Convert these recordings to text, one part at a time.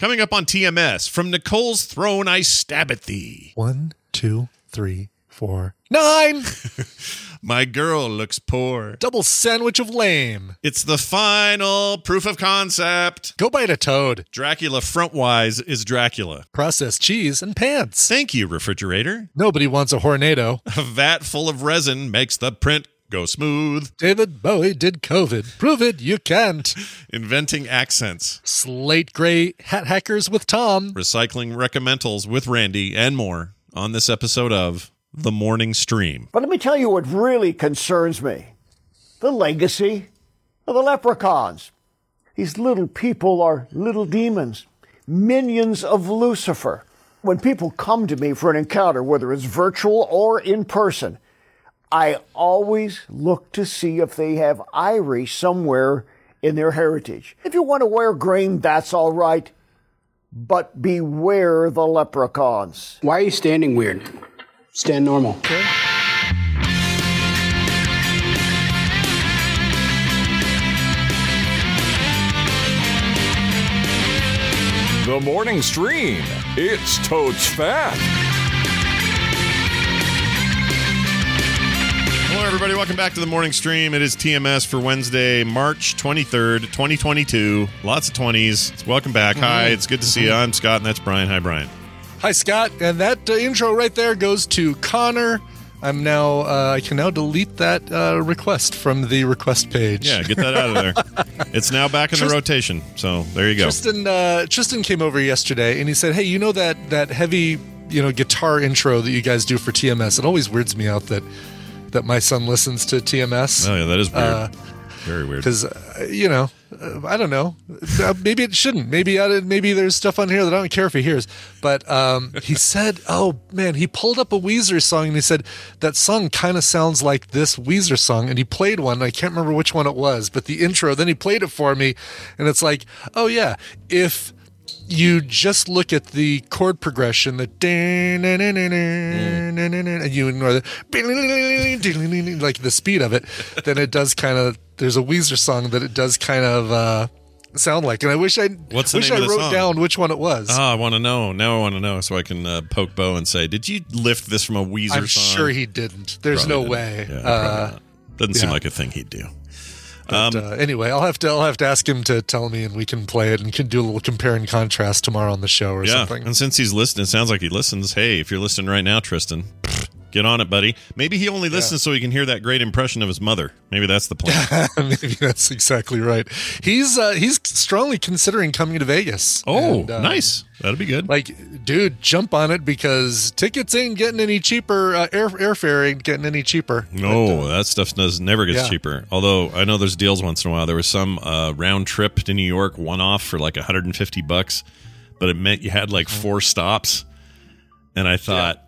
Coming up on TMS, from Nicole's throne I stab at thee. One, two, three, four, nine. My girl looks poor. Double sandwich of lame. It's the final proof of concept. Go bite a toad. Dracula frontwise is Dracula. Processed cheese and pants. Thank you, refrigerator. Nobody wants a hornado. A vat full of resin makes the print go smooth. David Bowie did COVID. Prove it, you can't. Inventing accents. Slate gray hat hackers with Tom. Recycling recommendals with Randy and more on this episode of The Morning Stream. But let me tell you what really concerns me the legacy of the leprechauns. These little people are little demons, minions of Lucifer. When people come to me for an encounter, whether it's virtual or in person, I always look to see if they have Irish somewhere in their heritage. If you want to wear green, that's all right. But beware the leprechauns. Why are you standing weird? Stand normal. The morning stream. It's totes fat. Hello, everybody. Welcome back to the morning stream. It is TMS for Wednesday, March 23rd, 2022. Lots of 20s. Welcome back. Hi, it's good to see you. I'm Scott, and that's Brian. Hi, Brian. Hi, Scott. And that uh, intro right there goes to Connor. I'm now, uh, I can now delete that uh, request from the request page. Yeah, get that out of there. it's now back in the rotation. So there you go. Tristan, uh, Tristan came over yesterday and he said, "Hey, you know that that heavy, you know, guitar intro that you guys do for TMS? It always weirds me out that that my son listens to TMS oh, yeah, that is weird. Uh, Very weird. because uh, you know, uh, I don't know. Uh, maybe it shouldn't. Maybe I, maybe there's stuff on here that I don't care if he hears. But um, he said, "Oh man," he pulled up a Weezer song and he said that song kind of sounds like this Weezer song, and he played one. I can't remember which one it was, but the intro. Then he played it for me, and it's like, oh yeah, if you just look at the chord progression, the ding and you ignore the like the speed of it, then it does kind of. There's a Weezer song that it does kind of uh, sound like, and I wish I What's wish I wrote song? down which one it was. Oh, I want to know. Now I want to know so I can uh, poke Bo and say, did you lift this from a Weezer song? I'm song? sure he didn't. There's Probably no didn't. way. Yeah, uh. Doesn't seem like a thing he'd do. But, uh, anyway, I'll have to I'll have to ask him to tell me, and we can play it and can do a little compare and contrast tomorrow on the show or Yeah, something. and since he's listening, it sounds like he listens. Hey, if you're listening right now, Tristan, get on it, buddy. Maybe he only listens so he can hear that great impression of his mother. Maybe that's the plan. Maybe that's exactly right. He's uh, he's strongly considering coming to Vegas. oh, And, uh, nice. That'd be good. Like, dude, jump on it because tickets ain't getting any cheaper. Uh, air airfare ain't getting any cheaper. No, that stuff does never gets yeah. cheaper. Although I know there's deals once in a while. There was some uh, round trip to New York, one off for like 150 bucks, but it meant you had like Mm-hmm. four stops. And I thought,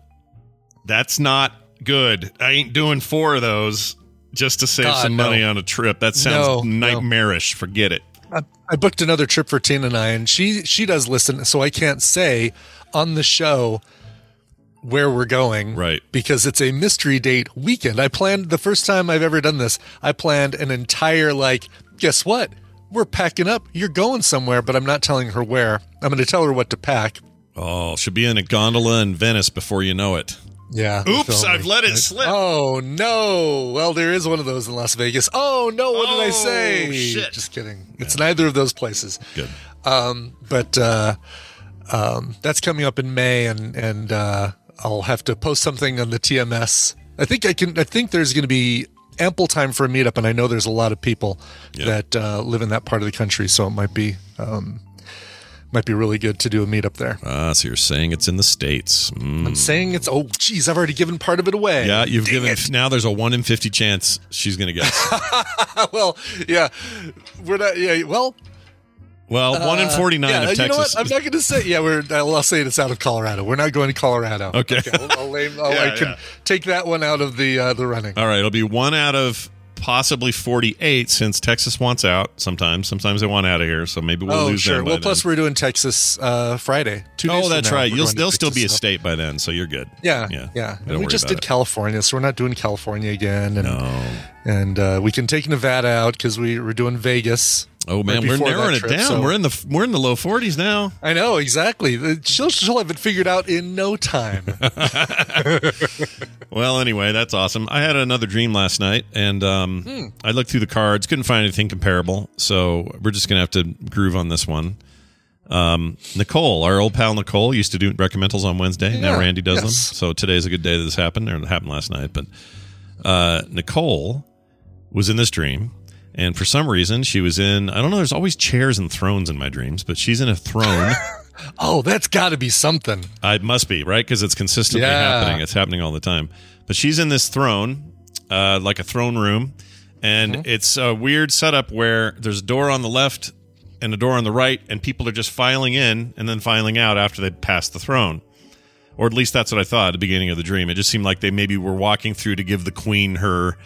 that's not good. I ain't doing four of those just to save God, some no. money on a trip. That sounds No, no. nightmarish. Forget it. I, I booked another trip for Tina and I, and she she does listen, so I can't say on the show where we're going, Right. Because it's a mystery date weekend. I planned the first time I've ever done this. I planned an entire like, guess what? We're packing up. You're going somewhere, but I'm not telling her where. I'm going to tell her what to pack. Oh, she'll be in a gondola in Venice before you know it. Yeah. Oops. I've let it slip. Oh no! Well, there is one of those in Las Vegas. Oh no! What did I Oh, say? shit. Just kidding. It's neither of those places. Good. Um, but uh, um, that's coming up in May, and and uh, I'll have to post something on the TMS. I think I can. I think there's going to be ample time for a meetup, and I know there's a lot of people Yeah. that uh, live in that part of the country, so it might be um, might be really good to do a meetup there. Ah, so you're saying it's in the States. Mm. I'm saying it's. Oh, geez, I've already given part of it away. Yeah, you've Dang given. it. Now there's a one in fifty chance she's going to guess. well, yeah, we're not. Yeah, well, Well, one in forty nine yeah, of you know what? Texas. I'm not going to say. Yeah, we're. I'll, I'll say it's out of Colorado. We're not going to Colorado. Okay. I'll, I'll lame, I'll, Yeah, I can yeah. take that one out of the uh, the running. All right, it'll be one out of possibly forty eight since Texas wants out. Sometimes, sometimes they want out of here, so maybe we'll oh, lose sure. Well, plus then. we're doing Texas uh, Friday. Two oh, that's now, right. You'll they'll still be a state by then, so you're good. Yeah, yeah, yeah. And we just did it. California, so we're not doing California again. And No. and uh, we can take Nevada out because we we're doing Vegas. Oh man, we're narrowing it down. so- We're in the we're in the low 40s now. I know exactly. She'll she'll have it figured out in no time. Well, anyway, that's awesome. I had another dream last night, and um, Hmm. I looked through the cards, couldn't find anything comparable. So we're just gonna have to groove on this one. Um, Nicole, our old pal Nicole, used to do recommendals on Wednesday. now Randy does them. yes. So today's a good day that this happened, or it happened last night. But uh, Nicole was in this dream, and for some reason, she was in. I don't know. There's always chairs and thrones in my dreams, but she's in a throne. oh, that's got to be something. It must be right because it's consistently Yeah. happening. It's happening all the time. But she's in this throne, uh, like a throne room, and Mm-hmm. it's a weird setup where there's a door on the left and a door on the right, and people are just filing in and then filing out after they pass the throne. Or at least that's what I thought at the beginning of the dream. It just seemed like they maybe were walking through to give the queen her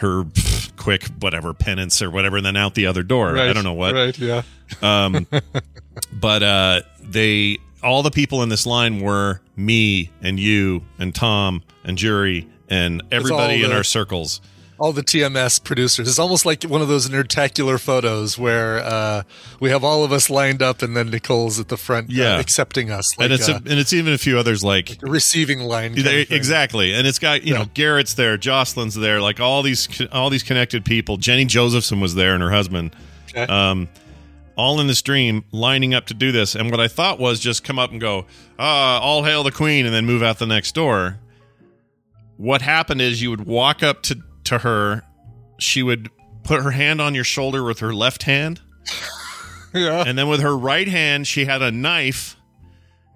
her pff, quick whatever penance or whatever, and then out the other door. I don't know what Right? Yeah. but uh, they all the people in this line were me and you and Tom and Jury and everybody all in the- our circles. All the TMS producers. It's almost like one of those intertacular photos where uh, we have all of us lined up, and then Nicole's at the front, uh, Yeah. accepting us, like and it's a, and it's even a few others like receiving line. they- exactly and it's got you know Garrett's there Jocelyn's there like all these all these connected people Jenny Josephson was there and her husband Okay. um all in this dream lining up to do this and what I thought was just come up and go uh all hail the queen and then move out the next door what happened is you would walk up to to her she would put her hand on your shoulder with her left hand yeah. and then with her right hand she had a knife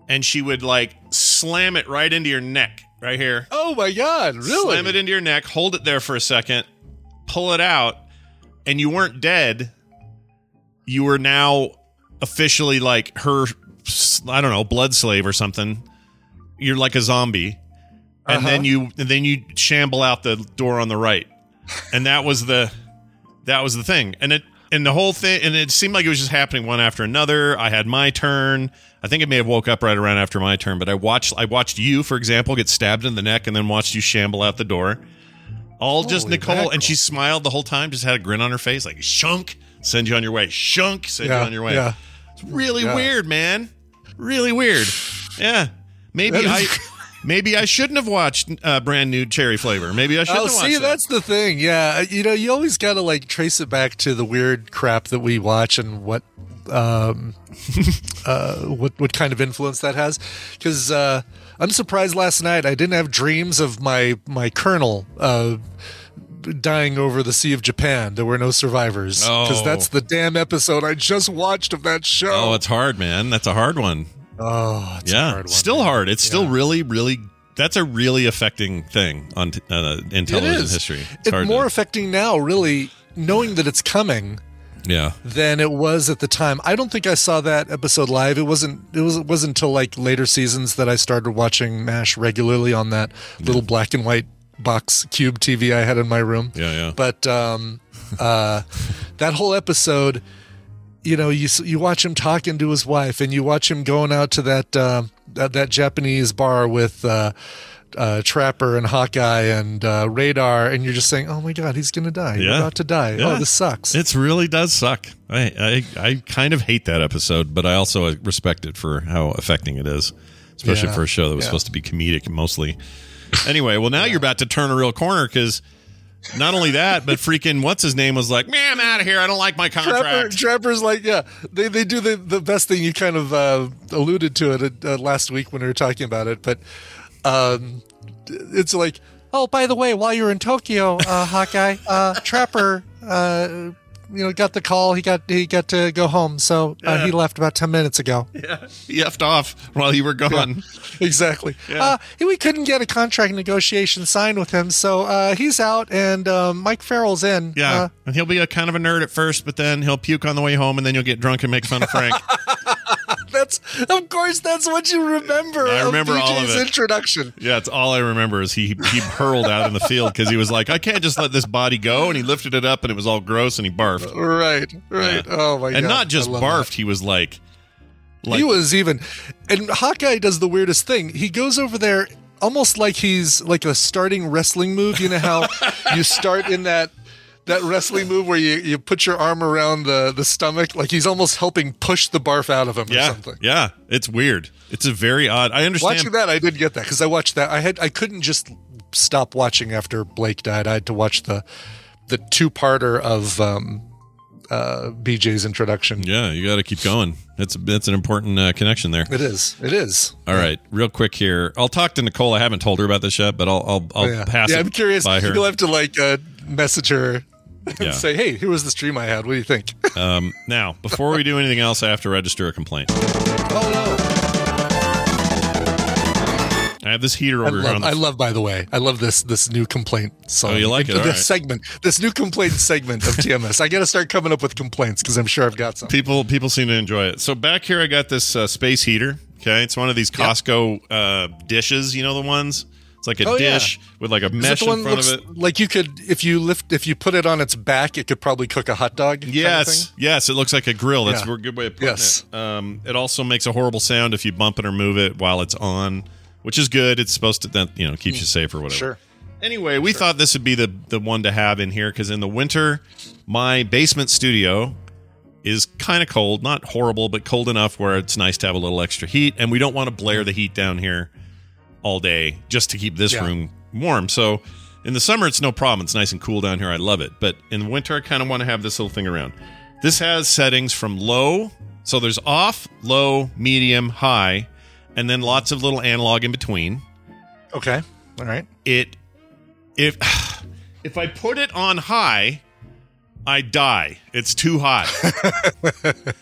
and she would like slam it right into your neck right here Oh my God! Really? slam it into your neck hold it there for a second pull it out and you weren't dead you were now officially like her i don't know blood slave or something you're like a zombie and Uh-huh. then you and then you shamble out the door on the right. And that was the that was the thing. And it and the whole thing and it seemed like it was just happening one after another. I had my turn. I think it may have woke up right around after my turn but i watched i watched you for example get stabbed in the neck and then watched you shamble out the door. All just nicole mackerel. and she smiled the whole time just had a grin on her face like shunk send you on your way. Shunk send you on your way. yeah. it's really Yeah. weird man. Really weird. Yeah. Maybe i maybe i shouldn't have watched uh, brand new cherry flavor maybe i shouldn't Oh, have watched see, that. that's the thing. Yeah, you know, you always got to like trace it back to the weird crap that we watch and what, um, uh, what what kind of influence that has. Because uh, I'm surprised last night I didn't have dreams of my my colonel uh, dying over the Sea of Japan. There were no survivors because Oh. that's the damn episode I just watched of that show. Oh, it's hard, man. That's a hard one. Oh, yeah, hard one, still hard. It's still really, really. That's a really affecting thing on uh, in television it history. It's, It's more to, affecting now, really, knowing that it's coming. yeah. than it was at the time. I don't think I saw that episode live. It wasn't. It was. It wasn't until like later seasons that I started watching Mash regularly on that little black and white box cube TV I had in my room. Yeah, yeah. But um, uh, that whole episode, you know, you you watch him talking to his wife, and you watch him going out to that uh, that, that Japanese bar with. Uh, uh, Trapper and Hawkeye and uh, Radar, and you're just saying, "Oh my God, he's gonna die! He's Yeah. about to die! Yeah. Oh, this sucks." It really does suck. I, I I kind of hate that episode, but I also respect it for how affecting it is, especially Yeah. for a show that was supposed to be comedic mostly. Anyway, well now you're about to turn a real corner because not only that, but freaking what's his name was like, man, I'm out of here. I don't like my Trapper, contract. Trapper's like, yeah, they, they do the, the best thing. You kind of uh, alluded to it uh, last week when we were talking about it, but um, it's like, oh, by the way, while you're in Tokyo, uh, Hawkeye, uh, Trapper, uh, you know, got the call. He got he got to go home, so uh, he left about ten minutes ago. Yeah, he effed off while you were gone. Exactly. Uh, we couldn't get a contract negotiation signed with him, so uh, he's out, and um, Mike Farrell's in. Yeah, Uh, and he'll be a kind of a nerd at first, but then he'll puke on the way home, and then you'll get drunk and make fun of Frank. that's of course that's what you remember. I remember of all of it. Introduction. yeah, it's all I remember is he he hurled out in the field because he was like, I can't just let this body go, and he lifted it up, and it was all gross, and he barfed. Right, right. Yeah. Oh my god! and not just barfed, he was like, like he was even, and Hawkeye does the weirdest thing. He goes over there almost like he's like a starting wrestling move. You know how you start in that that wrestling move where you, you put your arm around the, the stomach, like he's almost helping push the barf out of him or Yeah, something. yeah, it's weird. It's a very odd. I understand. Watching that, I did get that because I watched that. I had I couldn't just stop watching after Blake died. I had to watch the the two parter of um, uh, BJ's introduction. Yeah, you got to keep going. That's that's an important uh, connection there. It is. It is. All right, real quick here. I'll talk to Nicole. I haven't told her about this yet, but I'll I'll, I'll yeah. pass yeah, it I'm curious. You'll have to like uh, message her Yeah. say, "Hey, here was the stream I had. What do you think?" Um, now, before we do anything else, I have to register a complaint. oh no! I have this heater I over here on love, the I love, by the way, I love this this new complaint song. Oh, you like it? This right. segment, this new complaint segment of TMS. I got to start coming up with complaints because I'm sure I've got some. people people seem to enjoy it. So back here, I got this uh, space heater. Okay, it's one of these Costco uh, dishes. You know the ones. It's like a Oh, yeah. dish with like a mesh in front of it. Like you could, if you lift, if you put it on its back, it could probably cook a hot dog. kind of Yes, yes, it looks like a grill. That's Yeah. a good way of putting Yes. it. Um, it also makes a horrible sound if you bump it or move it while it's on, which is good. It's supposed to, that you know, keeps you safe or whatever. Sure. Anyway, we thought this would be the the one to have in here because in the winter, my basement studio is kind of cold, not horrible, but cold enough where it's nice to have a little extra heat, and we don't want to blare the heat down here all day just to keep this Yeah. room warm. So in the summer, it's no problem. It's nice and cool down here. I love it. But in the winter, I kind of want to have this little thing around. This has settings from low, so there's off, low, medium, high, and then lots of little analog in between Okay. All right. it if if I put it on high, I die. It's too hot.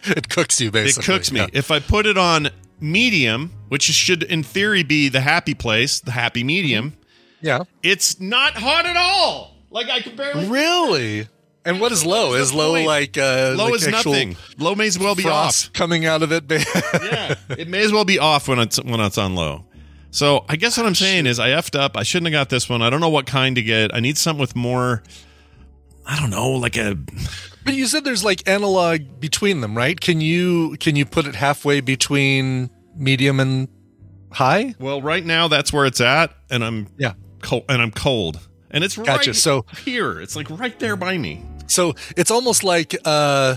It cooks you basically. it cooks me. Yeah. If I put it on medium, which should in theory be the happy place, the happy medium, Yeah. it's not hot at all. Like I can barely Really? And what is low? Is low point? like uh low like is nothing. Low may as well be off. coming out of it? yeah, it may as well be off when it's when it's on low. So I guess what I'm saying is I effed up. I shouldn't have got this one. I don't know what kind to get. I need something with more. I don't know, like a But you said there's like analog between them, right? Can you can you put it halfway between medium and high? Well, right now that's where it's at, and I'm Yeah. cold, and I'm cold, and it's Gotcha. right So- here. It's like right there by me. So it's almost like uh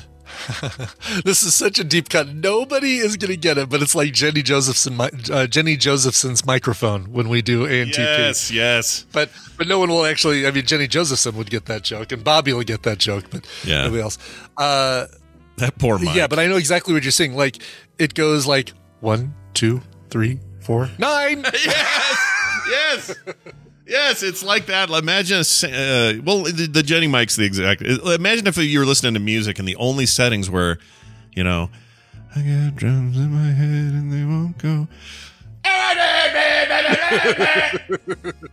this is such a deep cut. Nobody is going to get it, but it's like Jenny Josephson, uh, Jenny Josephson's microphone when we do ANTP. Yes, yes. But but no one will actually. I mean, Jenny Josephson would get that joke, and Bobby will get that joke, but Yeah. nobody else. Uh, That poor Mike. yeah, but I know exactly what you're saying. Like it goes like one, two, three, four, nine. yes, yes, yes. It's like that. Imagine a uh, well, the, the Jenny Mike's the exact. Imagine if you were listening to music and the only settings were, you know, I got drums in my head and they won't go.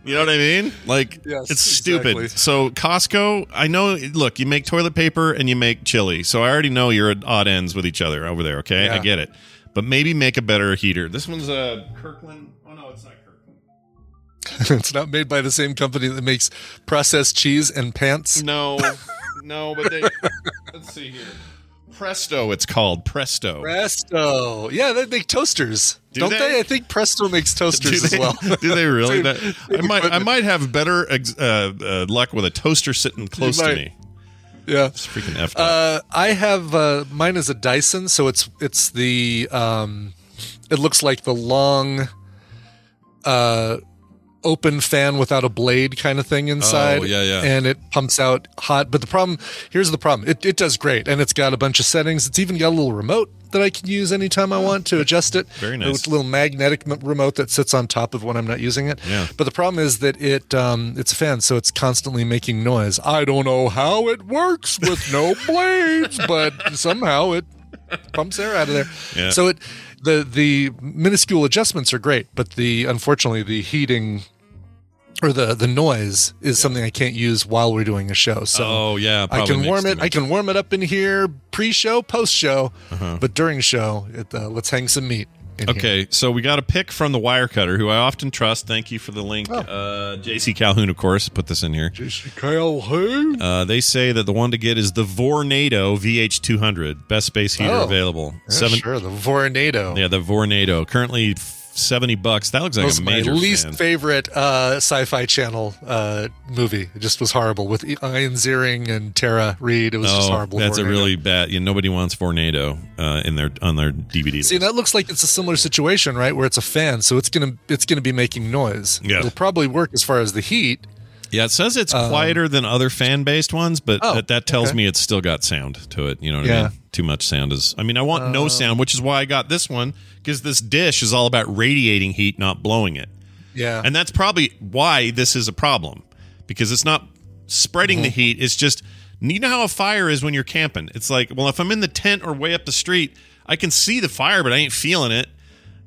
you know what I mean? Like Yes, it's stupid. exactly. So Costco, I know. Look, you make toilet paper and you make chili, so I already know you're at odd ends with each other over there. Okay, I get it. But maybe make a better heater. This one's a Kirkland. it's not made by the same company that makes processed cheese and pants. No, no, but they. let's see here. Presto, it's called Presto. Presto. Yeah, they make toasters. Do not they? they? I think Presto makes toasters they, as well. do they really? That- I might, I might have better ex- uh, uh, luck with a toaster sitting close to me. yeah. It's freaking effed. Uh, I have uh, mine is a Dyson, so it's it's the um, it looks like the long, uh, open fan without a blade kind of thing inside. Oh, yeah, yeah. And it pumps out hot. But the problem here's the problem. It it does great, and it's got a bunch of settings. It's even got a little remote that I can use anytime I want to adjust it. Very nice. It's a little magnetic remote that sits on top of when I'm not using it. Yeah. But the problem is that it um, it's a fan, so it's constantly making noise. I don't know how it works with no blades, but somehow it pumps air out of there. Yeah. So it the the minuscule adjustments are great, but the unfortunately the heating or the the noise is something I can't use while we're doing a show. So oh yeah, I can warm it. I can warm it up in here pre-show, post-show, Uh-huh. but during show, it, uh, let's hang some meat. In here. Okay, so we got a pick from the Wirecutter, who I often trust. Thank you for the link. Oh. Uh, JC Calhoun, of course, put this in here. Kyle who? Uh, they say that the one to get is the Vornado VH200, best space heater Oh. available. Yeah, Seven, sure, the Vornado. yeah, the Vornado, currently seventy bucks. That looks like was a my least fan. favorite uh, sci-fi channel uh, movie. It just was horrible with Ian Ziering and Tara Reid. It was just Oh, horrible. that's a really bad. You know, nobody wants Vornado uh, in their on their DVD. See, list. that looks like it's a similar situation, right? Where it's a fan, so it's gonna it's gonna be making noise. Yeah. It'll probably work as far as the heat. Yeah, it says it's quieter than other fan based ones, but Oh, that, that tells okay. me it's still got sound to it. You know what I Yeah. Uh, mean? Too much sound is. I mean, I want no sound, which is why I got this one because this dish is all about radiating heat, not blowing it, Yeah, and that's probably why this is a problem because it's not spreading Mm-hmm. the heat. It's just you know how a fire is when you're camping. It's like, well, if I'm in the tent or way up the street, I can see the fire, but I ain't feeling it.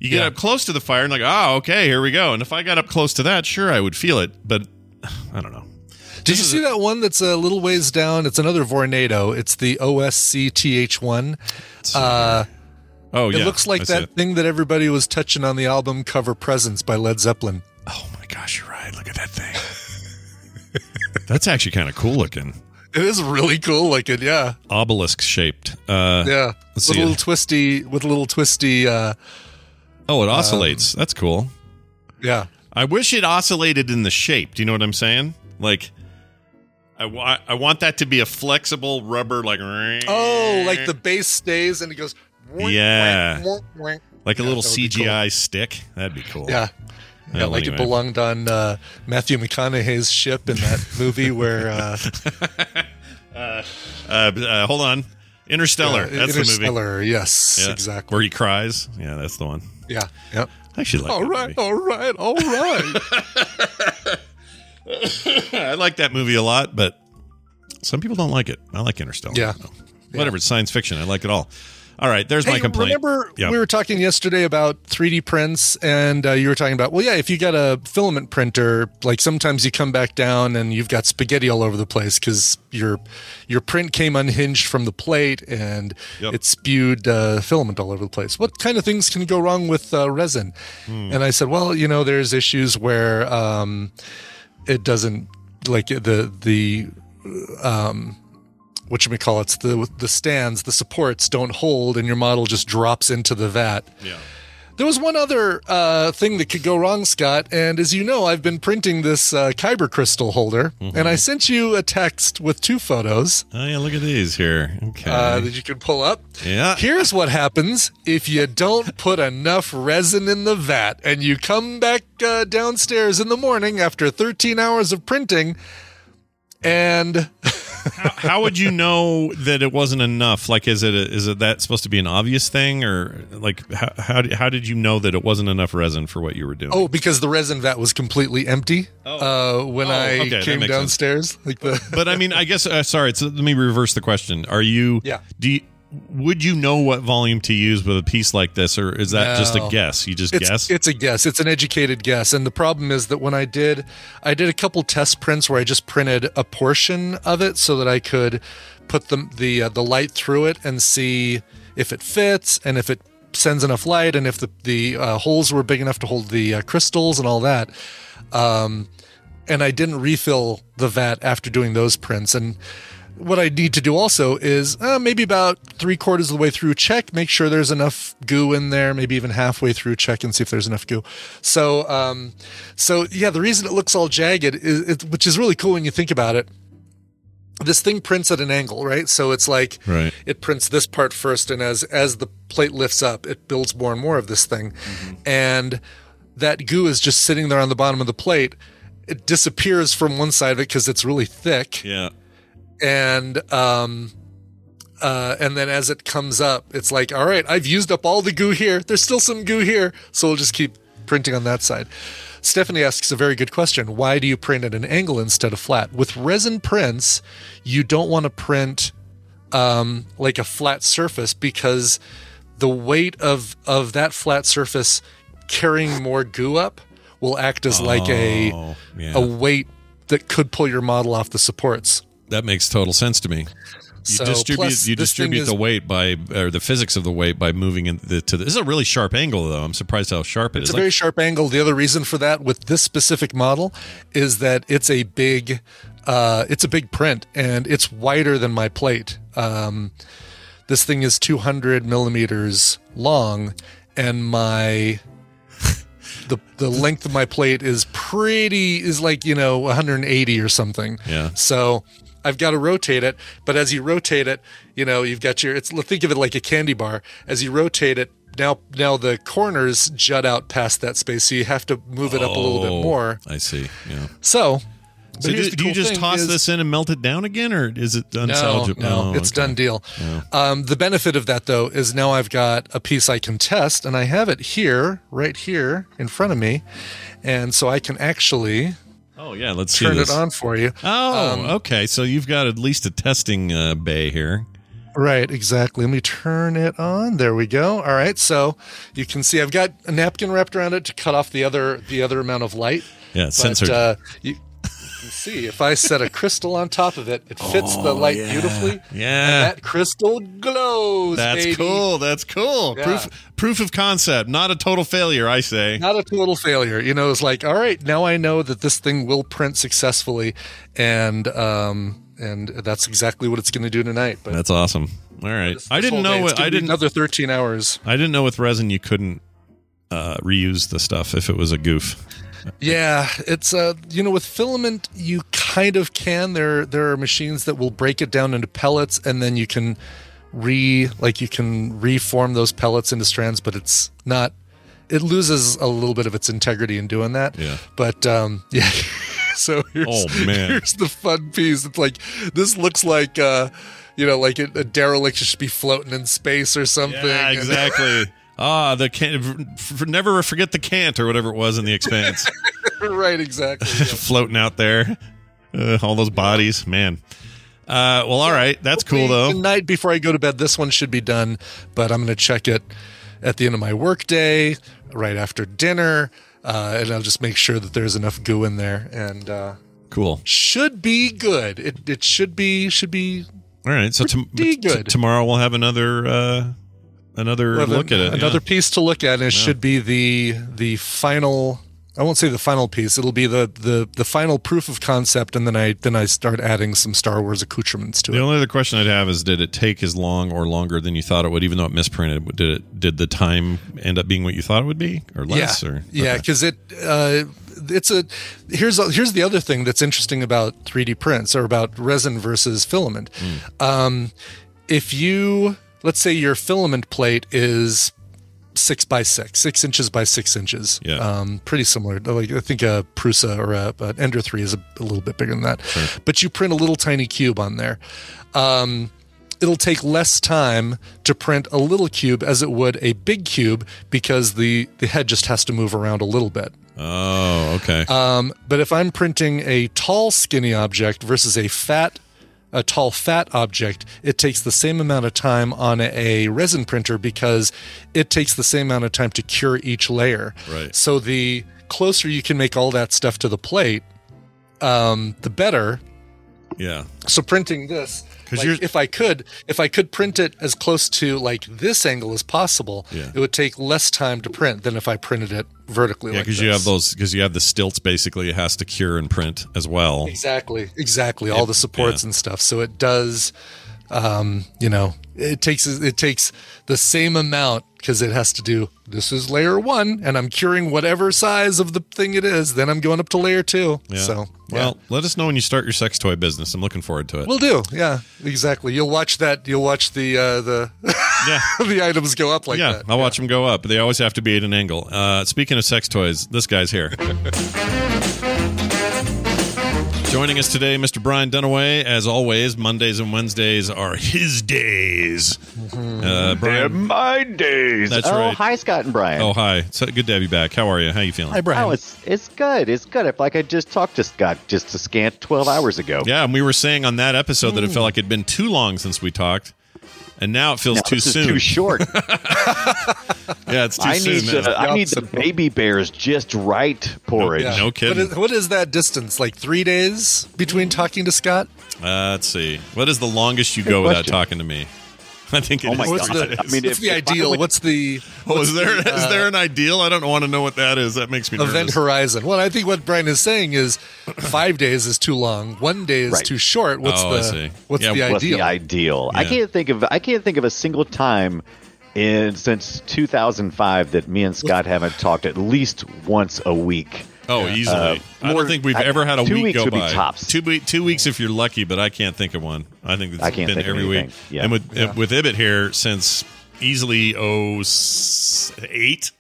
You get Yeah. up close to the fire and like, oh, okay, here we go. And if I got up close to that, sure, I would feel it, but I don't know. Did you see that one that's a little ways down? It's another Vornado. It's the OSCTH1. Uh, Oh, it looks like that it. thing that everybody was touching on the album cover Presence by Led Zeppelin. Oh my gosh, you're right. Look at that thing. That's actually kind of cool looking. It is really cool looking, yeah. Obelisk shaped. Uh, Yeah. With a little it. twisty with a little twisty uh Oh, it oscillates. That's cool. yeah. I wish it oscillated in the shape. Do you know what I'm saying? Like, I, wa- I want that to be a flexible rubber, like Oh, like the base stays and it goes Yeah. like a Yeah, little that would be CGI stick. That'd be cool. Yeah. Yeah, like anyway. it belonged on uh, Matthew McConaughey's ship in that movie where uh, Uh, uh, hold on, Interstellar. uh, that's the movie. Interstellar. Yes, Yeah. exactly. Where he cries. Yeah, that's the one. Yeah. Yep. I actually like. All right. All right. All right. I like that movie a lot, but some people don't like it. I like Interstellar. Yeah. Whatever, it's science fiction. I like it all. All right, there's my Hey, complaint. remember Yeah. we were talking yesterday about 3D prints, and uh, you were talking about, well, yeah, if you got a filament printer, like sometimes you come back down and you've got spaghetti all over the place because your your print came unhinged from the plate and Yep. it spewed uh, filament all over the place. What kind of things can go wrong with uh, resin? Hmm. And I said, well, you know, there's issues where um, it doesn't like the the um what you call it's the the stands, the supports don't hold, and your model just drops into the vat. Yeah. There was one other uh, thing that could go wrong, Scott, and as you know, I've been printing this uh, kyber crystal holder, and I sent you a text with two photos Oh yeah, look at these here. Okay. uh, that you can pull up. yeah. Here's what happens if you don't put enough resin in the vat, and you come back uh, downstairs in the morning after 13 hours of printing, and how, how would you know that it wasn't enough? Like, is it a, is it that supposed to be an obvious thing, or like how how, did- how did you know that it wasn't enough resin for what you were doing? Oh, because the resin vat was completely empty uh, when Oh, I okay, came makes sense. downstairs. Like the but I mean, I guess. Uh, sorry, it's, let me reverse the question. Are you? Yeah. Do you, would you know what volume to use with a piece like this, or is that just a guess? You just it's guess. it's a guess. It's an educated guess. And the problem is that when I did, I did a couple test prints where I just printed a portion of it so that I could put the the uh, the light through it and see if it fits and if it sends enough light and if the the uh, holes were big enough to hold the uh, crystals and all that. Um, and I didn't refill the vat after doing those prints. And what I need to do also is uh, maybe about three quarters of the way through, check, make sure there's enough goo in there. Maybe even halfway through, check and see if there's enough goo. So, um, so yeah, the reason it looks all jagged, is, it, which is really cool when you think about it. This thing prints at an angle, right? So it's like Right. it prints this part first, and as as the plate lifts up, it builds more and more of this thing, and that goo is just sitting there on the bottom of the plate. It disappears from one side of it because it's really thick, yeah. And um, uh, and then as it comes up, it's like, all right, I've used up all the goo here. There's still some goo here, so we'll just keep printing on that side. Stephanie asks a very good question. Why do you print at an angle instead of flat? With resin prints, you don't want to print um, like a flat surface because the weight of of that flat surface carrying more goo up will act as like a Oh, yeah. a weight that could pull your model off the supports. That makes total sense to me. You So, distribute you distribute is- the weight by or the physics of the weight by moving in the, to the, this is a really sharp angle though. I'm surprised how sharp it It's is. a very sharp angle. The other reason for that with this specific model is that it's a big, uh, it's a big print and it's wider than my plate. Um, this thing is 200 millimeters long, and my the the length of my plate is pretty is like you know 180 or something. Yeah. So I've got to rotate it, but as you rotate it, you know you've got your it's think of it like a candy bar. As you rotate it, now now the corners jut out past that space, so you have to move it up a little bit Oh, more. I see. Yeah. So. but So do, here's the do you just toss is- this in and melt it down again, or is it no, unsalvageable? no, Oh, it's okay. done deal. Um, the benefit of that, though, is now I've got a piece I can test, and I have it here, right here in front of me, and so I can actually Oh yeah, let's see turn it on for you. Oh, Um, okay. So you've got at least a testing uh, bay here. Right, exactly. Let me turn it on. There we go. All right, so you can see I've got a napkin wrapped around it to cut off the other the other amount of light. Yeah, But censored. uh, you can see if I set a crystal on top of it, it fits the light beautifully. Oh, Yeah. and that crystal glows. That's baby. cool. That's cool. Yeah. Proof proof of concept, not a total failure. I say. Not a total failure. You know, it's like, all right, now I know that this thing will print successfully, and um, and that's exactly what it's going to do tonight. But That's awesome. All right. this- I didn't know. What, I didn't. another thirteen hours. I didn't know with resin you couldn't uh, reuse the stuff if it was a goof. Yeah, it's uh, you know, with filament you kind of can. There there are machines that will break it down into pellets, and then you can re like you can reform those pellets into strands, but it's not. It loses a little bit of its integrity in doing that. Yeah. But um, yeah. so here's, Oh, man. here's the fun piece. It's like this looks like uh, you know, like a, a derelict should be floating in space or something. Yeah, exactly. Ah, the can f- never forget the cant or whatever it was in the expanse, right, exactly. yeah. floating out there. Uh, all those bodies, man. Uh, well, all right, that's cool though. Night before I go to bed, this one should be done, but I'm going to check it at the end of my workday, right after dinner, uh, and I'll just make sure that there's enough goo in there, and uh, Cool. should be good. It it should be should be All right, so t- tomorrow we'll have another uh, another Well, look at it. Another yeah. piece to look at, and it should be the the final. I won't say the final piece. It'll be the the the final proof of concept, and then I then I start adding some Star Wars accoutrements to The it. The only other question I'd have is, did it take as long or longer than you thought it would, even though it misprinted? Did it? Did the time end up being what you thought it would be, or less? yeah, Or yeah, okay. because it uh, it's a here's a, here's the other thing that's interesting about 3D prints or about resin versus filament. Hmm. Um, if you let's say your filament plate is six by six, six inches by six inches. Yeah. Um, pretty similar. Like I think a Prusa or a, an Ender three is a, a little bit bigger than that. But you print a little tiny cube on there. Um, it'll take less time to print a little cube as it would a big cube because the the head just has to move around a little bit. Oh, okay. Um, but if I'm printing a tall, skinny object versus a fat, a tall, fat object, it takes the same amount of time on a resin printer because it takes the same amount of time to cure each layer. Right. So the closer you can make all that stuff to the plate, um, the better. yeah. So printing this, 'Cause like, if I could, if I could print it as close to like this angle as possible, Yeah. it would take less time to print than if I printed it vertically. Yeah, like because you have those because you have the stilts. Basically, it has to cure and print as well. Exactly, exactly. All the supports yeah. and stuff. So it does, um, you know, it takes it takes the same amount because it has to do. This is layer one, and I'm curing whatever size of the thing it is. Then I'm going up to layer two. Yeah. So well, let us know when you start your sex toy business. I'm looking forward to it. We'll do, yeah, exactly. You'll watch that. You'll watch the uh, the yeah. the items go up like yeah, that. I'll watch them go up. They always have to be at an angle. Uh, speaking of sex toys, this guy's here. Joining us today, Mr. Brian Dunaway. As always, Mondays and Wednesdays are his days. Uh, Brian, my days. That's oh, right. hi, Scott and Brian. oh hi, so good to have you back. How are you? How you feeling? Hi, Brian. Oh, it's it's good. It's good. If like I just talked to Scott just a scant twelve hours ago. Yeah, and we were saying on that episode that it felt like it'd been too long since we talked, and now it feels Now, too this soon. is too short. yeah, it's too I soon. need man. the, I need the baby bears just right porridge. Yeah. no kidding. What is, what is that distance? Like three days between talking to Scott? Uh, let's see. What is the longest you go without talking to me? I think it Oh is my What's God. the. I mean, what's if- the if ideal? would- what's the Oh, is there is the, uh, there an ideal? I don't want to know what that is. That makes me nervous. event horizon. Well, I think what Brian is saying is five days is too long. One day is Right. too short. What's Oh, I the see. what's Yeah, the what's What's ideal? the ideal? I can't think of I can't think of a single time in since 2005 that me and Scott haven't talked at least once a week. Oh, easily. Uh, I more- don't think we've I- ever had a week go would be by. tops. Two week, two weeks if you're lucky, but I can't think of one. I think it's I can't been think of every week. Yeah. And with Yeah. with Ibbott here since easily oh s- eight,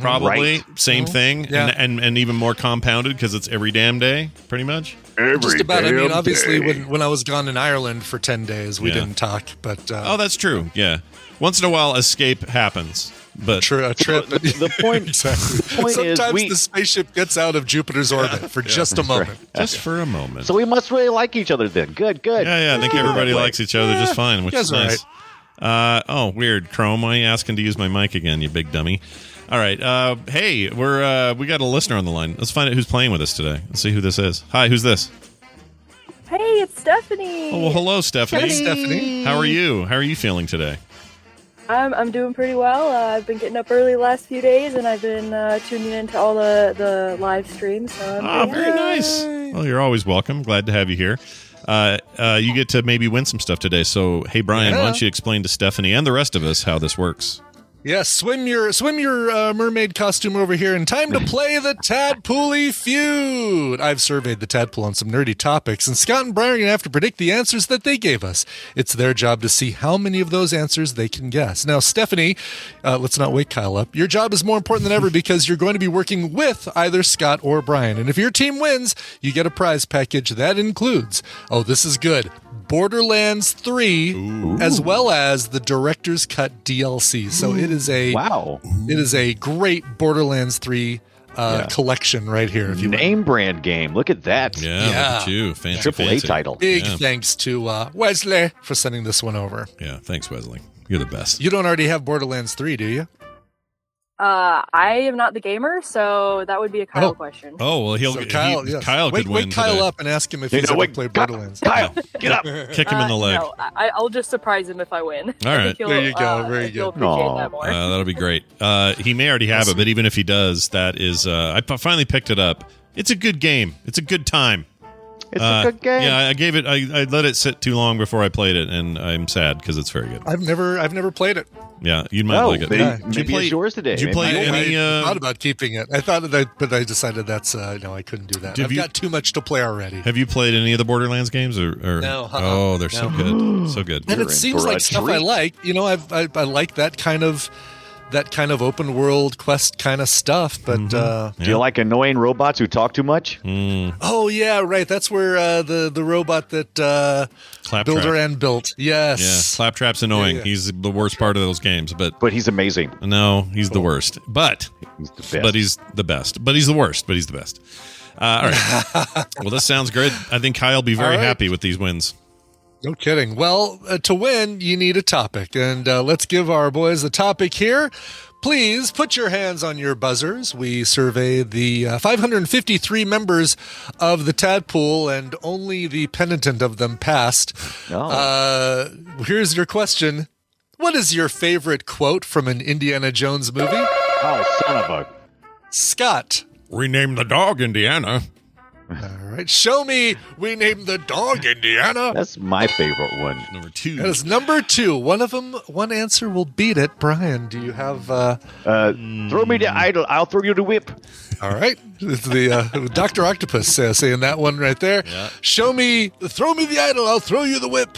probably Right. same thing, Yeah. and, and and even more compounded because it's every damn day, pretty much. Just about. I mean, obviously, day. when when I was gone in Ireland for ten days, we Yeah. didn't talk. But uh, Oh, that's true. Yeah, once in a while, escape happens, but tri- a trip. The, the point, exactly. the point is Sometimes we, the spaceship gets out of Jupiter's orbit for just a moment. just for a moment. so we must really like each other then. Good, good. Yeah, yeah. I think Keep it that everybody way. likes each other just fine, which is guys are nice. Uh, oh, weird. Chrome, why are you asking to use my mic again, you big dummy? All right. Uh, hey, we're uh, we got a listener on the line. Let's find out who's playing with us today. Let's see who this is. Hi, who's this? Hey, it's Stephanie. Oh, well, hello, Stephanie. Hey, Stephanie. How are you? How are you feeling today? I'm I'm doing pretty well. Uh, I've been getting up early the last few days, and I've been uh, tuning into all the the live streams. So I'm Ah, doing very nice. Well, you're always welcome. Glad to have you here. Uh, uh, you get to maybe win some stuff today. So, hey, Brian, why don't you explain to Stephanie and the rest of us how this works? Yes, swim your swim your uh, mermaid costume over here, and time to play the Tadpooly feud. I've surveyed the Tadpool on some nerdy topics, and Scott and Brian are gonna have to predict the answers that they gave us. It's their job to see how many of those answers they can guess. Now, Stephanie, uh, let's not wake Kyle up. Your job is more important than ever because you're going to be working with either Scott or Brian, and if your team wins, you get a prize package that includes. Oh, this is good. Borderlands 3 as well as the director's cut DLC. So it is a Wow. it is a great Borderlands 3 uh, Yeah. collection right here if you will. Name brand game. Look at that. Yeah, look at you. Fancy, Triple A title. Big Yeah. thanks to uh, Wesley for sending this one over. Yeah, thanks, Wesley. You're the best. You don't already have Borderlands 3, do you? Uh, I am not the gamer, so that would be a Kyle Oh. question. Oh well, he'll So he- Kyle, yes. Kyle wake, could wake win. Kyle today. up and ask him if You he's know, ever wake- played Kyle- Borderlands. Kyle, get up. Kick him in the Uh, leg. No, I, I'll just surprise him if I win. I right. think he'll, There you go. uh, Very good. that more. Uh, that'll be great. Uh, he may already have it, but even if he does, that is. Uh, I p- finally picked it up. It's a good game. It's a good time. It's Uh, a good game. Yeah, I gave it. I, I let it sit too long before I played it, and I'm sad because it's very good. I've never I've never played it. Yeah, you might Oh, like it. maybe, Yeah. Did you maybe play- it's yours today. did you Maybe play you'll any, win. uh, I thought about keeping it. I thought that, I, but I decided that's uh, no, I couldn't do that. I've you- got too much to play already. Have you played any of the Borderlands games? Or, or No, uh-uh. oh, they're so good, so good. and You're it seems like stuff I like. You know, I've, I I like that kind of that kind of open world quest kind of stuff. But Mm-hmm. uh, Do you like annoying robots who talk too much? Mm. oh yeah, right. That's where uh, the the robot that uh, Builder and built. Yes. Yeah, Claptrap's annoying. Yeah, yeah. He's the worst part of those games, but But he's amazing. no, he's the worst. But He's the best. but he's the best. But he's the worst. But he's the best. Uh, all right. well, this sounds good. I think Kyle will be very All right. happy with these wins. No kidding. Well, uh, to win, you need a topic. And uh, let's give our boys a topic here. Please put your hands on your buzzers. We surveyed the uh, 553 members of the Tadpool, and only the penitent of them passed. Oh. Uh, here's your question What is your favorite quote from an Indiana Jones movie? oh, son of a. Scott. Rename the dog Indiana. All right. Show me. We named the dog Indiana. That's my favorite one. Number two. That is number two. One of them, one answer will beat it. Brian, do you have? Uh, Uh, Throw me the idol. I'll throw you the whip. all right, it's the uh, Doctor Octopus uh, saying that one right there. Yeah. Show me, throw me the idol. I'll throw you the whip.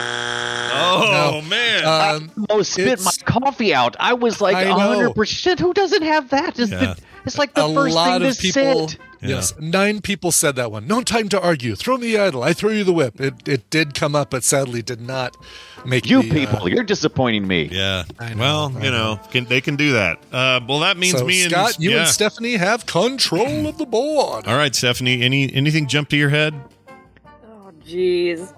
oh No. man. Um, Almost spit my coffee out. I was like I know. hundred percent. Who doesn't have that? It's, Yeah. the, it's like the a first lot thing of to people. sit. Yes, nine people said that one. No time to argue. Throw me the idol. I throw you the whip. It it did come up, but sadly did not make You the, uh, people, you're disappointing me. yeah. Know, well, I you know, can, they can do that. Uh, well, that means so me and Scott, you yeah. and Stephanie have control of the board. All right, Stephanie. Any anything jump to your head? Jeez.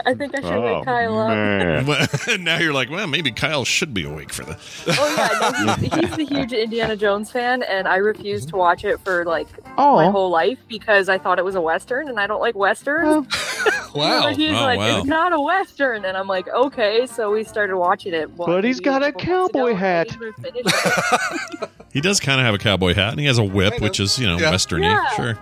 I think I should Oh, wake Kyle up. now you're like, well, maybe Kyle should be awake for the. Oh yeah, no, he's, he's the huge Indiana Jones fan, and I refused to watch it for like my Oh, whole life because I thought it was a western, and I don't like westerns. Wow. But he's Oh, like, wow. it's not a western, and I'm like, okay. So we started watching it. what, But he's maybe got a cowboy ago, and I hat. didn't even finish it. He does kind of have a cowboy hat, and he has a whip, which is you know Yeah. westerny. Yeah. Sure,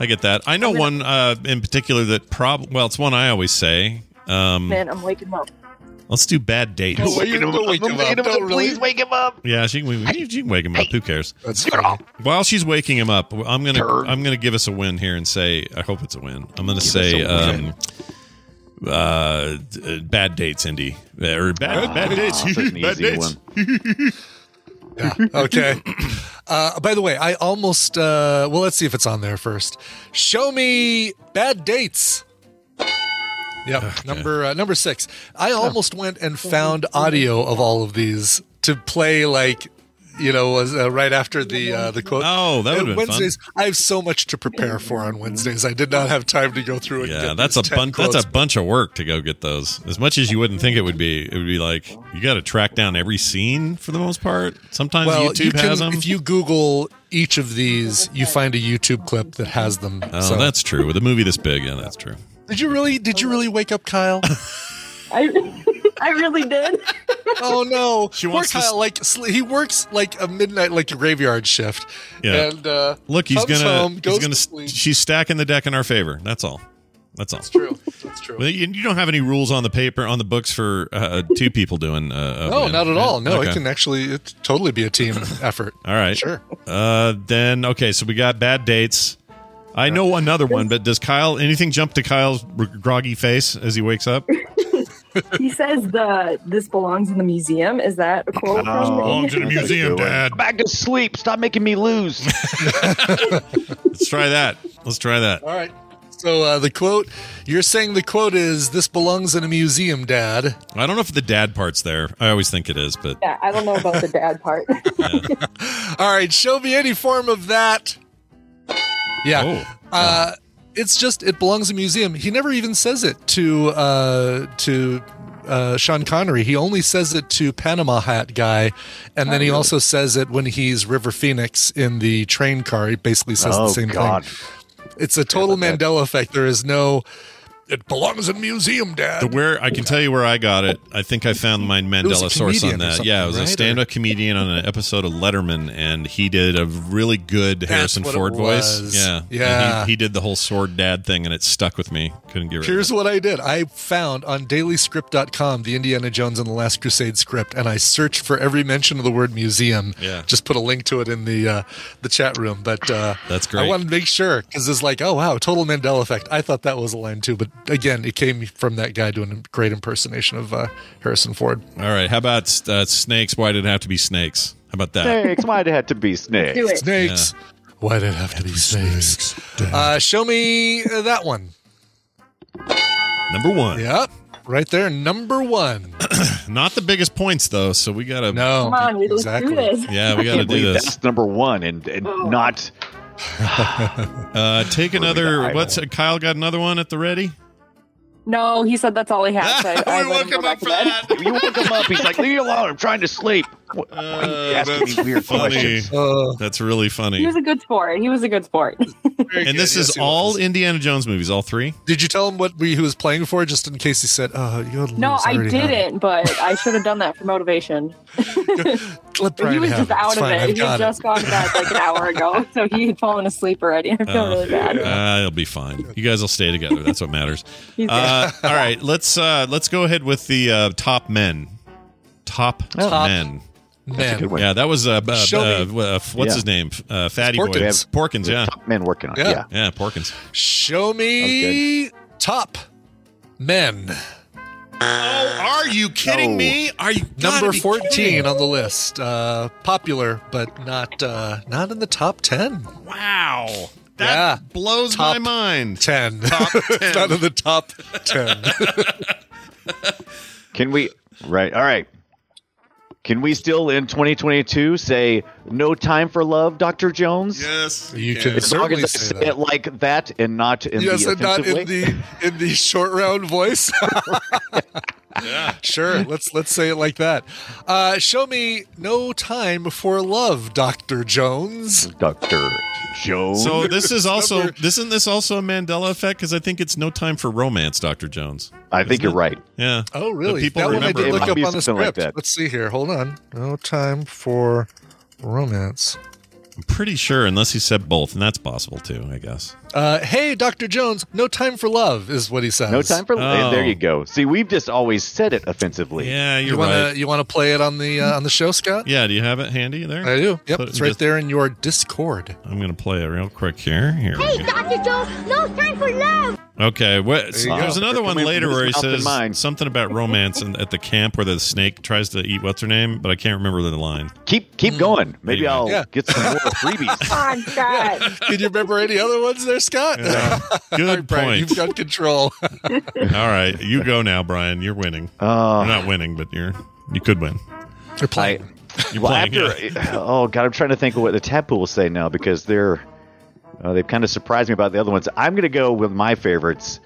I get that. I know one uh, in particular that prob. Well, it's one I always say. Um, Man, I'm waking up. Let's do bad dates. Don't wake him up. Don't wake him up. Don't. Please wake him up. Yeah, she can, she can wake him up. Who cares? That's. While she's waking him up, I'm gonna Turd. I'm gonna give us a win here and say I hope it's a win. I'm gonna say um, uh, d- uh, bad dates, Indy, or bad bad dates, bad easy dates. one. Okay. Uh, by the way, I almost. Uh, well, let's see if it's on there first. Show me bad dates. Yep, number uh, number six. I almost went and found audio of all of these to play, like you know, was uh, right after the uh, the quote. Oh, that And been fun. Wednesdays. I have so much to prepare for on Wednesdays. I did not have time to go through Yeah, that's a these 10 bunch. That's a bunch of work to go get those. As much as you wouldn't think it would be, it would be like you got to track down every scene for the most part. Sometimes well, YouTube you can, has them. If you Google each of these, you find a YouTube clip that has them. oh, So- that's true. With a movie this big, yeah, that's true. Did you really? Did you really wake up Kyle? I, I really did. oh no! She Poor wants to Kyle. s- like sl- he works like a midnight, like a graveyard shift. Yeah. And uh, Look, he's gonna. home, he's goes gonna. to sleep. She's stacking the deck in our favor. That's all. That's all. That's true. That's true. Well, you, you don't have any rules on the paper on the books for uh, two people doing. Uh, a no, win. not at all. No, Okay. it can actually it totally be a team effort. All right. Sure. Uh, then okay, so we got bad dates. I know another one, but does Kyle anything jump to Kyle's groggy face as he wakes up? He says the this belongs in the museum. Is that a quote from the Belongs in the museum, Dad. Back to sleep. Stop making me lose. Let's try that. Let's try that. All right. So uh, the quote you're saying the quote is "This belongs in a museum, Dad." I don't know if the dad part's there. I always think it is, but Yeah, I don't know about the dad part. All right, show me any form of that. Yeah. Oh. Uh, it's just it belongs in a museum. He never even says it to uh, to uh, Sean Connery. He only says it to Panama Hat guy, and then he also says it when he's River Phoenix in the train car. He basically says the Oh, same God. thing. It's a total Mandela effect. There is no. It belongs in a museum, Dad. the where I can tell you where I got it. I think I found my Mandela source on that. Yeah, it was a right? stand-up comedian on an episode of Letterman, and he did a really good Harrison what it Ford voice. Yeah, Yeah. And He, he did the whole sword dad thing, and it stuck with me. Couldn't get rid Here's of it. Here's what I did. I found on dailyscript.com the Indiana Jones and the Last Crusade script, and I searched for every mention of the word museum. Yeah. Just put a link to it in the uh, the chat room. But uh, That's great. I wanted to make sure because it's like, oh wow, total Mandela effect. I thought that was a line too, but again, it came from that guy doing a great impersonation of uh, Harrison Ford. All right, how about uh, snakes? Why did it have to be snakes? How about that? Snakes. Why did it have to be snakes? Do it. Snakes. Why did it have to be snakes? Uh, show me uh, that one. Number one. Yep. Right there, number one. Not the biggest points though, so we gotta. No, Come on, we let's exactly. do this. Yeah, we gotta Can't do this. That's number one, and, and not. Uh, take another. die. What's Kyle got another one at the ready? No, he said that's all he had. So I, I we let woke him him back up to for bed. that. You woke him up. He's like, "Leave me alone. I'm trying to sleep." What, why asking me weird funny. questions? Uh, That's really funny. He was a good sport. He was a good sport. And this is all Indiana Jones movies, all three. Did you tell him what we, he was playing for, just in case he said, "Oh, you gotta no, lose. I already didn't, but I should have done that for motivation. Let Brian he was just it. out It's of fine. it. I've He got had it. just gone to bed like an hour ago, so he had fallen asleep already. I feel really bad. Uh, it'll be fine. You guys will stay together. That's what matters. Uh, all right, let's uh, let's go ahead with the uh, top men. Top, Top men. Man, good one. Yeah, that was uh, uh, Show uh, me. uh, what's Yeah. his name? Uh, Fatty boy. Porkins. Porkins. Yeah, Top men working on. it. Yeah. Yeah. yeah, Porkins. show me top men. Oh, are you kidding No. me? Are you Number fourteen on the list. Uh, popular, but not uh, not in the top ten. Wow, that Yeah. blows Top my mind. Ten. Top It's 10. not in the top ten. Can we? Right. All right. Can we still in 2022 say "No time for love," Dr. Jones? Yes, You can As long certainly as I say say that. it like that and not in yes, the and not in the in the short round voice. Yeah. Sure, let's let's say it like that. Uh, show me no time for love, Doctor Jones. Dr. Jones. So this is also Number- isn't this also a Mandela effect? Because I think it's no time for romance, Doctor Jones. I think you're right. Yeah. Oh, really? But people that one I remember did look up on the something like script. Let's see here. Hold on. No time for romance. I'm pretty sure, unless he said both, and that's possible too. I guess. Uh, hey, Dr. Jones, no time for love is what he says. No time for. Oh. There you go. See, we've just always said it offensively. Yeah, you're You want right. to you want to play it on the uh, on the show, Scott? Yeah, do you have it handy there? I do. Yep, Put it's right just- there in your Discord. I'm gonna play it real quick here. Here. Hey. Dr. Jones, no time for love. Okay. What, you go. there's another one later where he his mouth and says something about romance and at the camp where the snake tries to eat what's her name, but I can't remember the line. Keep keep going. Maybe Anyway. I'll Yeah. get some more freebies. Come on, Scott. Can you remember any other ones there, Scott? Good Brian, point. you've got control. All right, you go now, Brian. You're winning. Uh, You're not winning, but you're you could win. You're I, playing. You're well, playing. after oh god, I'm trying to think of what the Tadpool will say now because they're uh, they've kind of surprised me about the other ones. I'm gonna go with my favorites,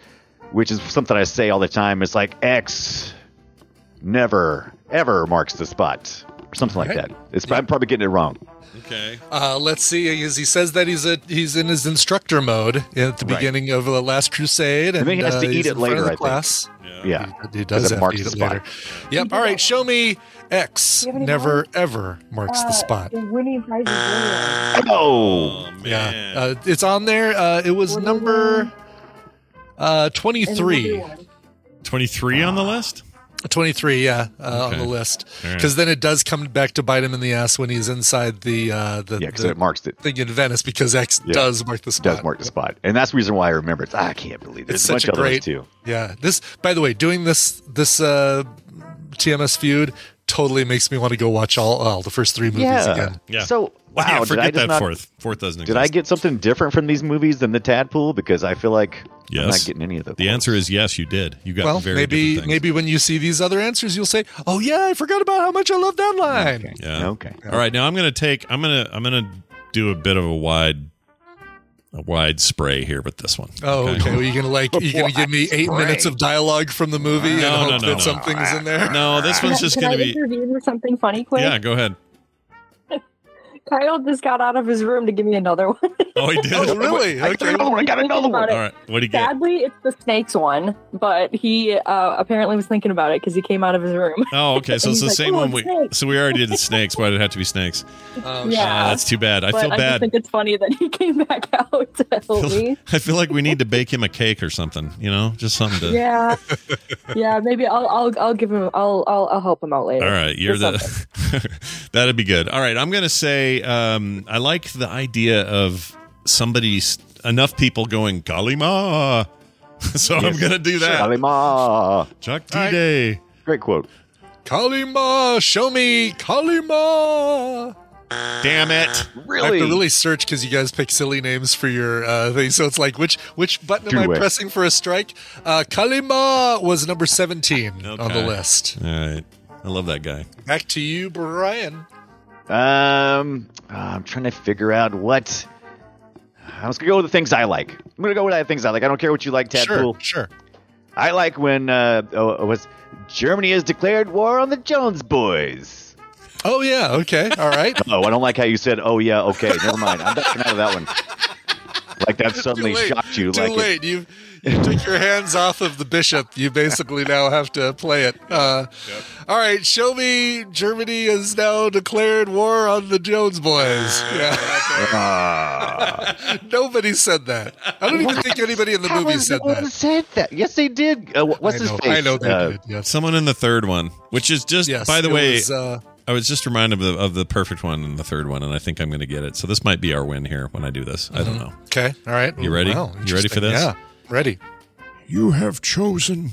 which is something I say all the time. It's like X never ever marks the spot or something like Right. that. It's I'm probably getting it wrong. Okay. Uh, let's see. As he says that he's a he's in his instructor mode at the Right. beginning of the Last Crusade, and then he has uh, to eat it in front of later, the I think. class. Yeah, He, he does it have to eat the it spot. later. Yep. All right. Show me X. Do you Never ever marks the spot. Winning prizes. Oh, Oh man. Yeah, uh, it's on there. Uh, it was number uh, 23. 23 on the list. 23, yeah, uh, Okay. on the list. All right. Because then it does come back to bite him in the ass when he's inside the uh, the, yeah, the it marks it. thing in Venice because X Yeah. does mark the spot. Does mark the spot, and that's the reason why I remember it. I can't believe there's It's a bunch such a great too. Yeah. This, by the way, doing this this uh, TMS feud totally makes me want to go watch all, all the first three movies again. Yeah. So wow, yeah, did forget I just that not, fourth. Fourth doesn't exist. Did. I get something different from these movies than the Tadpool? Because I feel like I'm not getting any of them. The answer is yes, you did. You got Well, very maybe different things. maybe when you see these other answers, you'll say, "Oh yeah, I forgot about how much I love that line." Yeah. Okay. All right, now I'm going to take I'm going to I'm going to do a bit of a wide a wide spray here with this one. Oh, okay. Well, you gonna like you gonna give me eight minutes of dialogue from the movie No, and hope no, no, that no. something's in there? No, this one's just Can going I to be intervene with something funny quick? Yeah, go ahead. Kyle just got out of his room to give me another one. Oh, he did. Oh, really? I Okay. got I got another one. All right. What do you get? Sadly, it's the snakes one, but he uh, apparently was thinking about it because he came out of his room. Oh, okay. So it's the like, same "Oh, one we snakes." So we already did the snakes. Why did it have to be snakes? Oh, Yeah. Ah, that's too bad. I but feel I just think it's funny that he came back out to help me. I feel like we need to bake him a cake or something, you know? Just something to Yeah, yeah. Maybe I'll I'll I'll give him I'll I'll I'll help him out later. All right, you're the That'd be good. All right, I'm going to say um, I like the idea of somebody enough people going Kalima. so I'm going to do that. Kalima. Chuck D All right. Day. Great quote. Kalima, show me Kalima. Damn it. Really? I have to really search because you guys pick silly names for your uh, thing. So it's like, which which button am Do I pressing for a strike? Uh, Kalima was number 17 on the list. All right. I love that guy. Back to you, Brian. Um, uh, I'm trying to figure out what. I was gonna go with the things I like. I'm gonna go with the things I like. I don't care what you like, Tadpool. Sure, sure. I like when uh, oh, it was Germany has declared war on the Jones boys. Oh, yeah. Okay. All right. Oh, I don't like how you said, "Oh yeah, okay, never mind." I'm backing out of that one. Like that suddenly shocked you. Too like it- late. You you took your hands off of the bishop. You basically now have to play it. Uh, All right, show me. Germany has now declared war on the Jones boys. Yeah, Ah. nobody said that. I don't even think anybody in the movie said that. said that? Yes, they did. Uh, what's I his know, face? I know they Uh, did. Yes. Someone in the third one, which is just, Yes. by the way, was, uh, I was just reminded of the, of the perfect one in the third one, and I think I'm going to get it. So this might be our win here when I do this. I don't know. okay. All right. You ready? Wow, You ready for this? Yeah. Ready. You have chosen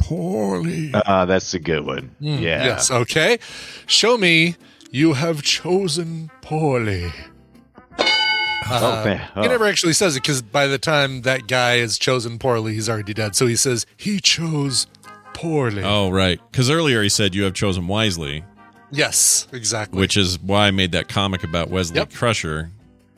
poorly. uh, that's a good one. Hmm, yeah. Yes. Okay. Show me. You have chosen poorly. Oh, man. He Oh. never actually says it because by the time that guy is chosen poorly, he's already dead. So he says he chose poorly. Oh, right. Because earlier he said you have chosen wisely, Yes, exactly. which is why I made that comic about Wesley Yep. Crusher.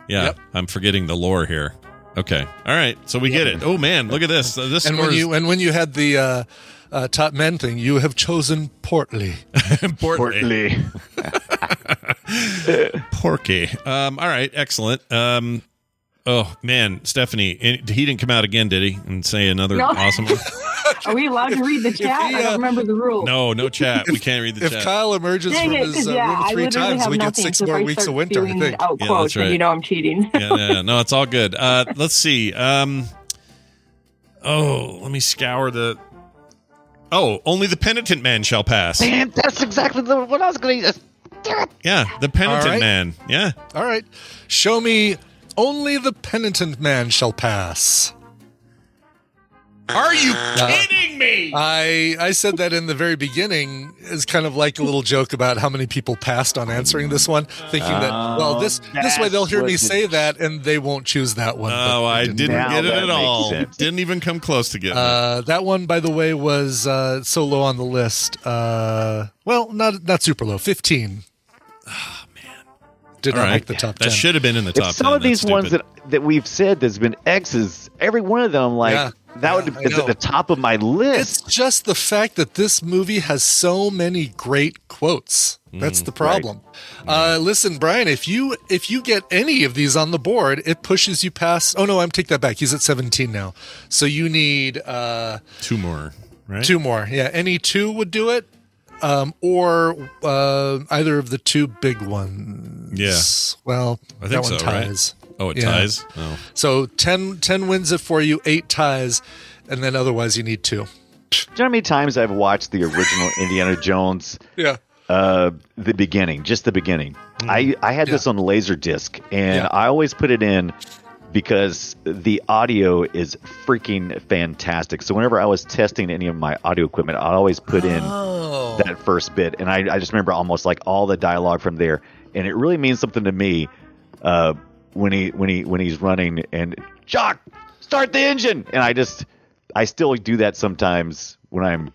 Yeah, Yep. I'm forgetting the lore here. Okay. All right. So we get it. Oh, man. Look at this. Uh, This and when you and when you had the uh, uh, top men thing, you have chosen portly. importantly. Portly. Porky. Um, all right. Excellent. Um, Oh man, Stephanie, he didn't come out again, did he? And say another No. awesome one. Are we allowed to read the chat? he, I uh, don't remember the rules. No, no chat. We can't read the If chat. If Kyle emerges Dang from it, his 'cause, uh, yeah, room three times, we get six so more weeks of winter. I think. Out Yeah, quotes, that's then right. you know I'm cheating. yeah, yeah, yeah. no, it's all good. Uh, let's see. Um, oh, let me scour the. Oh, only the penitent man shall pass. Man, that's exactly the, what I was going to. Yeah, the penitent All right. man. Yeah. All right. Show me only the penitent man shall pass. Are you kidding me? I I said that in the very beginning as kind of like a little joke about how many people passed on answering this one, thinking that well this this way they'll hear me say that and they won't choose that one. Oh, I didn't. didn't get it at all. sense. Didn't even come close to getting it. Uh, that one, by the way, was uh, so low on the list. Uh, well, not not super low. Fifteen. Man, did All not right. make the top That ten. should have been in the If top some 10. of these That's ones that, that we've said there's been X's, every one of them, like, Yeah. that would Yeah, I is at the top of my list. It's just the fact that this movie has so many great quotes. That's Mm, the problem. Uh, listen, Brian, if you if you get any of these on the board, it pushes you past. Oh no, I'm take that back. He's at 17 now. So you need uh, two more, right? two more. Yeah, any two would do it, um, or uh, either of the two big ones. Yeah. Well, I that think one so, right? ties. Oh, it Yeah. ties. Oh, So 10, 10 wins it for you. Eight ties, and then otherwise you need two. Do you know how many times I've watched the original Indiana Jones, Yeah. uh, the beginning, just the beginning? I, I had this on laser disc, and Yeah. I always put it in because the audio is freaking fantastic. So whenever I was testing any of my audio equipment, I always put in Oh. that first bit, and I, I just remember almost like all the dialogue from there, and it really means something to me uh, when he when he when he's running and Jock, start the engine, and I just I still do that sometimes when I'm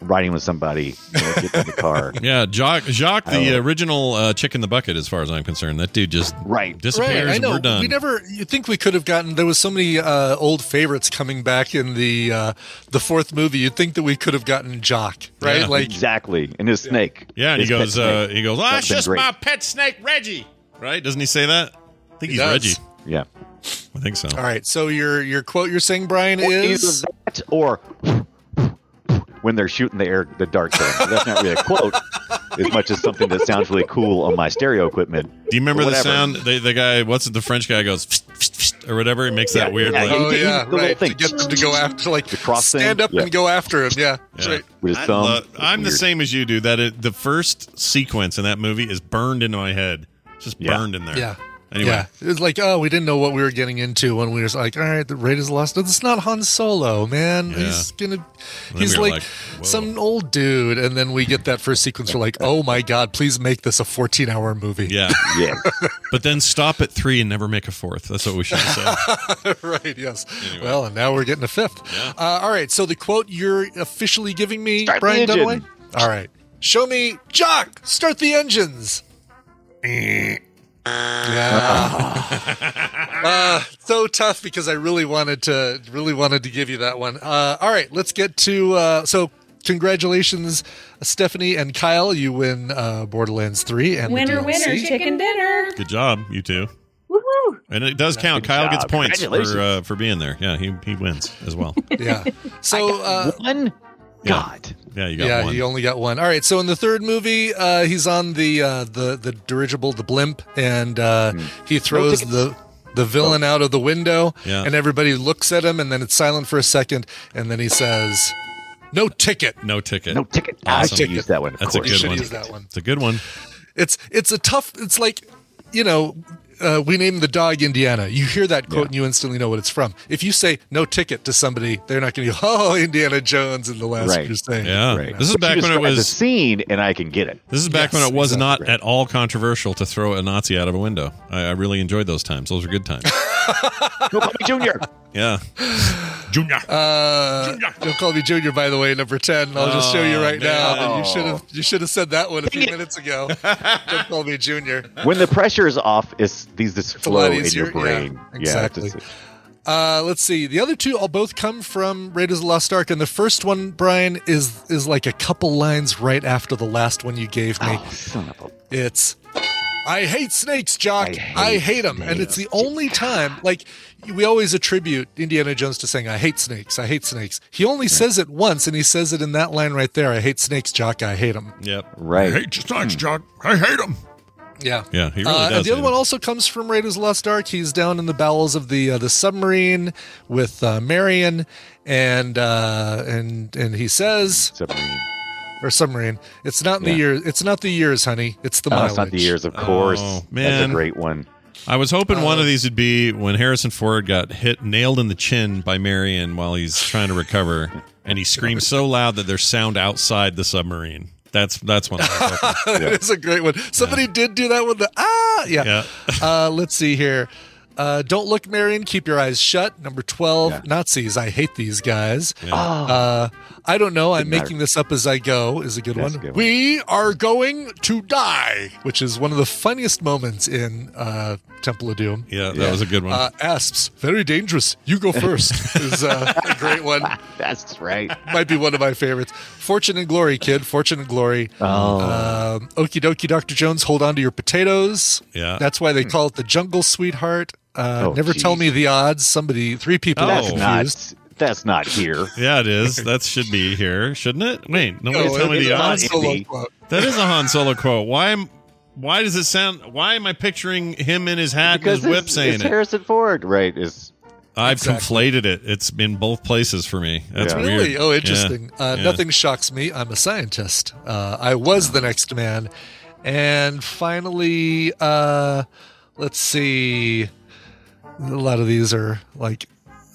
riding with somebody, you know, get in the car. yeah. Jock, Jock the Oh. original uh, chick in the bucket, as far as I'm concerned. That dude just Right. disappears. Right, I and know. We're done. We never. You think we could have gotten? There was so many uh, old favorites coming back in the uh, the fourth movie. You'd think that we could have gotten Jock, right? Yeah. Like, exactly, and his snake. yeah, and he goes. Uh, snake. he goes. Ah, That's just great. my pet snake, Reggie. Right? Doesn't he say that? I think He he's does. Reggie. Yeah. I think so. all right. So your your quote you're saying, Brian, Or is that or when they're shooting the air the darts in. That's not really a quote as much as something that sounds really cool on my stereo equipment. Do you remember the sound? The, the guy, what's it? The French guy goes or whatever. He makes that weird. yeah, like, oh yeah, the little right. To thing. get them to go after, like The cross thing? stand up Yeah. and go after him. Yeah, Yeah. right. With his I thumb. love- It's I'm the same as you, dude. That it, the first sequence in that movie is burned into my head. It's just Yeah. burned in there. Yeah. Anyway, Yeah, it was like, oh, we didn't know what we were getting into when we were like, all right, the Raiders lost. It's not Han Solo, man. Yeah. He's gonna, he's we like, like, some old dude, and then we get that first sequence. We're like, oh my god, please make this a 14 hour movie. yeah. Yeah. but then stop at three and never make a fourth. That's what we should have said. right. Yes. Well, and now we're getting a fifth. Yeah. Uh, all right. So the quote you're officially giving me, Start Brian. Dunaway. All right. Show me, Jock. Start the engines. Yeah. uh, so tough because I really wanted to really wanted to give you that one. Uh, all right, let's get to uh, so congratulations, Stephanie and Kyle. You win uh, Borderlands Three and Winner, DLC. winner, chicken dinner. Good job, you two. Woohoo! And it does count. Kyle job. gets points for uh, for being there. Yeah, he he wins as well. Yeah. So uh, One. God. Yeah, you got one. yeah, one. he only got one. All right, so in the third movie, uh, he's on the uh, the the dirigible, the blimp, and uh, he throws the the villain out of the window, Yeah. and everybody looks at him, and then it's silent for a second, and then he says, "No ticket." no ticket. No ticket. I Awesome. should use that one. Of That's a good should one. use that one. It's a good one. It's it's a tough. It's like you know. Uh, we named the dog Indiana. You hear that quote and you instantly know what it's from. If you say no ticket to somebody, they're not going to go, oh, Indiana Jones in the Last Right. Crusade. Yeah. Right. This is But back when it describe the was. scene, and I can get it. This is back Yes, when it was exactly not right. at all controversial to throw a Nazi out of a window. I, I really enjoyed those times. Those were good times. No, call me Junior. Yeah. Junior. Uh, don't call me Junior, by the way, number ten. I'll just show you Oh, right now. man. You should have you should have said that one a few minutes ago. don't call me Junior. when the pressure is off, it's these just a flow lot in your brain. yeah, exactly. just- Uh, let's see. The other two all both come from Raiders of the Lost Ark, and the first one, Brian, is is like a couple lines right after the last one you gave me. oh, son of a. It's I hate snakes, Jock. I I hate hate, them. And it's the only time, like, we always attribute Indiana Jones to saying, I hate snakes. I hate snakes. He only says it once, and he says it in that line right there I hate snakes, Jock. I hate them. Yep. Right. I hate snakes, Jock. I hate them. Yeah. Yeah, he really Uh, does. and the other one also comes from Raiders of the Lost Ark. He's down in the bowels of the uh, the submarine with uh, Marion, and uh, and and he says, Submarine. or submarine. It's not Yeah. the years. It's not the years, honey. It's the Oh, mileage. it's not the years, of course. Oh, That's man. a great one. I was hoping one Uh, of these would be when Harrison Ford got hit, nailed in the chin by Marion while he's trying to recover, and he screams so loud that there's sound outside the submarine. That's that's one. I was hoping. that is a great one. Somebody did do that with the ah, yeah. Yeah. uh, let's see here. Uh, don't look, Marion. Keep your eyes shut. Number twelve, Yeah. Nazis. I hate these guys. Oh, Uh, I don't know. I'm Didn't making this up as I go. Is a good one. a good one. We are going to die, which is one of the funniest moments in uh, Temple of Doom. Yeah, that Yeah. was a good one. Uh, asps, very dangerous. You go first. is uh, a great one. that's right. Might be one of my favorites. Fortune and glory, kid. Fortune and glory. Oh, Um, Okie dokie, Dr. Jones, hold on to your potatoes. Yeah. That's why they call it the jungle sweetheart. Uh, Oh, never tell me the odds. Somebody, three people Oh. that's confused. not. That's not here. yeah, it is. That should be here, shouldn't it? Wait, nobody No, tell me the odds. Solo That is a Han Solo quote. Why am? Why does it sound? Why am I picturing him in his hat and his whip saying it's it? Harrison Ford, right? Is I've Exactly. conflated it. It's in both places for me. That's Yeah. weird. Really? Oh, interesting. Yeah. Uh, Yeah. Nothing shocks me. I'm a scientist. Uh, I was the next man. And finally, uh, let's see. A lot of these are like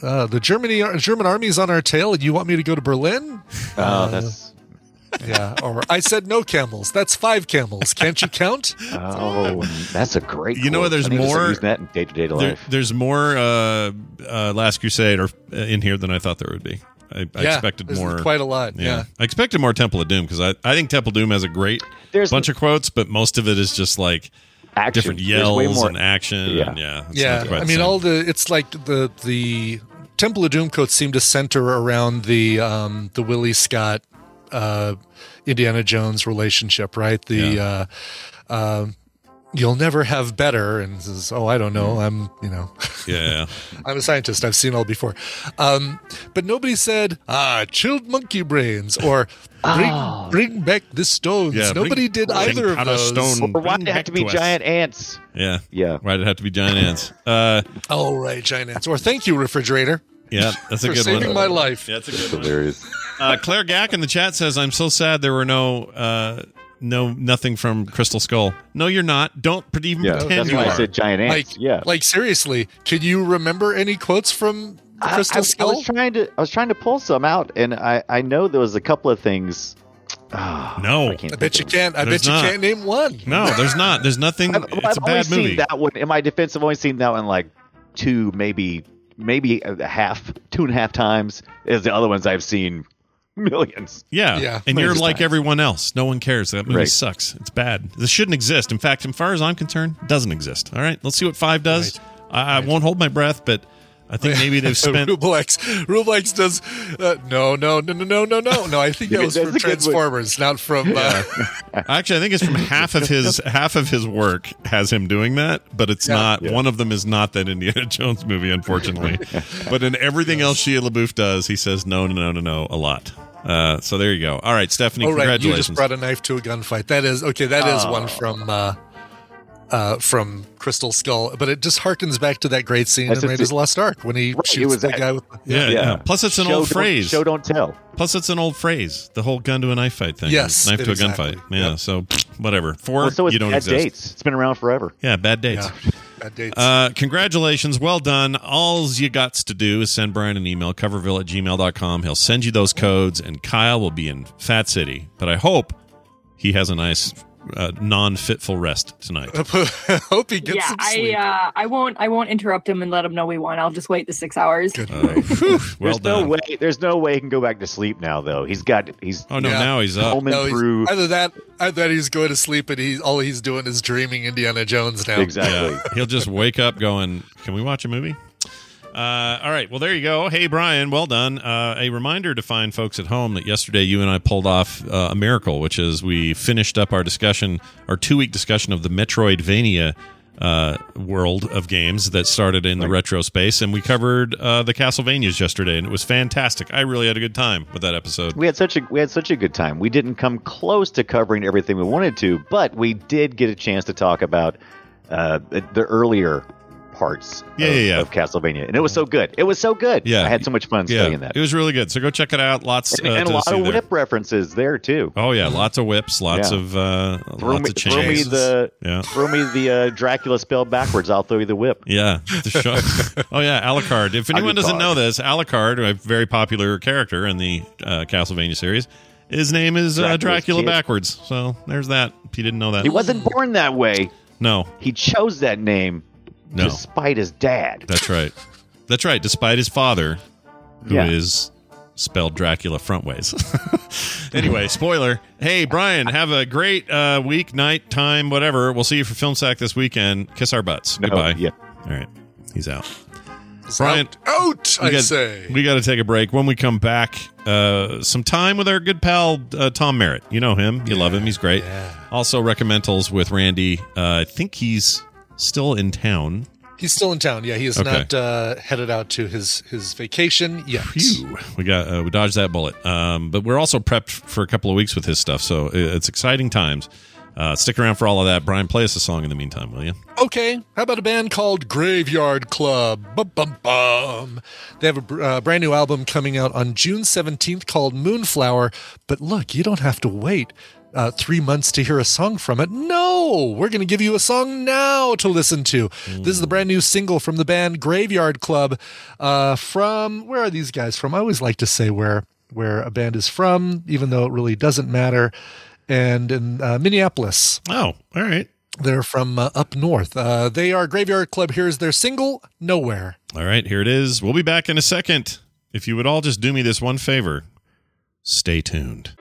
uh, the Germany German army's on our tail, and you want me to go to Berlin? oh, that's Yeah. Or I said no camels. That's five camels. Can't you count? oh, that's a great. You know there's I need to start more- using that in day to day There, life. there's more uh, uh, Last Crusade or uh, in here than I thought there would be. I, I yeah, expected more. Quite a lot. yeah. Yeah. I expected more Temple of Doom because I, I think Temple of Doom has a great There's- bunch of quotes, but most of it is just like Action. different There's way yells more- and action. Yeah. and yeah, yeah i mean same. all the it's like the the temple of doom quotes seem to center around the um the willie scott uh indiana jones relationship right the Yeah. uh um you'll never have better and says oh i don't know Mm. i'm you know yeah. i'm a scientist i've seen all before um but nobody said ah chilled monkey brains or bring, bring back the stones Yeah, bring- nobody did either of out a those stone. Or why Bring did it have to be to giant ants? Yeah. Yeah. Why did it have to be giant ants? Uh, oh right giant ants or thank you refrigerator yeah, that's a for good saving one. my life Yeah, that's a good one. Hilarious. Uh, Claire Gack in the chat says, "I'm so sad there were no, uh, no, nothing from Crystal Skull. No, you're not. Don't even Yeah, pretend that's you why are. I said giant ants. Like, yeah. like seriously, can you remember any quotes from I- Crystal I, I, Skull? was trying to I was trying to pull some out, and I I know there was a couple of things. Ah, No. I, can't I bet you them. can't. I There's bet you not. can't name one. no, there's not. There's nothing. I've, it's I've a only bad seen movie. that one. In my defense, I've only seen that one like two, maybe maybe a half, two and a half times. As the other ones I've seen millions. Yeah. Yeah. And you're like times. everyone else. No one cares. That movie Right. sucks. It's bad. This shouldn't exist. In fact, as far as I'm concerned, it doesn't exist. All right. Let's see what five does. I, I won't hold my breath, but I think maybe they've spent. Rublex. Rublex does. Uh, no, no, no, no, no, no, no, no. I think that was from a good one. Transformers, not from. Uh, Actually, I think it's from half of his half of his work has him doing that, but it's Yeah. not. Yeah. One of them is not that Indiana Jones movie, unfortunately. but in everything else Shia LaBeouf does, he says no, no, no, no, no a lot. Uh, so there you go. All right, Stephanie, oh right, you just brought a knife to a gunfight. That is okay. That is one from. Uh, uh, from Crystal Skull, but it just harkens back to that great scene That's in just Raiders of the Lost Ark when he Right, shoots was the that- guy with. yeah, yeah, Yeah. Plus, it's an Show old phrase. Show don't tell. Plus, it's an old phrase. The whole gun to a knife fight thing. Yes, knife to exactly. a gunfight. Yeah. Yep. So whatever. Four, Well, so it's you don't bad exist. dates. It's been around forever. Yeah, bad dates. Yeah, bad dates. Uh, congratulations. Well done. All you got to do is send Brian an email, coverville at gmail.com. He'll send you those codes, and Kyle will be in Fat City. But I hope he has a nice, uh, non fitful rest tonight. Hope he gets yeah, some I uh, I won't I won't interrupt him and let him know we won. I'll just wait the six hours. Good. Uh, whew, well there's done. no way. There's no way he can go back to sleep now, though. He's got. He's Oh, no, Yeah. now he's up. No, he's- either that, either that he's going to sleep and he's all he's doing is dreaming Indiana Jones now. Exactly. Yeah. He'll just wake up going, Can we watch a movie? Uh, all right. Well, there you go. Hey, Brian, well done. Uh, a reminder to find folks at home that yesterday you and I pulled off uh, a miracle, which is we finished up our discussion, our two week discussion of the Metroidvania uh, world of games that started in the retro space, and we covered uh, the Castlevanias yesterday, and it was fantastic. I really had a good time with that episode. We had such a we had such a good time. We didn't come close to covering everything we wanted to, but we did get a chance to talk about uh, the, the earlier parts Yeah, of, yeah, yeah. of Castlevania, and it was so good. It was so good. Yeah. I had so much fun Yeah, studying that, it was really good. So go check it out. Lots and, uh, and a lot of there. whip references there too. Oh yeah, lots of whips, lots Yeah. of uh, Throw lots me, of throw me the Yeah. throw me the uh, Dracula spell backwards. I'll throw you the whip. Yeah, the oh yeah, Alucard. If anyone doesn't know this, Alucard, a very popular character in the uh, Castlevania series, his name is uh, Dracula backwards. So there's that. If you didn't know that, He wasn't born that way. no, He chose that name no, despite his dad. that's right. That's right. Despite his father, who is Yeah. spelled Dracula front ways. anyway, spoiler. Hey, Brian, have a great uh, week, night, time, whatever. We'll see you for Film Sack this weekend. Kiss our butts. No, Goodbye. yeah. All right. He's out. Brian, out, out we I got, say. we got to take a break. When we come back, uh, some time with our good pal uh, Tom Merritt. You know him. You love him. He's great. yeah. Also, recommendals with Randy. Uh, I think he's still in town. He's still in town. Yeah, he is Okay. not uh, headed out to his his vacation yet. Phew. We got uh, we dodged that bullet. Um, but we're also prepped for a couple of weeks with his stuff, so it's exciting times. Uh, stick around for all of that. Brian, play us a song in the meantime, will you? Okay, how about a band called Graveyard Club? Bum, bum, bum. They have a br- uh, brand new album coming out on June 17th called Moonflower. But look, you don't have to wait uh, three months to hear a song from it. No, we're going to give you a song now to listen to. This is the brand new single from the band Graveyard Club. Uh, from where are these guys from? I always like to say where where a band is from, even though it really doesn't matter. And in uh, Minneapolis. Oh, all right. They're from uh, up north. Uh, they are Graveyard Club. Here's their single, Nowhere. All right, here it is. We'll be back in a second. If you would all just do me this one favor, stay tuned.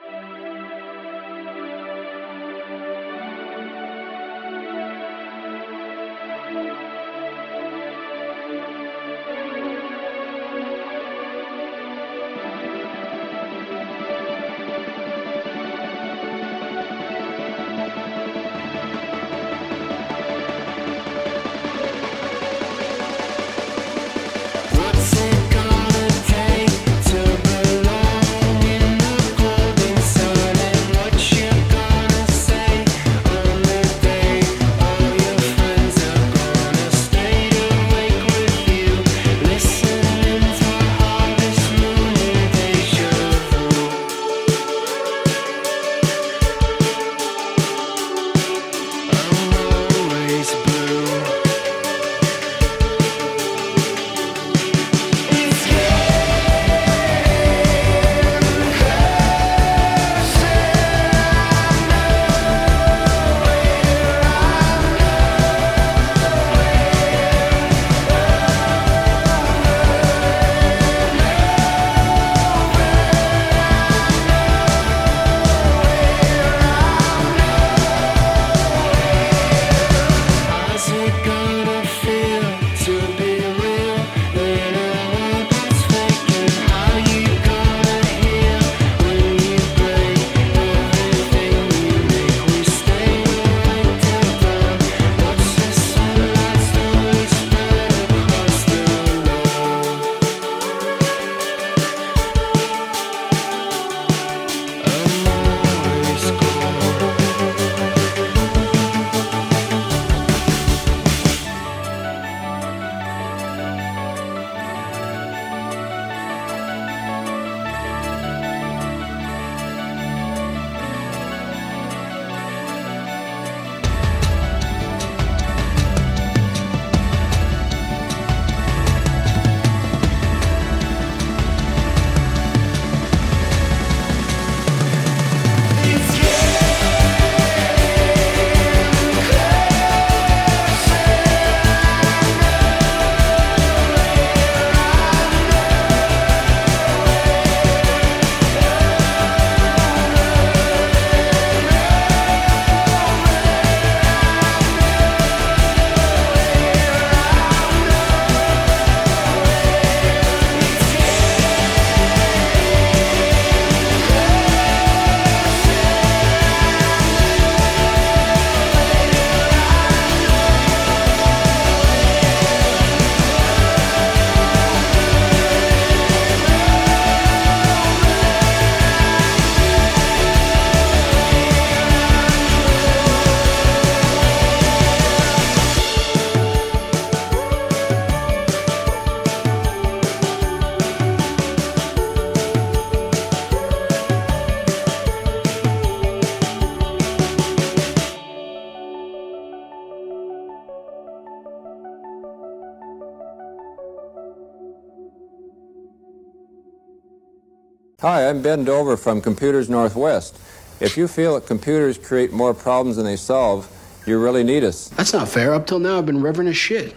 I'm Ben Dover from Computers Northwest. If you feel that computers create more problems than they solve, you really need us. That's not fair. Up till now, I've been reverend as shit.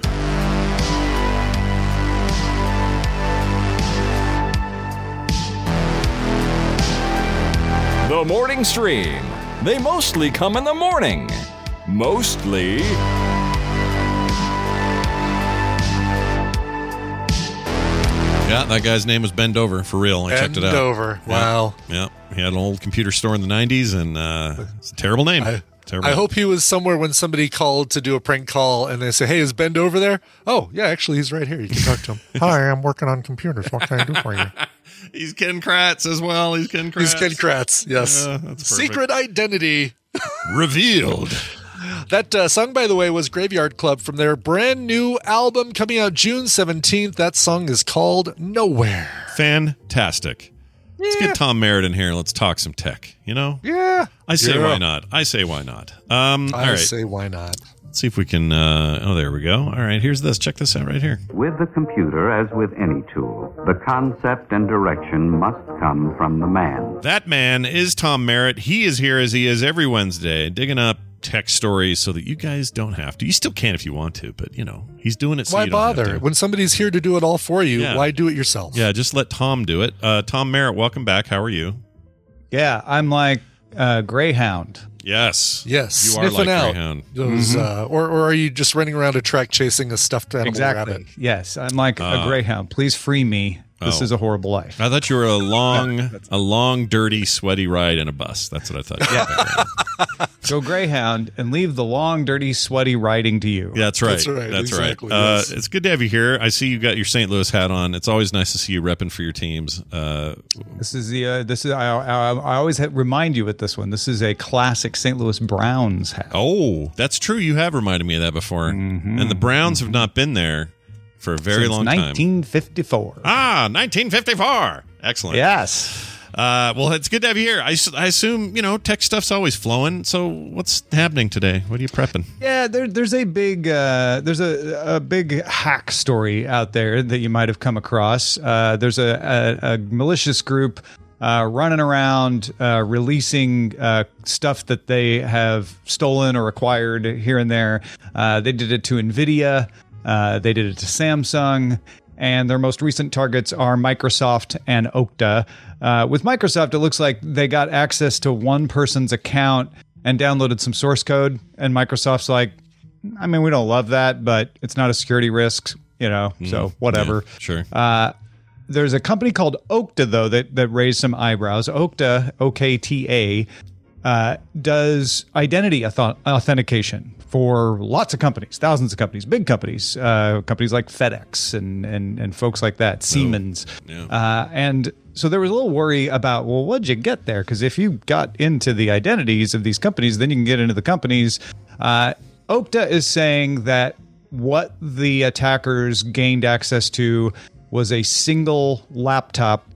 The morning stream. They mostly come in the morning. Mostly. Yeah, that guy's name was Ben Dover for real. I checked it out. Dover. Yeah. Wow. Yeah, he had an old computer store in the '90s, and uh, it's a terrible name. terrible. I hope he was somewhere when somebody called to do a prank call and they say, Hey, is Ben over there? Oh, yeah, actually, he's right here. You can talk to him. Hi, I'm working on computers. What can I do for you? He's Ken Kratz as well. He's Ken Kratz. He's Ken Kratz. Yes. Yeah. Secret identity. revealed. That uh, song, by the way, was Graveyard Club from their brand new album coming out June 17th. That song is called Nowhere. Fantastic. Let's get Tom Merritt in here. and Let's talk some tech. You know, Yeah. I say Yeah. why not. I say why not. Um, I right. say, why not? Let's see if we can. Uh, oh, there we go. All right. Here's this. Check this out right here. With the computer, as with any tool, the concept and direction must come from the man. That man is Tom Merritt. He is here as he is every Wednesday, digging up tech stories so that you guys don't have to. You still can if you want to, but you know he's doing it. So why you don't have bother? to. When somebody's here to do it all for you, Yeah. why do it yourself? Yeah, just let Tom do it. Uh, Tom Merritt, welcome back. How are you? Yeah, I'm like uh, Greyhound. Yes. Yes. You are Sniffing like out Greyhound. those, Mhm. uh, or, or are you just running around a track chasing a stuffed animal Exactly. rabbit? Yes, I'm like Uh, a Greyhound. Please free me. This Oh. is a horrible life. I thought you were a long, a long, dirty, sweaty ride in a bus. That's what I thought. you were. Go Greyhound and leave the long, dirty, sweaty riding to you. Yeah, that's right. That's right, That's exactly, right. Uh, yes. It's good to have you here. I see you got your St. Louis hat on. It's always nice to see you repping for your teams. Uh, This is the uh, this is I, I, I always ha- remind you with this one. This is a classic St. Louis Browns hat. oh, that's true. You have reminded me of that before. And the Browns have not been there for a very Since long time. 1954. Ah, 1954. Excellent. Yes. Uh, well, it's good to have you here. I assume you know tech stuff's always flowing. So what's happening today? What are you prepping? Yeah, there, there's a big uh, there's a, a big hack story out there that you might have come across. Uh, there's a, a, a malicious group uh, running around uh, releasing uh, stuff that they have stolen or acquired here and there. Uh, they did it to Nvidia. Uh, they did it to Samsung. And their most recent targets are Microsoft and Okta. Uh, with Microsoft, it looks like they got access to one person's account and downloaded some source code. And Microsoft's like, I mean, we don't love that, but it's not a security risk, you know, so whatever. Yeah, sure. Uh, there's a company called Okta, though, that, that raised some eyebrows. Okta, O K T A, uh, does identity auth- authentication for lots of companies, thousands of companies, big companies, uh, companies like FedEx and, and, and folks like that, Siemens. Uh, and so there was a little worry about, well, what'd you get there? Because if you got into the identities of these companies, then you can get into the companies. Uh, Okta is saying that what the attackers gained access to was a single laptop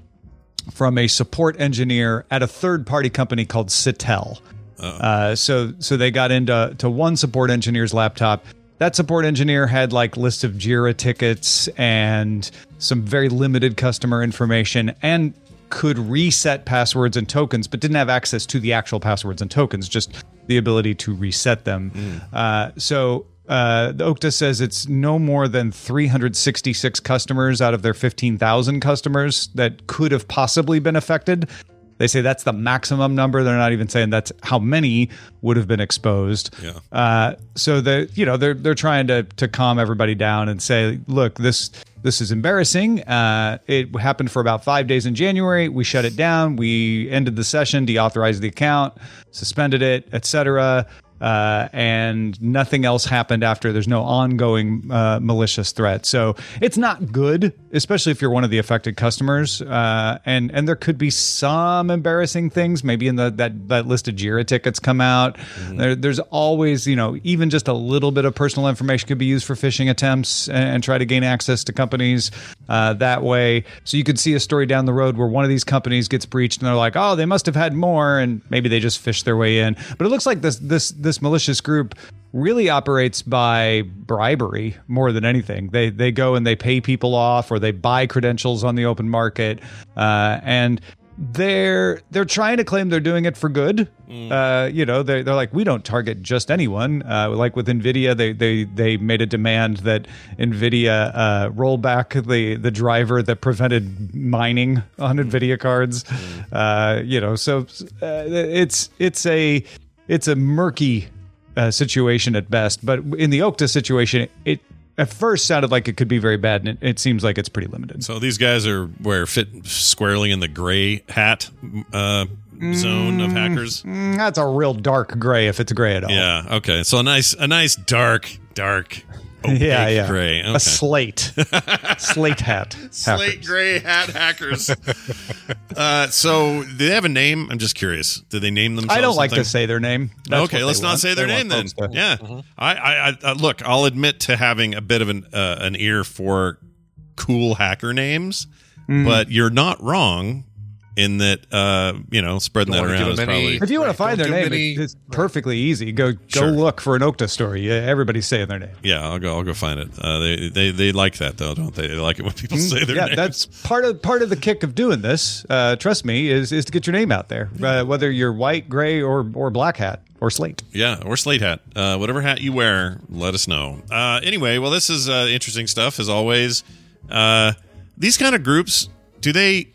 from a support engineer at a third party company called Sitel. Uh, so so they got into to one support engineer's laptop. That support engineer had like list of Jira tickets and some very limited customer information and could reset passwords and tokens, but didn't have access to the actual passwords and tokens, just the ability to reset them. Uh, so uh, the Okta says it's no more than 366 customers out of their 15,000 customers that could have possibly been affected. They say that's the maximum number. They're not even saying that's how many would have been exposed. Yeah. Uh, so they, you know, they're they're trying to to calm everybody down and say, look, this this is embarrassing. Uh, it happened for about five days in January. We shut it down. We ended the session, deauthorized the account, suspended it, etc. Uh, and nothing else happened after. There's no ongoing uh, malicious threat, so it's not good, especially if you're one of the affected customers. Uh, and and there could be some embarrassing things. Maybe in the that that list of Jira tickets come out. There, there's always you know even just a little bit of personal information could be used for phishing attempts and, and try to gain access to companies uh, that way. So you could see a story down the road where one of these companies gets breached and they're like, oh, they must have had more, and maybe they just fished their way in. But it looks like this this this malicious group really operates by bribery more than anything. They they go and they pay people off or they buy credentials on the open market, uh, and they're they're trying to claim they're doing it for good. Mm. Uh, you know, they're, they're like we don't target just anyone. Uh, like with Nvidia, they they they made a demand that Nvidia uh, roll back the the driver that prevented mining on Nvidia cards. Uh, you know, so uh, it's it's a it's a murky uh, situation at best. But in the Okta situation, it at first sounded like it could be very bad, and it, it seems like it's pretty limited. So these guys are where fit squarely in the gray hat uh, zone of hackers. Mm, that's a real dark gray if it's gray at all. Yeah. Okay. So a nice, a nice dark, dark, opaque yeah, yeah. gray. Okay. A slate, slate hat. Slate gray hat hackers. uh, so do they have a name? I'm just curious. Do they name themselves? I don't like to say their name. That's okay, let's they not want. say their They name then. to- Yeah, Mhm. I, I, I, uh, look. I'll admit to having a bit of an uh, an ear for cool hacker names, Mm. but you're not wrong in that. Uh, you know, spreading Don't that around is them any- probably If you want to find their name, any- it- it's perfectly easy. Go go Sure. look for an Okta story. Everybody's saying their name. yeah. I'll go. I'll go find it. Uh, they they they like that though, don't they? They like it when people say their yeah, names. that's part of part of the kick of doing this. Uh, trust me, is is to get your name out there, uh, whether you're white, gray, or or black hat or slate. Yeah, or slate hat. Uh, whatever hat you wear, let us know. Uh, anyway, well, this is uh, interesting stuff as always. Uh, these kind of groups, do they?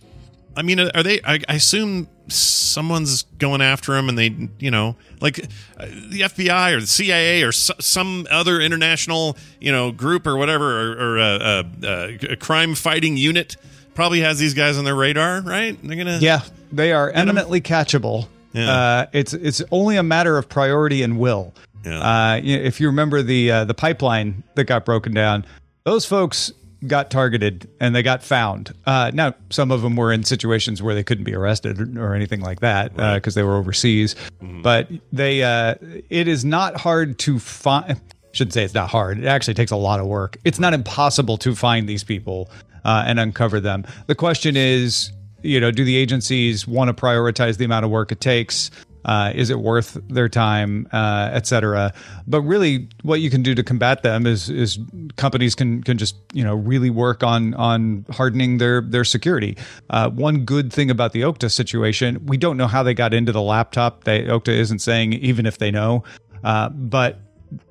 I mean, are they? I, I assume someone's going after them, and they, you know, like uh, the FBI or the CIA or s- some other international, you know, group or whatever, or, or uh, uh, uh, a crime fighting unit probably has these guys on their radar, right? They're gonna, Yeah, they are eminently catchable. Yeah. Uh, it's it's only a matter of priority and will. Yeah. Uh, if you remember the uh, the pipeline that got broken down, those folks got targeted and they got found. Uh, now, some of them were in situations where they couldn't be arrested or anything like that because they were overseas. But they, uh, it is not hard to find. Shouldn't say it's not hard. It actually takes a lot of work. It's not impossible to find these people uh, and uncover them. The question is, you know, do the agencies want to prioritize the amount of work it takes? Uh, is it worth their time, uh, et cetera? But really, what you can do to combat them is is companies can can just you know really work on on hardening their their security. Uh, one good thing about the Okta situation, we don't know how they got into the laptop. They, Okta isn't saying even if they know, uh, but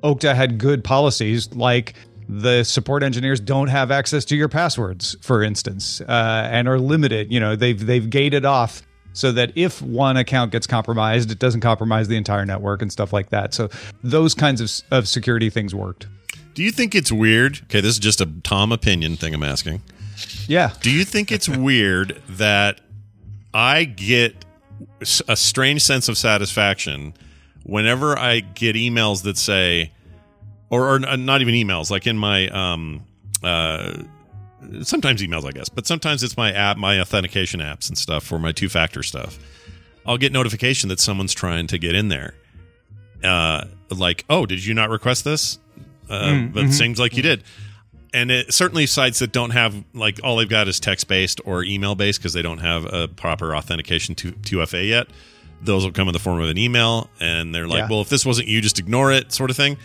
Okta had good policies like the support engineers don't have access to your passwords, for instance, uh, and are limited. You know, they've they've gated off so that if one account gets compromised, it doesn't compromise the entire network and stuff like that. So those kinds of of security things worked. Do you think it's weird? Okay, this is just a Tom opinion thing I'm asking. Yeah. Do you think it's weird that I get a strange sense of satisfaction whenever I get emails that say, or, or not even emails, like in my, um, uh, sometimes emails, I guess, but sometimes it's my app, my authentication apps and stuff for my two factor stuff. I'll get notification that someone's trying to get in there. Uh, like, oh, did you not request this? Uh, Mm, but it mhm. seems like you did and it certainly sites that don't have like all they've got is text based or email based because they don't have a proper authentication to 2FA yet. Those will come in the form of an email, and they're like, Yeah. "Well, if this wasn't you, just ignore it," sort of thing.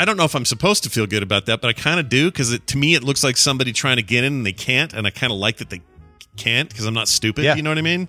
I don't know if I'm supposed to feel good about that, but I kind of do because to me it looks like somebody trying to get in and they can't, and I kind of like that they can't because I'm not stupid. Yeah. You know what I mean?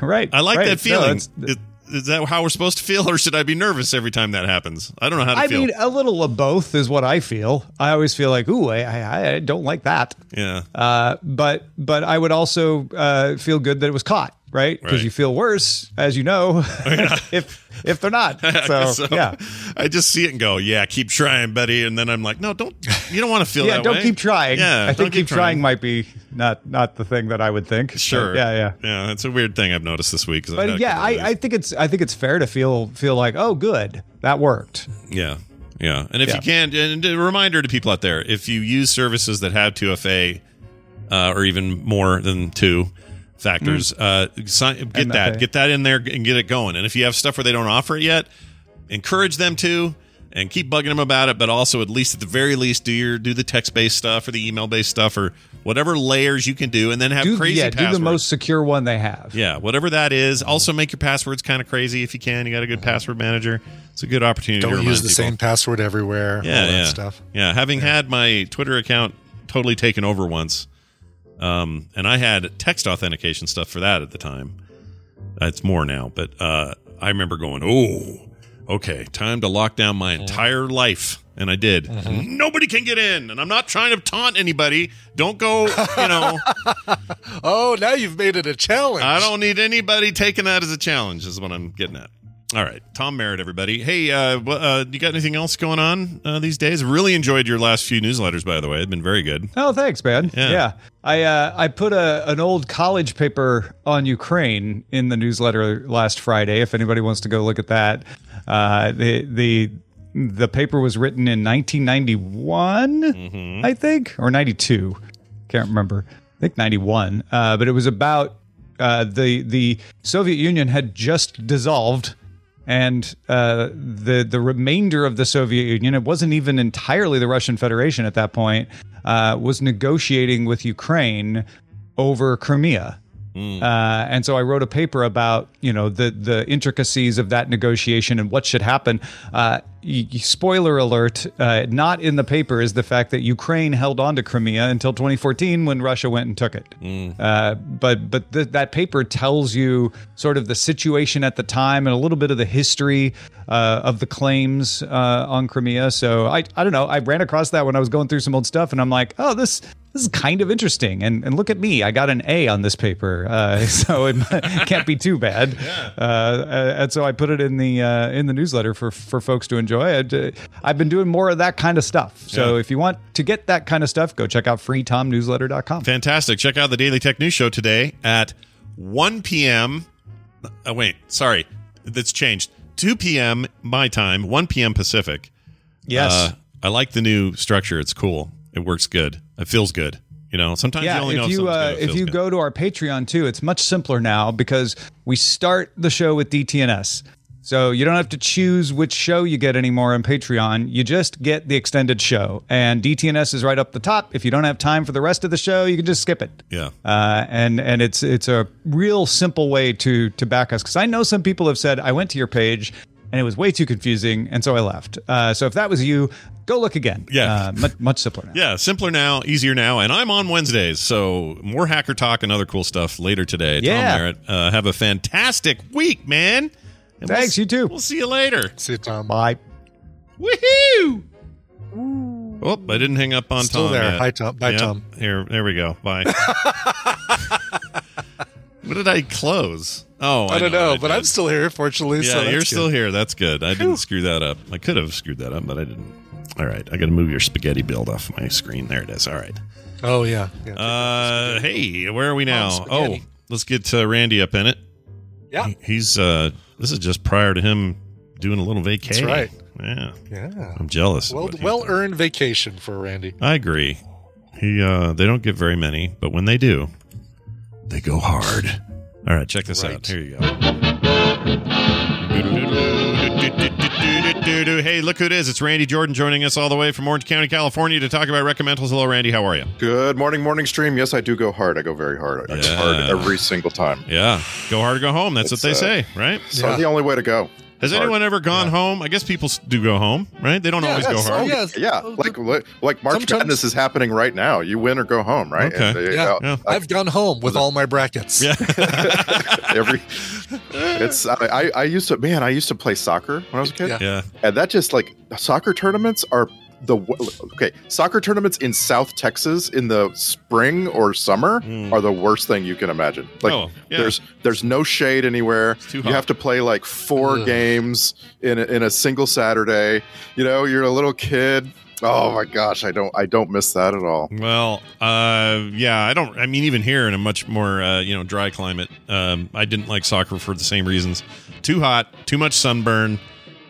Right. I like right. that No, feeling. it's- is, is that how we're supposed to feel, or should I be nervous every time that happens? I don't know how to I feel. mean, a little of both is what I feel. I always feel like, ooh, I, I, I don't like that. yeah. Uh, but but I would also uh, feel good that it was caught, right? Because Right. you feel worse, as you know, if if they're not. I So, so. yeah, I just see it and go, yeah, keep trying, buddy. And then I'm like, no, don't. You don't want to feel yeah. Don't way. keep trying. Yeah, I think keep trying. might be not not the thing that I would think. Sure. But yeah, yeah. yeah. It's a weird thing I've noticed this week. But yeah, I, I think it's I think it's fair to feel feel like oh good that worked. yeah, yeah. And if Yeah. you can, and a reminder to people out there, if you use services that have 2FA uh, or even more than two factors, uh, sign, get that, get that in there and get it going. And if you have stuff where they don't offer it yet, encourage them to. And keep bugging them about it, but also at least at the very least do your do the text based stuff or the email based stuff or whatever layers you can do, and then have Do, crazy yeah, do the most secure one they have. Yeah, whatever that is. Also, make your passwords kind of crazy if you can. You got a good password manager. It's a good opportunity. to Don't remind use the people. same password everywhere. Yeah, all that yeah, stuff. Yeah, having had my Twitter account totally taken over once, Um, and I had text authentication stuff for that at the time. Uh, It's more now, but uh, I remember going, "Oh, okay, time to lock down my entire life," and I did. Nobody can get in, and I'm not trying to taunt anybody. Don't go, you know. Oh, now you've made it a challenge. I don't need anybody taking that as a challenge. Is what I'm getting at. All right, Tom Merritt, everybody. Hey, uh, uh, you got anything else going on uh, these days? Really enjoyed your last few newsletters, by the way. They've been very good. Oh, thanks, man. Yeah. Yeah, I uh, I put a an old college paper on Ukraine in the newsletter last Friday. If anybody wants to go look at that, uh, the the the paper was written in 1991, Mm-hmm. I think, or 92. Can't remember. I think 91. Uh, but it was about uh, the the Soviet Union had just dissolved and uh, the the remainder of the Soviet Union, it wasn't even entirely the Russian Federation at that point, uh, was negotiating with Ukraine over Crimea. Uh, and so I wrote a paper about you know the the intricacies of that negotiation and what should happen. Uh, y- spoiler alert: uh, not in the paper is the fact that Ukraine held on to Crimea until 2014 when Russia went and took it. Uh, but but th- that paper tells you sort of the situation at the time and a little bit of the history uh, of the claims uh, on Crimea. So I I don't know. I ran across that when I was going through some old stuff, and I'm like, oh, this this is kind of interesting. And and look at me, I got an A on this paper, uh, so it can't be too bad. Uh, and so I put it in the uh, in the newsletter for for folks to enjoy. It. Uh, I've been doing more of that kind of stuff. So Yeah. if you want to get that kind of stuff, go check out freetomnewsletter.com. Fantastic. Check out the Daily Tech News Show today at 1 p.m. Oh, wait, sorry. That's changed. 2 p.m. my time, 1 p.m. Pacific. Yes. Uh, I like the new structure. It's cool. It works good. It feels good. You know, sometimes you yeah, only know if you uh. If you good. go to our Patreon too, it's much simpler now because we start the show with DTNS. So you don't have to choose which show you get anymore on Patreon. You just get the extended show, and DTNS is right up the top. If you don't have time for the rest of the show, you can just skip it. Yeah. Uh, and and it's it's a real simple way to to back us because I know some people have said I went to your page and it was way too confusing, and so I left. Uh, so if that was you, go look again. Yeah. uh, much, much simpler now. Yeah, simpler now, easier now, and I'm on Wednesdays, so more hacker talk and other cool stuff later today. Yeah. Tom Merritt, uh, have a fantastic week, man. And we'll Thanks, you too. We'll see you later. See you, Tom. Bye. Woohoo! Oh, I didn't hang up on Still Tom. there. yet. Hi, Tom. Bye, Yep. Tom. Here, there we go. Bye. what did I close? Oh, I don't what know, I but. I'm still here, fortunately. Yeah, so you're good. still here. That's good. I didn't screw that up. I could have screwed that up, but I didn't. All right, I got to move your spaghetti build off my screen. There it is. All right. Oh yeah. yeah. Uh, hey, where are we now? Oh, Oh, let's get uh, Randy up in it. Yeah. He- he's uh, this is just prior to him doing a little vacation. right. Yeah, yeah. I'm jealous. Well, well earned vacation for Randy. I agree. He uh, they don't get very many, but when they do, they go hard. All right, check this out. Here you go. Hey, look who it is. It's Randy Jordan joining us all the way from Orange County, California to talk about recommendals. Hello, Randy. How are you? Good morning, morning stream. Yes, I do go hard. I go very hard. I go Yeah. hard every single time. Yeah. Go hard or go home. That's It's, what they uh, say, right? So Yeah. the only way to go. Has Hard. anyone ever gone home? I guess people do go home, right? They don't always go yes. hard. Oh, yeah. Yeah, like like- like March Sometimes- Madness is happening right now. You win or go home, right? Okay. And, uh, Yeah. Yeah. I've gone home with all my brackets. Yeah. every it's I, I I used to man I used to play soccer when I was a kid, Yeah. yeah. and that just like soccer tournaments are the okay soccer tournaments in South Texas in the spring or summer Mm. are the worst thing you can imagine. Like Oh, yeah. there's there's no shade anywhere. too You have to play like four Ugh. games in a, in a single Saturday. You know, you're a little kid. Oh my gosh, I don't I don't miss that at all. Well, uh, yeah, I don't. I mean, even here in a much more uh, you know dry climate, um, I didn't like soccer for the same reasons. Too hot, too much sunburn.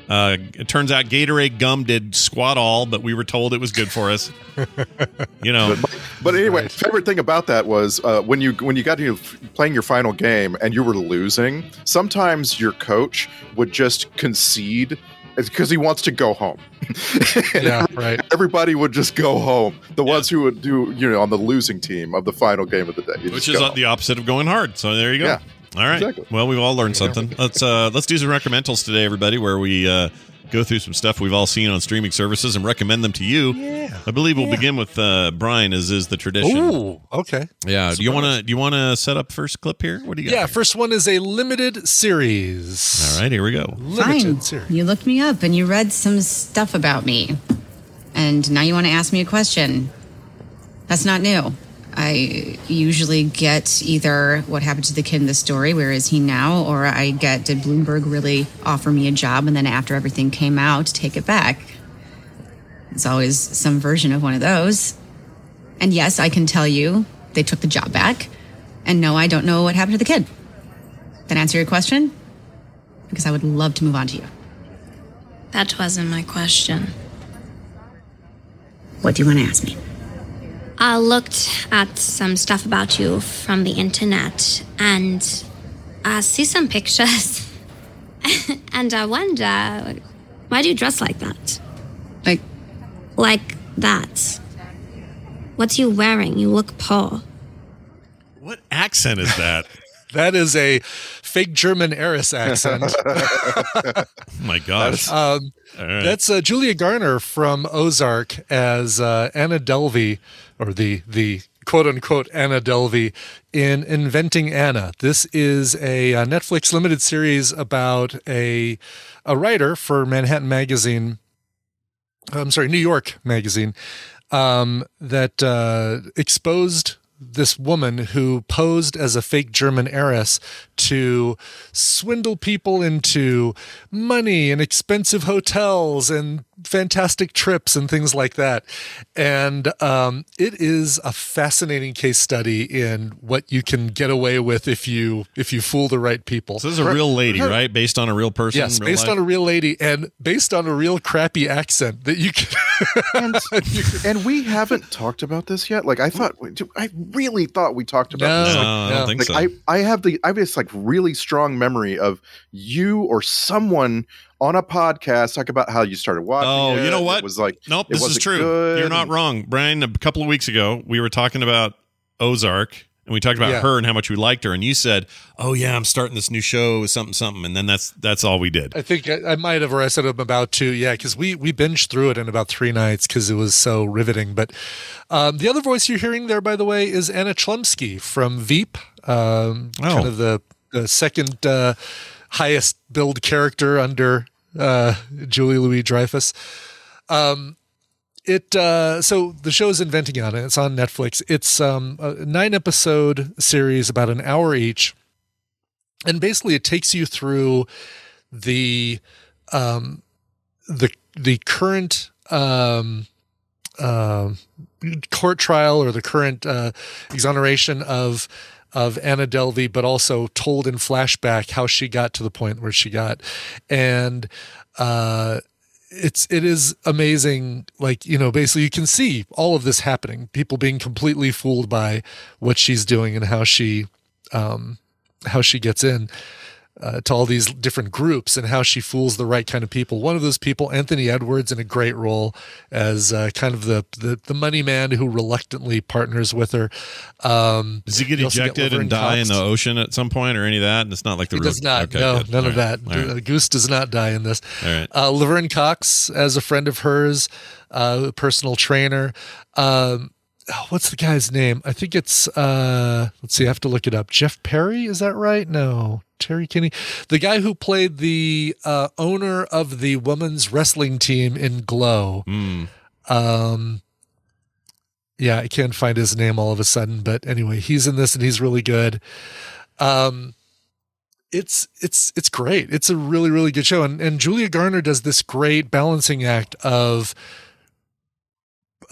Uh, it turns out Gatorade gum did squat all, but we were told it was good for us. you know, But, but anyway, favorite thing about that was uh, when you when you got to playing your final game and you were losing. Sometimes your coach would just concede because he wants to go home. And Yeah, right. Everybody would just go home. The ones who would do you know on the losing team of the final game of the day, which is home. the opposite of going hard. So there you go. Yeah. All right. Exactly. Well, we've all learned something. Let's uh let's do some recommendals today, everybody, where we uh go through some stuff we've all seen on streaming services and recommend them to you. Yeah. I believe we'll begin with uh Brian, as is the tradition. Ooh, okay. Yeah. Do you want to do you want to set up first clip here? What do you got? Yeah, first one is a limited series. All right, here we go. Limited Fine. series. You looked me up and you read some stuff about me. And now you want to ask me a question. That's not new. I usually get either what happened to the kid in the story, where is he now? Or I get, did Bloomberg really offer me a job? And then after everything came out, take it back. It's always some version of one of those. And yes, I can tell you they took the job back. And no, I don't know what happened to the kid. That answer your question? Because I would love to move on to you. That wasn't my question. What do you want to ask me? I looked at some stuff about you from the internet and I see some pictures. and I wonder why do you dress like that? Like like that. What's you wearing? You look poor. What accent is that? That is a fake German heiress accent. oh my gosh. Um, All right. That's uh, Julia Garner from Ozark as uh, Anna Delvey, or the the quote unquote Anna Delvey in Inventing Anna. This is a, uh Netflix limited series about a a writer for Manhattan Magazine. I'm sorry, New York Magazine um, that uh, exposed this woman who posed as a fake German heiress to swindle people into money and expensive hotels and fantastic trips and things like that. And um, it is a fascinating case study in what you can get away with if you if you fool the right people. So this is a real lady, right? Based on a real person. Yes, real based life? on a real lady and based on a real crappy accent that you can. and, and we haven't talked about this yet. Like I thought, I really thought we talked about No, this. No, Like, I don't think like so. I, I have the I have this like really strong memory of you or someone on a podcast talk about how you started watching. Oh, it. you know what? It was like nope, this is true. good, You're not wrong, Brian. A couple of weeks ago, we were talking about Ozark, and we talked about Yeah. her and how much we liked her, and you said, "Oh yeah, I'm starting this new show, something, something," and then that's that's all we did. I think I, I might have, or I said I'm about to. Yeah, because we we binged through it in about three nights because it was so riveting. But um, the other voice you're hearing there, by the way, is Anna Chlumsky from Veep, um, Oh. kind of the, the second uh, highest billed character under uh, Julie Louis Dreyfus. Um, it uh, so the show is Inventing Anna. It's on Netflix. It's um, a nine episode series, about an hour each, and basically it takes you through the um, the the current um, um court trial or the current uh, exoneration of of Anna Delvey, but also told in flashback how she got to the point where she got, and uh, it's it is amazing. Like you know, basically you can see all of this happening. People being completely fooled by what she's doing and how she um, how she gets in uh, to all these different groups and how she fools the right kind of people. One of those people, Anthony Edwards, in a great role as uh, kind of the, the the money man who reluctantly partners with her. Um, Does he get ejected and die in the ocean at some point, or any of that? And it's not like the He real- does not. Okay, no, good. none All of right. that. Right. Goose does not die in this. All right. Uh, Laverne Cox, as a friend of hers, uh, personal trainer. Um, what's the guy's name? I think it's. Uh, let's see. I have to look it up. Jeff Perry. Is that right? No. Terry Kinney, the guy who played the uh, owner of the women's wrestling team in Glow. Mm. Um, yeah, I can't find his name all of a sudden, but anyway, he's in this and he's really good. Um, it's it's it's great. It's a really really good show, and and Julia Garner does this great balancing act of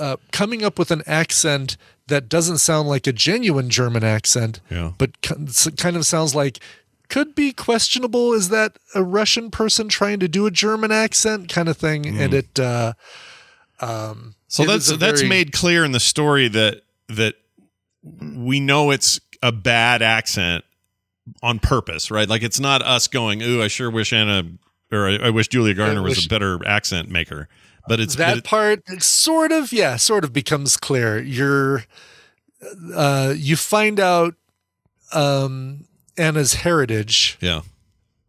uh, coming up with an accent that doesn't sound like a genuine German accent, Yeah. but kind of sounds like could be questionable. Is that a Russian person trying to do a German accent kind of thing? And it. Uh, um, So it that's that's very- made clear in the story that that we know it's a bad accent on purpose, right? Like it's not us going, "Ooh, I sure wish Anna or I, I wish Julia Garner was a better accent maker." But it's that but it- part sort of yeah sort of becomes clear you're uh you find out um Anna's heritage, Yeah.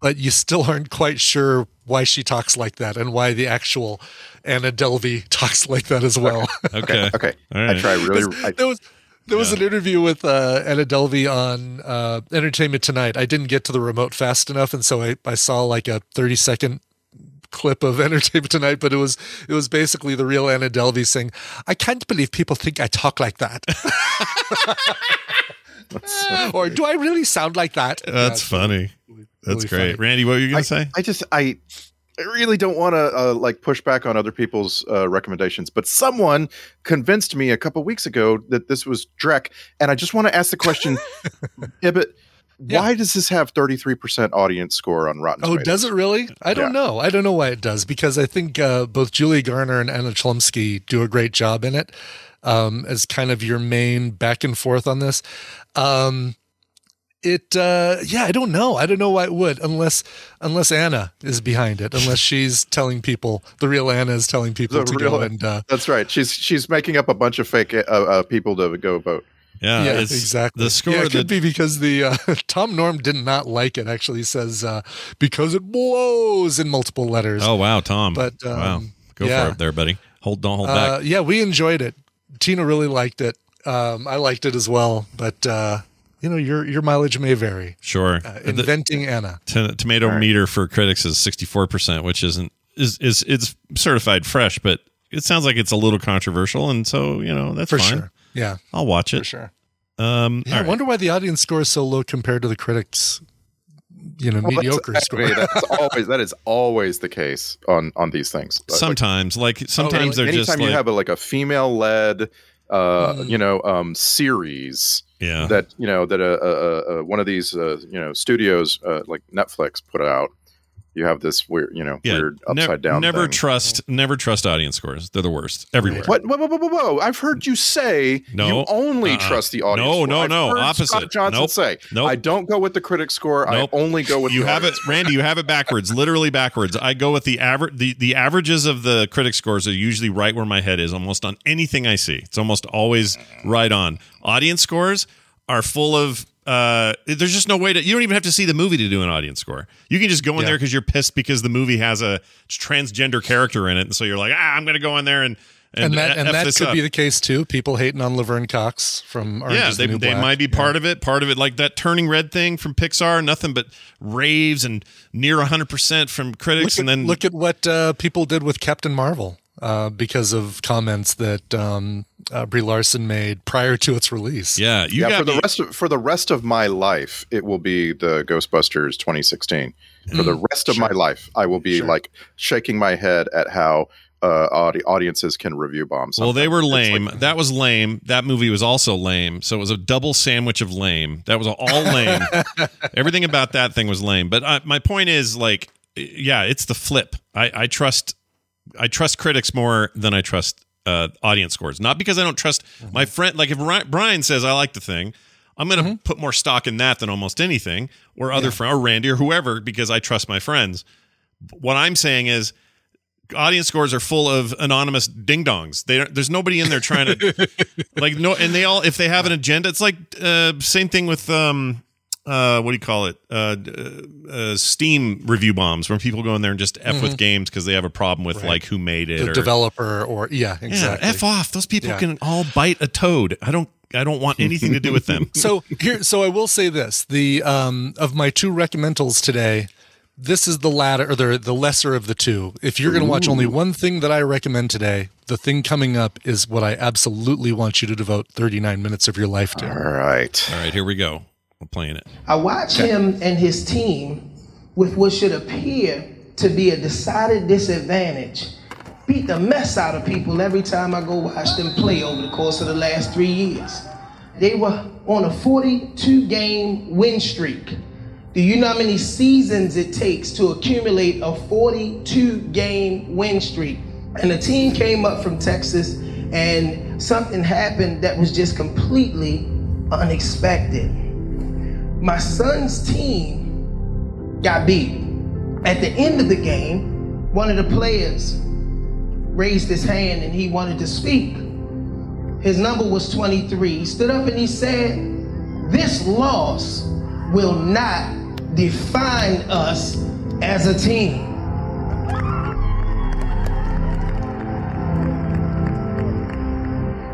but you still aren't quite sure why she talks like that and why the actual Anna Delvey talks like that as well. Okay. Okay. All I try really. I, there was there was an interview with uh, Anna Delvey on uh, Entertainment Tonight. I didn't get to the remote fast enough, and so I, I saw like a thirty second clip of Entertainment Tonight, but it was it was basically the real Anna Delvey saying, "I can't believe people think I talk like that." or do I really sound like that? That's Yeah, funny. That's really great. funny. Randy, what were you going I, to say? I just I I really don't want to uh, like push back on other people's uh, recommendations, but someone convinced me a couple weeks ago that this was Drek, and I just want to ask the question, Ibbott, why does this have 33% audience score on Rotten Oh, Tomatoes? does it really? I don't Yeah. know. I don't know why it does because I think uh, both Julie Garner and Anna Chlumsky do a great job in it um, as kind of your main back and forth on this. Um, it, uh, yeah, I don't know. I don't know why it would unless unless Anna is behind it, unless she's telling people the real Anna is telling people The to real- go and uh, That's right. She's she's making up a bunch of fake uh, uh, people to go vote. Yeah, yeah, it's- exactly. The score Yeah, it that could be because the uh, Tom Norm did not like it. Actually, he says uh, because it blows in multiple letters. Oh wow, Tom. But, wow, um, go yeah. for it there, buddy. Hold don't hold Uh, back. yeah, we enjoyed it. Tina really liked it. Um, I liked it as well. But uh, you know, your your mileage may vary. Sure. Uh, The- inventing Anna. T- tomato All right. meter for critics is 64%, which isn't is is it's certified fresh, but it sounds like it's a little controversial and so, you know, that's For fine. sure. Yeah. I'll watch it. For sure. Um Yeah, I right. wonder why the audience score is so low compared to the critics. You know, Well, that's- mediocre score. That's always that is always the case on on these things. But, like, sometimes like sometimes they're anytime just you like have a, like a female led uh Mm. you know um series Yeah. that you know that uh, uh, uh, one of these uh, you know studios uh, like netflix put out you have this weird you know yeah, weird upside down Never thing. trust never trust audience scores. They're the worst everywhere. what whoa, whoa, whoa, whoa, whoa. I've heard you say No. you only Uh-uh. trust the audience. No, score. no, I've no. heard Opposite. Scott Johnson Nope. say, Nope. I don't go with the critic score. Nope. I only go with you the have it randy you have it backwards literally backwards i go with the average the, the averages of the critic scores are usually right where my head is almost on anything i see it's almost always right on audience scores are full of uh there's just no way to you don't even have to see the movie to do an audience score you can just go in Yeah. there because you're pissed because the movie has a transgender character in it and so you're like ah i'm gonna go in there and And, and, that and F that this could up. be the case too. People hating on Laverne Cox from Orange yeah, they, the they might be part of it. Part of it, like that Turning Red thing from Pixar, nothing but raves and near 100% from critics. Look at, and then look at what uh, people did with Captain Marvel uh, because of comments that um, uh, Brie Larson made prior to its release. yeah, you yeah, got for the rest of for the rest of my life, it will be the Ghostbusters 2016. For the Mm, rest of my life, I will be like shaking my head at how uh, audi- audiences can review bombs. Well, they were It's like- lame. that was lame. That movie was also lame. So it was a double sandwich of lame. That was all lame. Everything about that thing was lame. But uh, my point is, like, yeah, it's the flip. I, I trust, I trust critics more than I trust uh, audience scores. Not because I don't trust my friend. Like if Ri- Brian says I like the thing, I'm going to put more stock in that than almost anything, or other friend, or Randy, or whoever, because I trust my friends. What I'm saying is audience scores are full of anonymous ding dongs. There's nobody in there trying to like no, and they all if they have an agenda, it's like uh, same thing with um uh what do you call it uh, uh Steam review bombs when people go in there and just f with Mhm. games because they have a problem with Right. like who made it The or developer or yeah, exactly. yeah, f off. Those people Yeah. can all bite a toad. I don't I don't want anything to do with them. so here so I will say this. The um of my two recommendals today, this is the latter or the the lesser of the two. If you're gonna watch only one thing that I recommend today, the thing coming up is what I absolutely want you to devote 39 minutes of your life to. All right. All right, here we go. We're playing it. I watch him and his team with what should appear to be a decided disadvantage beat the mess out of people every time I go watch them play over the course of the last three years. They were on a 42 game win streak. Do you know how many seasons it takes to accumulate a 42 game win streak? And the team came up from Texas and something happened that was just completely unexpected. My son's team got beat. At the end of the game, one of the players raised his hand and he wanted to speak. His number was 23. He stood up and he said, This loss will not define us as a team.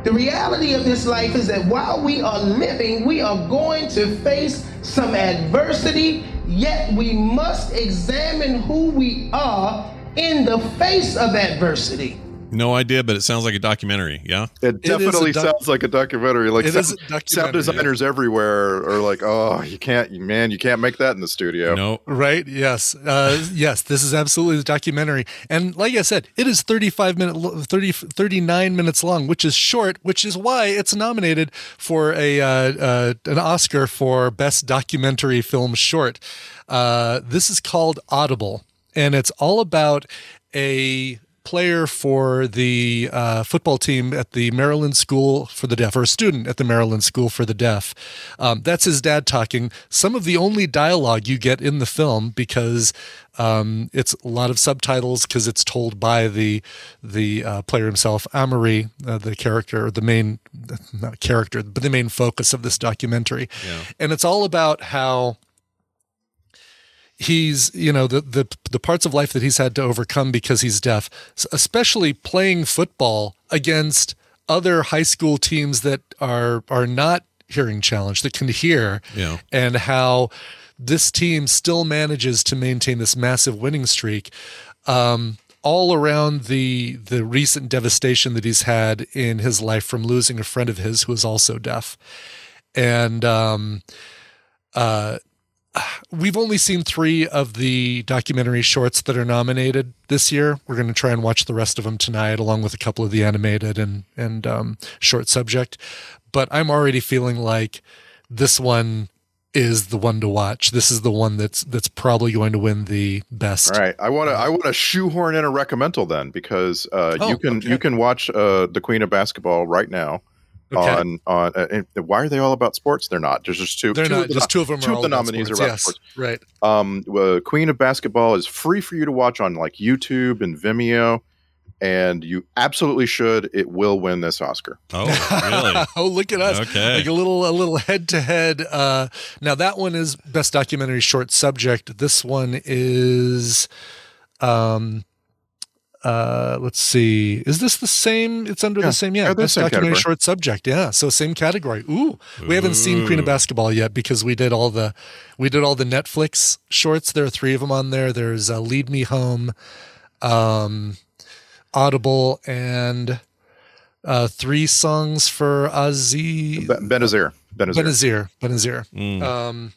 The reality of this life is that while we are living, we are going to face some adversity, yet we must examine who we are in the face of adversity. No idea, but it sounds like a documentary. Yeah. It definitely sounds like a documentary. Like It sound, is a documentary, sound designers everywhere are like, "Oh, you can't, man, you can't make that in the studio." No, Right? Yes. Uh, yes. This is absolutely the documentary. And like I said, it is 35 minute, lo- 30, 39 minutes long, which is short, which is why it's nominated for a uh, uh, an Oscar for best documentary film short. Uh, this is called Audible, and it's all about a player for the uh, football team at the Maryland School for the Deaf, or a student at the Maryland School for the Deaf. Um, that's his dad talking. Some of the only dialogue you get in the film because um, it's a lot of subtitles because it's told by the the uh, player himself, Amaree, uh, the character, the main not character, but the main focus of this documentary, yeah. and it's all about how he's you know the the the parts of life that he's had to overcome because he's deaf especially playing football against other high school teams that are are not hearing challenged that can hear Yeah. and how this team still manages to maintain this massive winning streak um, all around the the recent devastation that he's had in his life from losing a friend of his who is also deaf and um, uh, we've only seen three of the documentary shorts that are nominated this year. We're going to try and watch the rest of them tonight, along with a couple of the animated and and um, short subject. But I'm already feeling like this one is the one to watch. This is the one that's that's probably going to win the best. All right, I want to I want to shoehorn in a recommendal then because uh, Oh, you can you can watch uh, the Queen of Basketball right now Okay. on on. Uh, and why are they all about sports? They're not. There's just two. They're two not. Of the, Just two of them Two are of all the nominees sports. are about yes, sports. Right. Um, uh, Queen of Basketball is free for you to watch on like YouTube and Vimeo, and you absolutely should. It will win this Oscar. Oh, really? oh, look at us! Okay. like a little a little head to head. Uh, now that one is best documentary short subject. This one is, um, uh, let's see, is this the same? It's under Yeah. the same, yeah, best documentary category. short subject. Yeah, so same category. Ooh, we haven't seen Queen of Basketball yet because we did all the we did all the Netflix shorts. There are three of them on there. There's uh, Lead Me Home, um, Audible, and uh, three songs for Be- Benazir. Benazir. Benazir. Benazir. Mm. Um,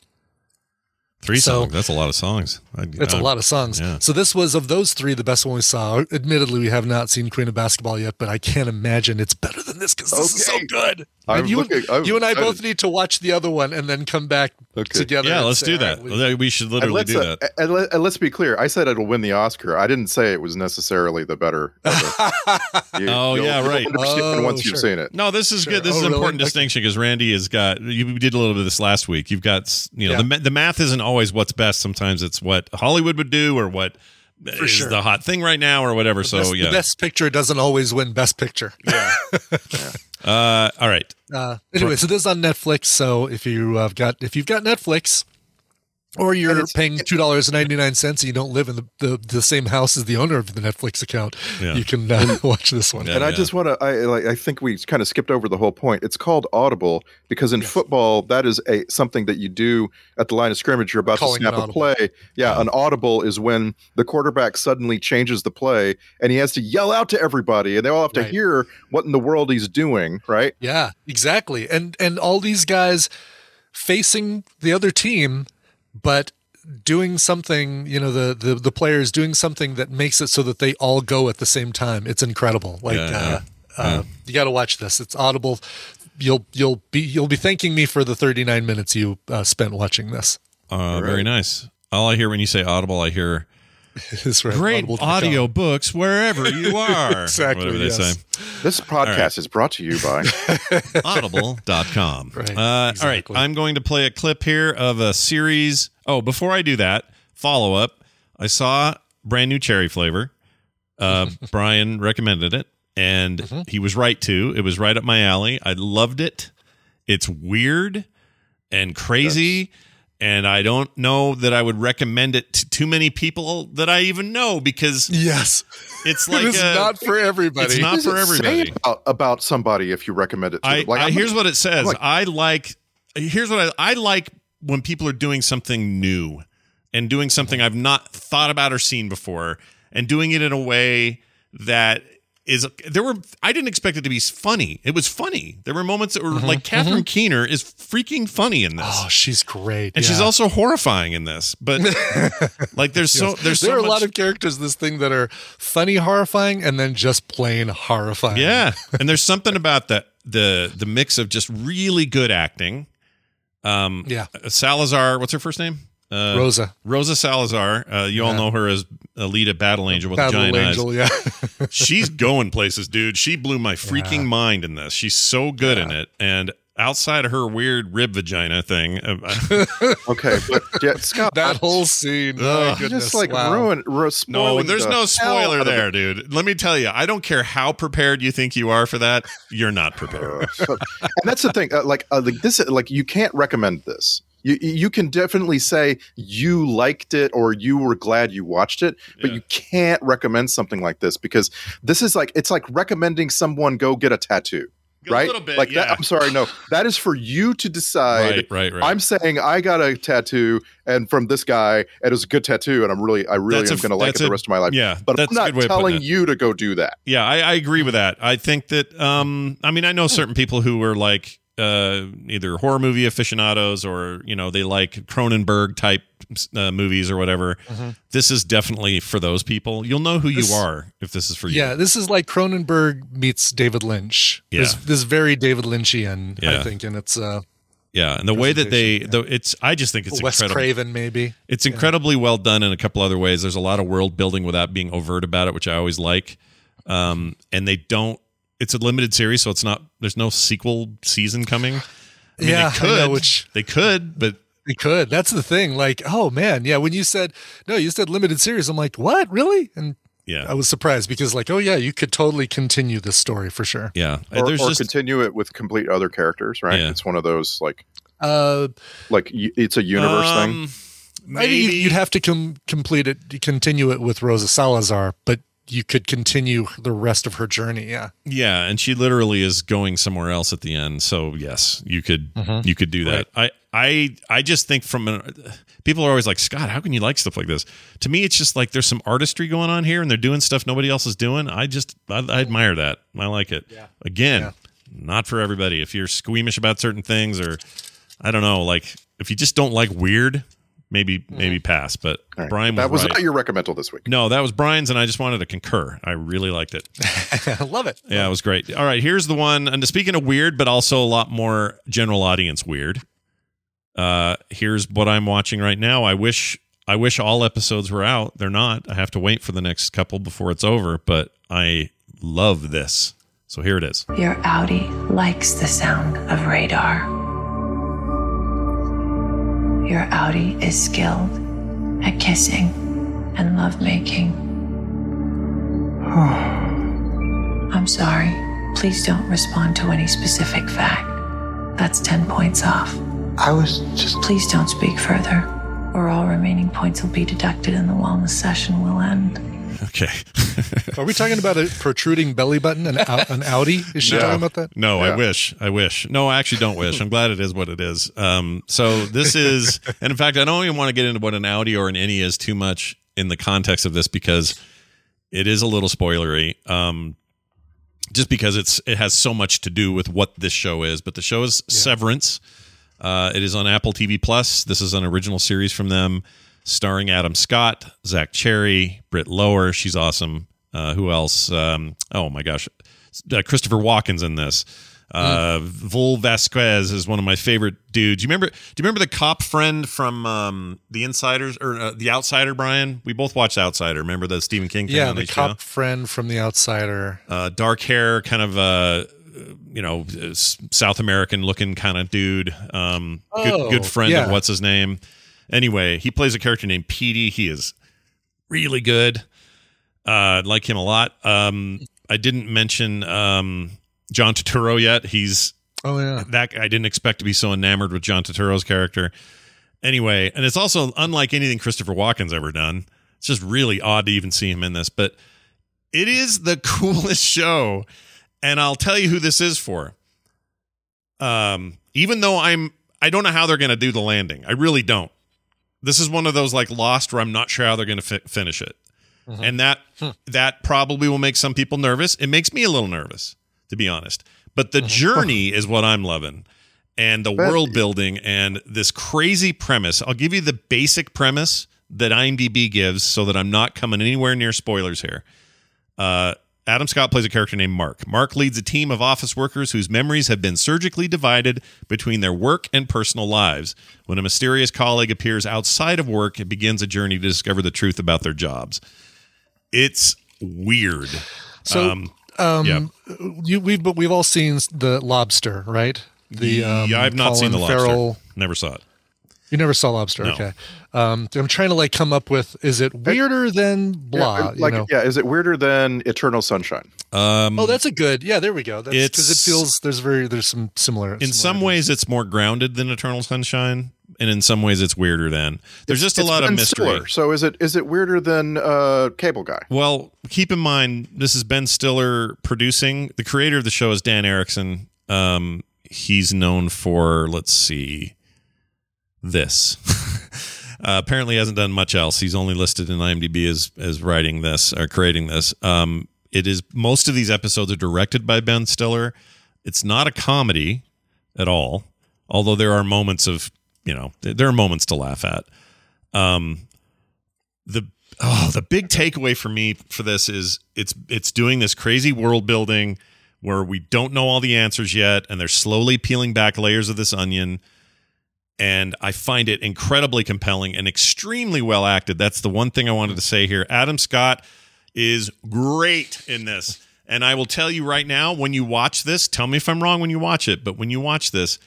Three So- songs. That's a lot of songs. I, it's a I- lot of songs. Yeah. So this was of those three the best one we saw. Admittedly, we have not seen Queen of Basketball yet, but I can't imagine it's better than this because this is so good. And you, and- looking- I'm you and I excited. both need to watch the other one and then come back Okay. together. Yeah, let's say, do that. right, we- we should And literally let's, do uh, that. and, let, and let's be clear. I said it'll win the Oscar. I didn't say it was necessarily the better. You- Oh, yeah, right. Oh, once you've seen it. No, this is Sure. good. This Oh, is an really? important Okay. distinction because Randy has got. You did a little bit of this last week. You've got, you know, Yeah. the the math isn't always what's best. Sometimes it's what Hollywood would do or what is sure. the hot thing right now or whatever. So best, yeah. the best picture doesn't always win best picture. Yeah. Uh, all right. Uh, anyway, so this is on Netflix. So if you have got if you've got Netflix, or you're paying two dollars and ninety nine cents and you don't live in the, the, the same house as the owner of the Netflix account, Yeah. you can uh, watch this one. Yeah, and I yeah. just want to. I like. I think we kind of skipped over the whole point. It's called audible because in football, that is a something that you do at the line of scrimmage. You're about Calling to snap a audible. play. Yeah, an audible is when the quarterback suddenly changes the play and he has to yell out to everybody, and they all have to Right. hear what in the world he's doing. Right? Yeah, exactly. And and all these guys facing the other team, but doing something, you know, the the the players doing something that makes it so that they all go at the same time. It's incredible. Like Yeah, uh, yeah. uh, you got to watch this. It's audible. You'll you'll be you'll be thanking me for the 39 minutes you uh, spent watching this. Uh, Very nice. All I hear when you say audible, I hear It's right, great audible.com. audio books wherever you are. Exactly, Whatever they yes. say. This podcast right. is brought to you by. audible.com. Right, uh, All right. I'm going to play a clip here of a series. Oh, before I do that, follow up. I saw brand new cherry flavor. Uh, Brian recommended it, and Mm-hmm. he was right too. It was right up my alley. I loved it. It's weird and crazy. And I don't know that I would recommend it to too many people that I even know because yes, it's like it is uh, not for everybody. It's not for does it say everybody. about, about somebody if you recommend it to I, them? Like, I here's not- what it says. I'm like, I like here's what I I like when people are doing something new and doing something I've not thought about or seen before and doing it in a way that is there were I didn't expect it to be funny. It was funny. There were moments that were Mhm, like Catherine Keener is freaking funny in this. Oh, she's great. and she's also horrifying in this. But like there's so there's there so are a lot of characters in this thing that are funny, horrifying, and then just plain horrifying. Yeah, and there's something about the the the mix of just really good acting. Um, Yeah. Salazar. What's her first name? Uh, Rosa. Rosa Salazar. Uh, you all know her as Alita Battle Angel with Battle the giant Angel, eyes. yeah. She's going places, dude. She blew my freaking Yeah. mind in this. She's so good in it, and outside of her weird rib vagina thing, uh, okay, but yeah, Scott, that whole scene. Ugh. Oh, goodness. just like wow. ruin, ru- No, there's the no spoiler there, it. dude. Let me tell you, I don't care how prepared you think you are for that. You're not prepared. and that's the thing. Uh, like, uh, like this, like you can't recommend this. You you can definitely say you liked it or you were glad you watched it, but you can't recommend something like this because this is like it's like recommending someone go get a tattoo. right? bit, like yeah. that. I'm sorry, no. That is for you to decide. Right, right, right. I'm saying I got a tattoo and from this guy, and it was a good tattoo, and I'm really, I really That's am going to like it that's the rest of my life. yeah, but that's I'm not telling you to go do that. Yeah, I, I agree with that. I think that um I mean I know certain people who were like uh either horror movie aficionados or you know they like Cronenberg type uh, movies or whatever. Mhm. This is definitely for those people. You'll know who This- you are if this is for you. Yeah, this is like Cronenberg meets David Lynch. Yeah. This, this is very David Lynchian, Yeah. I think, and it's uh, Yeah, and the way that they though it's I just think it's Wes incredible. Craven, maybe. It's Yeah. incredibly well done in a couple other ways. There's a lot of world building without being overt about it, which I always like. Um, and they don't. It's a limited series, so it's not. There's no sequel season coming. I mean, Yeah, they I know, could. which- they could, but They could. That's the thing. Like, oh man, yeah. When you said no, you said limited series. I'm like, what, really? And yeah, I was surprised because, like, oh yeah, you could totally continue this story for sure. yeah. Or, There's or just continue it with complete other characters, right? Yeah. It's one of those like, Uh, like it's a universe Um, thing. maybe maybe you'd have to com- complete it, continue it with Rosa Salazar, but you could continue the rest of her journey. Yeah. Yeah, and she literally is going somewhere else at the end. So yes, you could Mhm. you could do that. I I I just think from an, people are always like Scott, how can you like stuff like this? To me, it's just like there's some artistry going on here, and they're doing stuff nobody else is doing. I just I, I admire that. I like it. Yeah. Again, Yeah. not for everybody. If you're squeamish about certain things, or I don't know, like if you just don't like weird, maybe maybe pass. But All right. Brian that was was right. not your recommendal this week. no, that was Brian's, and I just wanted to concur. I really liked it. I love it. Yeah, it was great. All right, here's the one. And speaking of weird, but also a lot more general audience weird. Uh, here's what I'm watching right now. I wish I wish all episodes were out. They're not. I have to wait for the next couple before it's over. But I love this. So here it is. Your outie likes the sound of radar. Your outie is skilled at kissing and lovemaking. I'm sorry. Please don't respond to any specific fact. That's 10 points off. I was just. Please don't speak further, or all remaining points will be deducted and the wellness session will end. Okay. Are we talking about a protruding belly button, an, an Outie? Is she No. talking about that? No, I wish. I wish. No, I actually don't wish. I'm glad it is what it is. Um, so this is, and in fact, I don't even want to get into what an Outie or an Innie is too much in the context of this because it is a little spoilery. Um, just because it's it has so much to do with what this show is. But the show is Severance. Uh, it is on Apple TV Plus. This is an original series from them, starring Adam Scott, Zach Cherry, Britt Lower. She's awesome. Uh, who else? Um, oh my gosh, uh, Christopher Walken's in this. Uh, Yul Vazquez is one of my favorite dudes. You remember? Do you remember the cop friend from um, The Insiders or uh, The Outsider? Brian, we both watched Outsider. Remember the Stephen King thing? Yeah, the cop friend from The Outsider. uh, dark hair, kind of uh, you know, South American looking kind of dude. Um, good, Oh, good friend yeah. of what's his name. Anyway, he plays a character named Petey. He is really good. Uh, I like him a lot. Um, I didn't mention um, John Turturro yet. He's Oh yeah. that I didn't expect to be so enamored with John Turturro's character. Anyway, and it's also unlike anything Christopher Walken's ever done. It's just really odd to even see him in this, but it is the coolest show. And I'll tell you who this is for. Um, even though I'm, I don't know how they're going to do the landing. I really don't. This is one of those like Lost where I'm not sure how they're going to fi- finish it, Mhm. and that that probably will make some people nervous. It makes me a little nervous, to be honest. But the journey is what I'm loving, and the But- world building and this crazy premise. I'll give you the basic premise that IMDb gives, so that I'm not coming anywhere near spoilers here. Uh, Adam Scott plays a character named Mark. Mark leads a team of office workers whose memories have been surgically divided between their work and personal lives. When a mysterious colleague appears outside of work, it begins a journey to discover the truth about their jobs. It's weird. So, Um, um, yeah. you, we've but we've all seen the Lobster, right? The um, yeah, I've not seen the lobster. Farrell- Never saw it. You never saw Lobster, No. okay? Um, I'm trying to like come up with is it weirder than blah? Yeah, you like know? yeah, is it weirder than Eternal Sunshine? Um, oh, that's a good. Yeah, there we go. That's because it feels there's very there's some similar. in some ways, it's more grounded than Eternal Sunshine, and in some ways, it's weirder than. There's just a lot of Ben mystery. Stiller. So is it is it weirder than uh, Cable Guy? Well, keep in mind this is Ben Stiller producing. The creator of the show is Dan Erickson. Um, he's known for let's see, this. uh, apparently, hasn't done much else. He's only listed in IMDb as as writing this or creating this. Um, it is most of these episodes are directed by Ben Stiller. It's not a comedy at all, although there are moments of you know there are moments to laugh at. Um, the oh the big takeaway for me for this is it's it's doing this crazy world building where we don't know all the answers yet and they're slowly peeling back layers of this onion and I find it incredibly compelling and extremely well acted. That's the one thing I wanted to say here. Adam Scott is great in this. And I will tell you right now when you watch this, tell me if I'm wrong when you watch it, but when you watch this,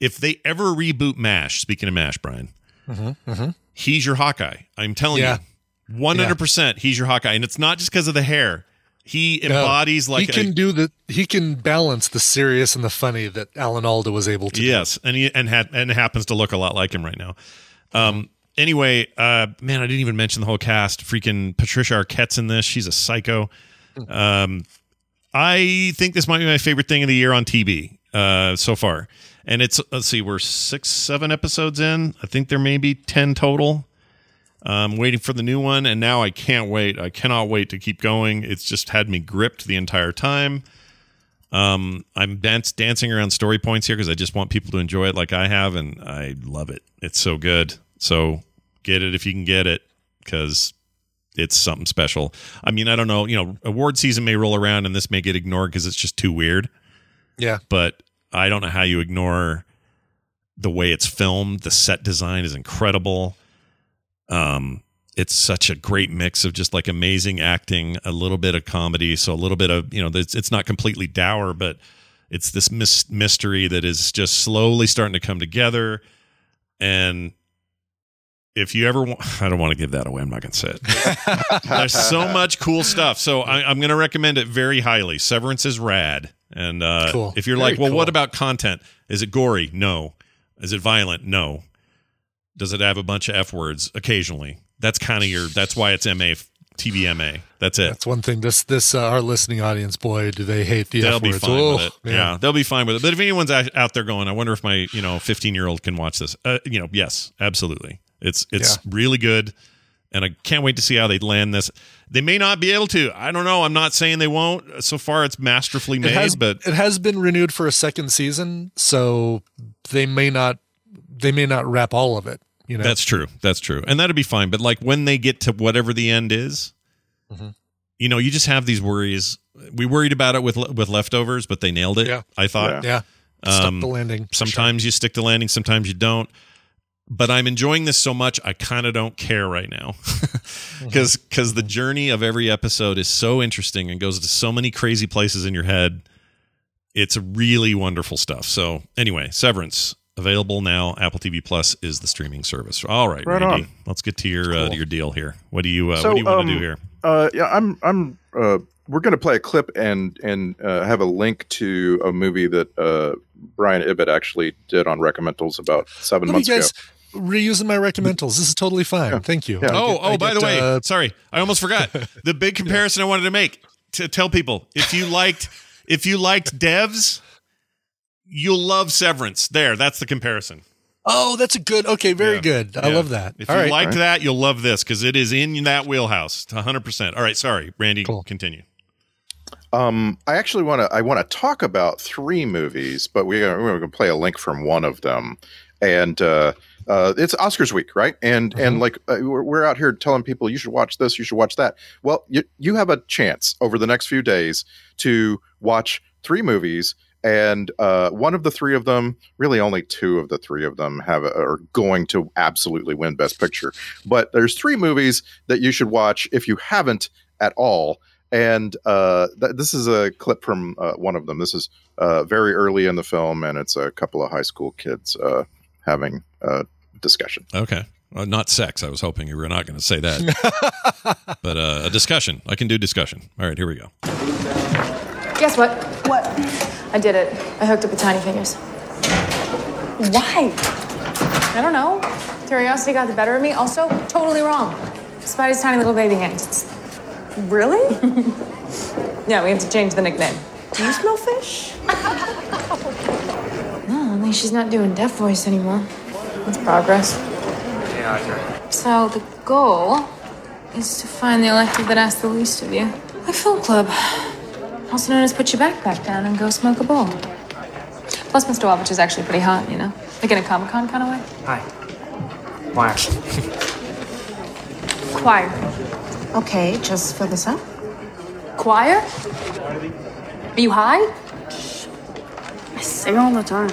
if they ever reboot MASH, speaking of MASH, Brian, Mm-hmm, mm-hmm. he's your Hawkeye. I'm telling Yeah. you, 100% he's your Hawkeye. And it's not just because of the hair. He No, embodies like he can a, do the he can balance the serious and the funny that Alan Alda was able to. yes, and he and had and happens to look a lot like him right now. Um. Anyway, uh, man, I didn't even mention the whole cast. Freaking Patricia Arquette's in this. She's a psycho. Um, I think this might be my favorite thing of the year on TV uh, so far. And it's let's see, we're six, seven episodes in. I think there may be ten total. I'm waiting for the new one, and now I can't wait. I cannot wait to keep going. It's just had me gripped the entire time. Um, I'm dance, dancing around story points here because I just want people to enjoy it like I have, and I love it. It's so good. So get it if you can get it because it's something special. I mean, I don't know. You know, award season may roll around, and this may get ignored because it's just too weird. Yeah. But I don't know how you ignore the way it's filmed. The set design is incredible. Um, it's such a great mix of just like amazing acting, a little bit of comedy, so a little bit of you know, it's, it's not completely dour, but it's this mys- mystery that is just slowly starting to come together. And if you ever want, I don't want to give that away. I'm not going to say it. There's so much cool stuff. So I, I'm going to recommend it very highly. Severance is rad. And uh, Cool. if you're Very like, well, what about content? Is it gory? No. Is it violent? No. Does it have a bunch of F words occasionally? That's kind of your, that's why it's MA, TVMA. That's it. That's one thing. This this uh, our listening audience, boy, do they hate the They'll F be words. fine Oh, with it. man. Yeah, they'll be fine with it. But if anyone's out out there going, I wonder if my you know 15 year old can watch this. Uh, you know, yes, absolutely. It's it's Yeah. really good, and I can't wait to see how they land this. They may not be able to. I don't know. I'm not saying they won't. So far, it's masterfully made, It has, but it has been renewed for a second season, so they may not they may not wrap all of it. You know, that's true. That's true, and that'd be fine. But like when they get to whatever the end is, Mhm. you know, you just have these worries. We worried about it with with leftovers, but they nailed it. Yeah. I thought. yeah, stuck Um, the landing. Sometimes you stick the landing, sometimes you don't. But I'm enjoying this so much, I kind of don't care right now, because because the journey of every episode is so interesting and goes to so many crazy places in your head. It's really wonderful stuff. So anyway, Severance available now. Apple TV Plus is the streaming service. All right, Right Randy, on. let's get to your uh, to your deal here. What do you uh, So, what do you want to um, do here? Uh, yeah, I'm. I'm. Uh, we're going to play a clip and and uh, have a link to a movie that uh, Brian Ibbott actually did on Recommendals about seven Let months guess. ago. reusing my recommendals. This is totally fine. Thank you. I Oh, get- oh, I by get, the way, uh, sorry, I almost forgot the big comparison I wanted to make to tell people if you liked if you liked Devs, you'll love Severance. There, that's the comparison. oh, that's a good. Okay, very Yeah. good. I Yeah. love that. If All you right. liked that, you'll love this because it is in that wheelhouse, hundred percent. All right, sorry, Randy, continue. Um, I actually want to I want to talk about three movies, but we are, we're going to play a link from one of them, and uh, uh, it's Oscars week, right? And and like uh, we're, we're out here telling people you should watch this, you should watch that. Well, you you have a chance over the next few days to watch three movies. And uh, one of the three of them, really only two of the three of them, have are going to absolutely win Best Picture. But there's three movies that you should watch if you haven't at all and uh, th- this is a clip from uh, one of them. This is uh, very early in the film, and it's a couple of high school kids uh, having a discussion. Okay. Uh, not sex. I was hoping you were not going to say that. but uh, a discussion. I can do discussion. All right, here we go. Guess what? What? I did it. I hooked up with Tiny Fingers. Why? I don't know. Curiosity got the better of me. Also, totally wrong. Spidey's tiny little baby hands. It's... Really? yeah, we have to change the nickname. Do you smell fish? no, only she's not doing deaf voice anymore. That's progress. So the goal is to find the elective that asks the least of you. Like Film Club. Also known as put your backpack down and go smoke a bowl. Plus, Mr. Welbridge is actually pretty hot, you know? Like in a Comic Con kind of way. Hi. Why? Choir. Okay, just fill this up. Choir? Are you high? I sing all the time.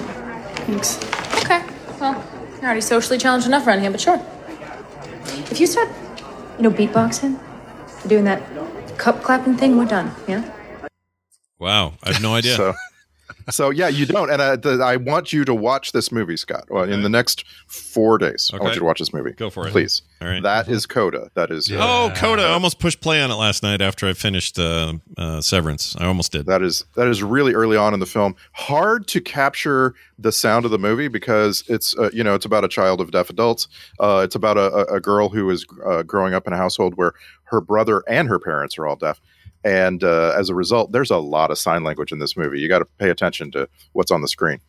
Thanks. Okay, well, you're already socially challenged enough around here, but sure. If you start, you know, beatboxing, doing that cup clapping thing, we're done, yeah? Wow, I have no idea. So, so yeah, you don't. And I, the, I want you to watch this movie, Scott. Well, in the next four days, I want you to watch this movie. Go for it. please. All right. That is Coda. That is. uh, Oh, Coda! I almost pushed play on it last night after I finished uh, uh, Severance. I almost did. That is that is really early on in the film. Hard to capture the sound of the movie because it's uh, you know it's about a child of deaf adults. Uh, it's about a, a- a girl who is uh, growing up in a household where her brother and her parents are all deaf, and uh, as a result, there's a lot of sign language in this movie. You got to pay attention to what's on the screen.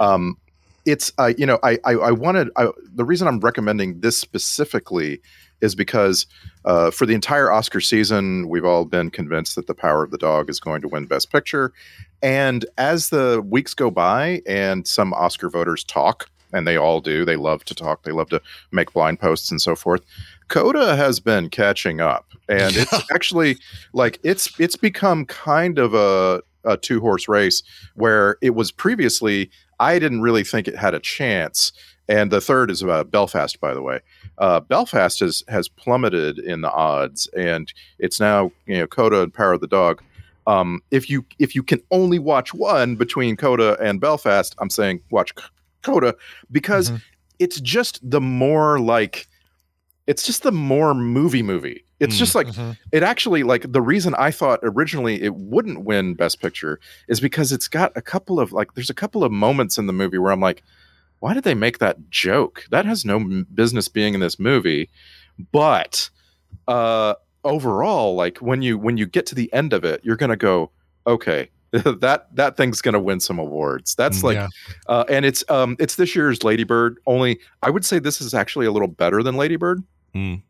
Um, it's uh, you know I I, I wanted I, the reason I'm recommending this specifically is because uh, for the entire Oscar season we've all been convinced that The Power of the Dog is going to win Best Picture, and as the weeks go by and some Oscar voters talk and they all do they love to talk they love to make blind posts and so forth coda has been catching up and it's actually like it's it's become kind of a, a two horse race where it was previously i didn't really think it had a chance. And the third is about belfast by the way. Uh, belfast has has plummeted in the odds and it's now you know coda and power of the dog. Um, if you if you can only watch one between coda and belfast i'm saying watch C- coda because it's just the more like it's just the more movie movie it's Mm. just like Mm-hmm. it actually like the reason i thought originally it wouldn't win best picture is because it's got a couple of like there's a couple of moments in the movie where i'm like why did they make that joke that has no business being in this movie but uh overall like when you when you get to the end of it you're gonna go okay that that thing's gonna win some awards that's Mm, like yeah. uh, and it's um it's this year's ladybird only i would say this is actually a little better than ladybird Mm.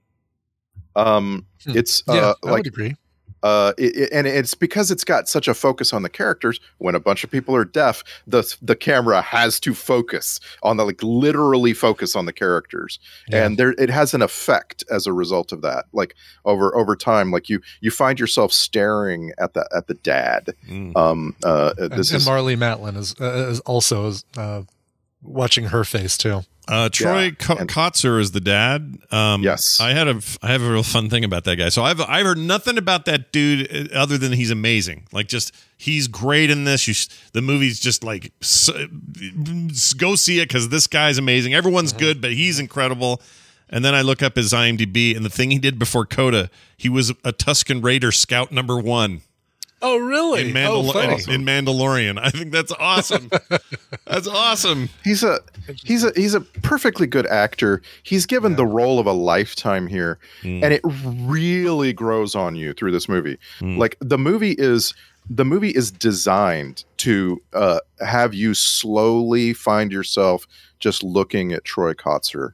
um Hmm. it's Yeah, uh I like would agree. uh it, it- and it's because it's got such a focus on the characters when a bunch of people are deaf the the camera has to focus on the like literally focus on the characters Yeah. and there it has an effect as a result of that like over over time like you you find yourself staring at the at the dad Mm. um uh And, this and is Marlee Matlin is, uh, is also uh, watching her face too. Uh, Troy Yeah, Ko- Kotsur is the dad. Um, Yes. I had a I have a real fun thing about that guy. So I've I've heard nothing about that dude uh, other than he's amazing. Like just he's great in this. You sh- the movie's just like s- go see it because this guy's amazing. Everyone's good, but he's incredible. And then I look up his IMDb, and the thing he did before Coda, he was a Tusken Raider scout number one. Oh, really? in, oh, Mandal- funny. in Mandalorian. I think that's awesome. that's awesome. He's a he's a he's a perfectly good actor. He's given the role of a lifetime here, Hmm. and it really grows on you through this movie. Like the movie is the movie is designed to uh, have you slowly find yourself just looking at Troy Kotsur.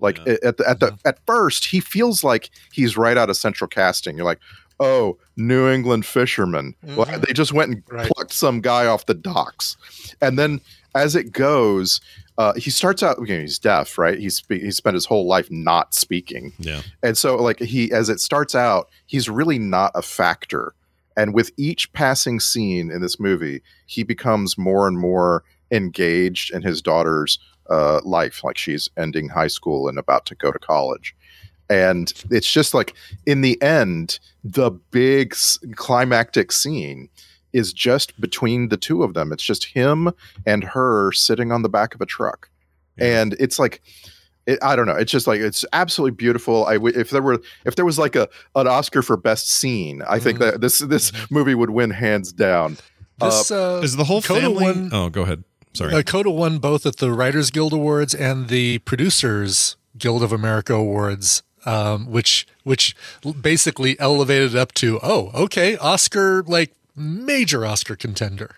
Like at at the, at the at first, he feels like he's right out of Central Casting. You're like, oh, New England fisherman. Well, they just went and plucked some guy off the docks, and then as it goes, uh, he starts out. You know, he's deaf, right? He's spe- he spent his whole life not speaking, Yeah. and so like he as it starts out, he's really not a factor. And with each passing scene in this movie, he becomes more and more engaged in his daughter's uh, life. Like she's ending high school and about to go to college. And it's just like in the end, the big climactic scene is just between the two of them. It's just him and her sitting on the back of a truck. And it's like, it, I don't know. It's just like it's absolutely beautiful. I w- if there were if there was like a an Oscar for best scene, I think that this this movie would win hands down. This uh, Is the whole Coda family? won- oh, go ahead. Sorry. Uh, Coda won both at the Writers Guild Awards and the Producers Guild of America Awards, um, which which basically elevated up to oh okay Oscar like major Oscar contender.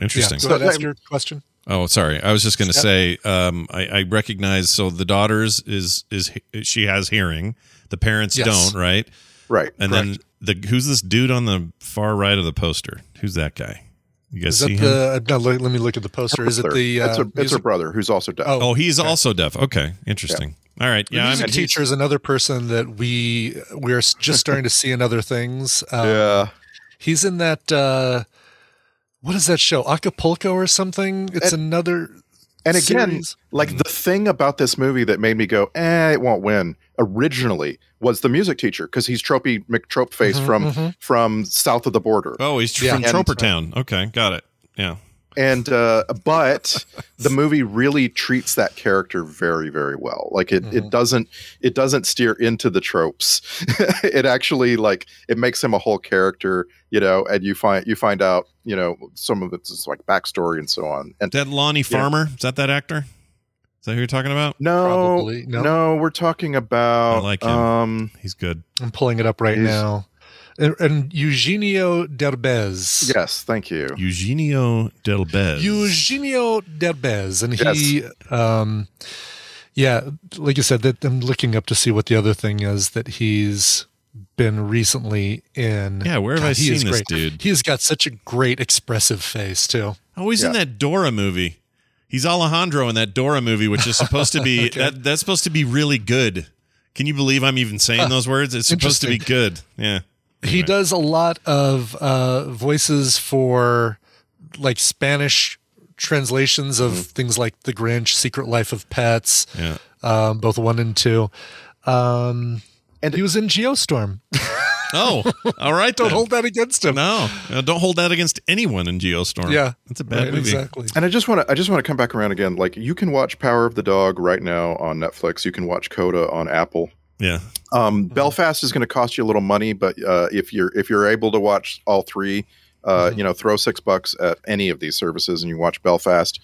Interesting. Yeah, go ahead, ask your question. Oh, sorry. I was just going to say um, I, I recognize. So the daughters is is she has hearing. The parents Yes. don't, right? Right. And then the who's this dude on the far right of the poster? Who's that guy? You guys Is see that him? the? No, let, let me look at the poster. Is it the? Uh, it's, a, it's her brother who's also deaf. Oh, Oh, he's also deaf. Okay, interesting. All right. The Yeah, music I'm, teacher is another person that we we're just starting to see in other things. Um, yeah, he's in that. Uh, what is that show? Acapulco or something? It's another. And again, series. like the thing about this movie that made me go, eh, it won't win originally was the music teacher because he's Tropey McTrope face Mhm, from mhm. from south of the border. Oh, he's Yeah. from And- Tropertown. Okay, got it. Yeah. And uh but the movie really treats that character very very well like it Mm-hmm. it doesn't it doesn't steer into the tropes it actually like it makes him a whole character you know and you find you find out you know some of it's just like backstory and so on and That Lonnie Yeah. Farmer is that that actor? Is that who you're talking about? no Probably, no. no. we're talking about I like him. um He's good. I'm pulling it up right now. And, and Eugenio Derbez. yes thank you Eugenio Derbez. Eugenio Derbez, and he, um, yeah, like you said, that I'm looking up to see what the other thing is that he's been recently in. Yeah, where have I he is seen this great. dude? He has got such a great expressive face too. Oh, he's in that Dora movie. He's Alejandro in that Dora movie, which is supposed to be Okay. that that's supposed to be really good. Can you believe I'm even saying Huh. those words? It's supposed to be good. Yeah. He does a lot of uh, voices for like Spanish translations of things like The Grinch, Secret Life of Pets, Yeah. um, both one and two. Um, and he was in Geostorm. Oh, all right. Don't then. hold that against him. No, No, don't hold that against anyone in Geostorm. Yeah, that's a bad right, movie. Exactly. And I just want to I just want to come back around again. Like you can watch Power of the Dog right now on Netflix. You can watch Coda on Apple. Yeah. Um, Belfast is going to cost you a little money, but uh, if you're if you're able to watch all three, uh, you know, throw six bucks at any of these services and you watch Belfast,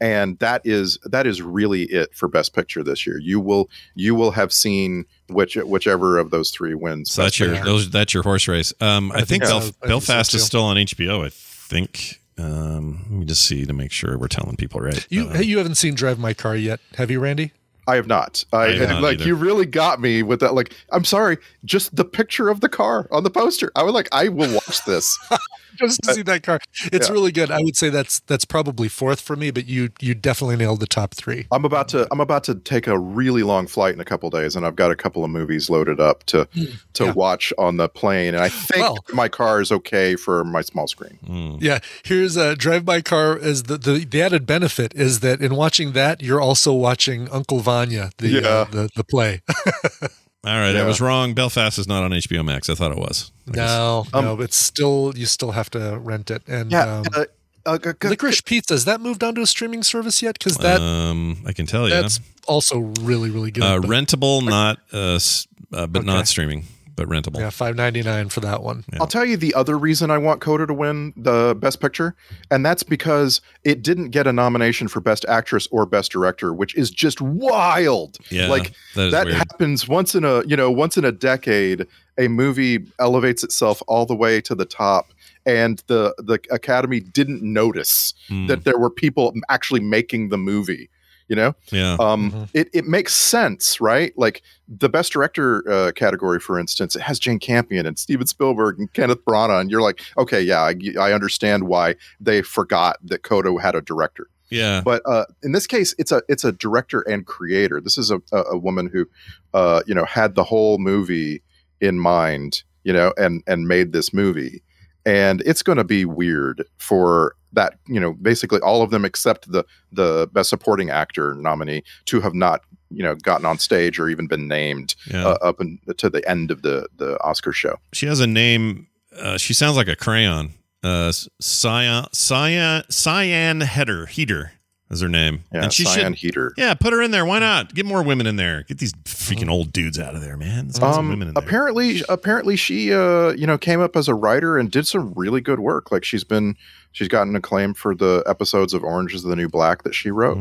and that is that is really it for Best Picture this year. You will you will have seen which whichever of those three wins. So that's your Picture. those that's your horse race. Um, I, I think, think so. Belf- I think so, Belfast is still on HBO. I think. Um, let me just see to make sure we're telling people right. You hey, you haven't seen Drive My Car yet, have you, Randy? I have not. I, I have not like either. you really got me with that. Like I'm sorry, just the picture of the car on the poster. I was like, I will watch this. Just to see that car, it's Yeah. really good. I would say that's that's probably fourth for me, but you you definitely nailed the top three. I'm about to I'm about to take a really long flight in a couple days, and I've got a couple of movies loaded up to to Yeah. watch on the plane. And I think Well- my car is okay for my small screen. Hmm. Yeah, here's a drive by Car. Is the, the the added benefit is that in watching that, you're also watching Uncle Vanya, the uh, the the play. All right, I was wrong. Belfast is not on HBO Max. I thought it was. I guess. no, Um, no, it's still you still have to rent it. And Yeah, um, uh, uh, g- g- Licorice Pizza has that moved onto a streaming service yet? Because that um, I can tell you. that's also really really good. Uh, but- rentable, not uh, s- uh but not streaming. But rentable. Yeah, five ninety nine for that one. I'll tell you the other reason I want Coda to win the Best Picture, and that's because it didn't get a nomination for Best Actress or Best Director, which is just wild. Yeah, like that is that happens once in a you know once in a decade. A movie elevates itself all the way to the top, and the the Academy didn't notice Hmm. that there were people actually making the movie. You know, Yeah. um, it, it makes sense, right? Like the best director uh, category, for instance, it has Jane Campion and Steven Spielberg and Kenneth Branagh, and you're like, okay, yeah, I, I understand why they forgot that Coda had a director. Yeah. But uh, in this case, it's a it's a director and creator. This is a, a, a woman who, uh, you know, had the whole movie in mind, you know, and and made this movie, and it's going to be weird for that, you know, basically all of them except the the best supporting actor nominee to have not, you know, gotten on stage or even been named Yeah. uh, up in, to the end of the the Oscar show. She has a name. Uh, she sounds like a crayon. Uh, Cyan, Cyan, Cyan Header, Heater is her name. Yeah, Cyan Heater. Yeah, put her in there. Why not? Get more women in there. Get these freaking old dudes out of there, man. Um, women in there. apparently, apparently she, uh, you know, came up as a writer and did some really good work. Like she's been, she's gotten acclaim for the episodes of Orange Is the New Black that she wrote.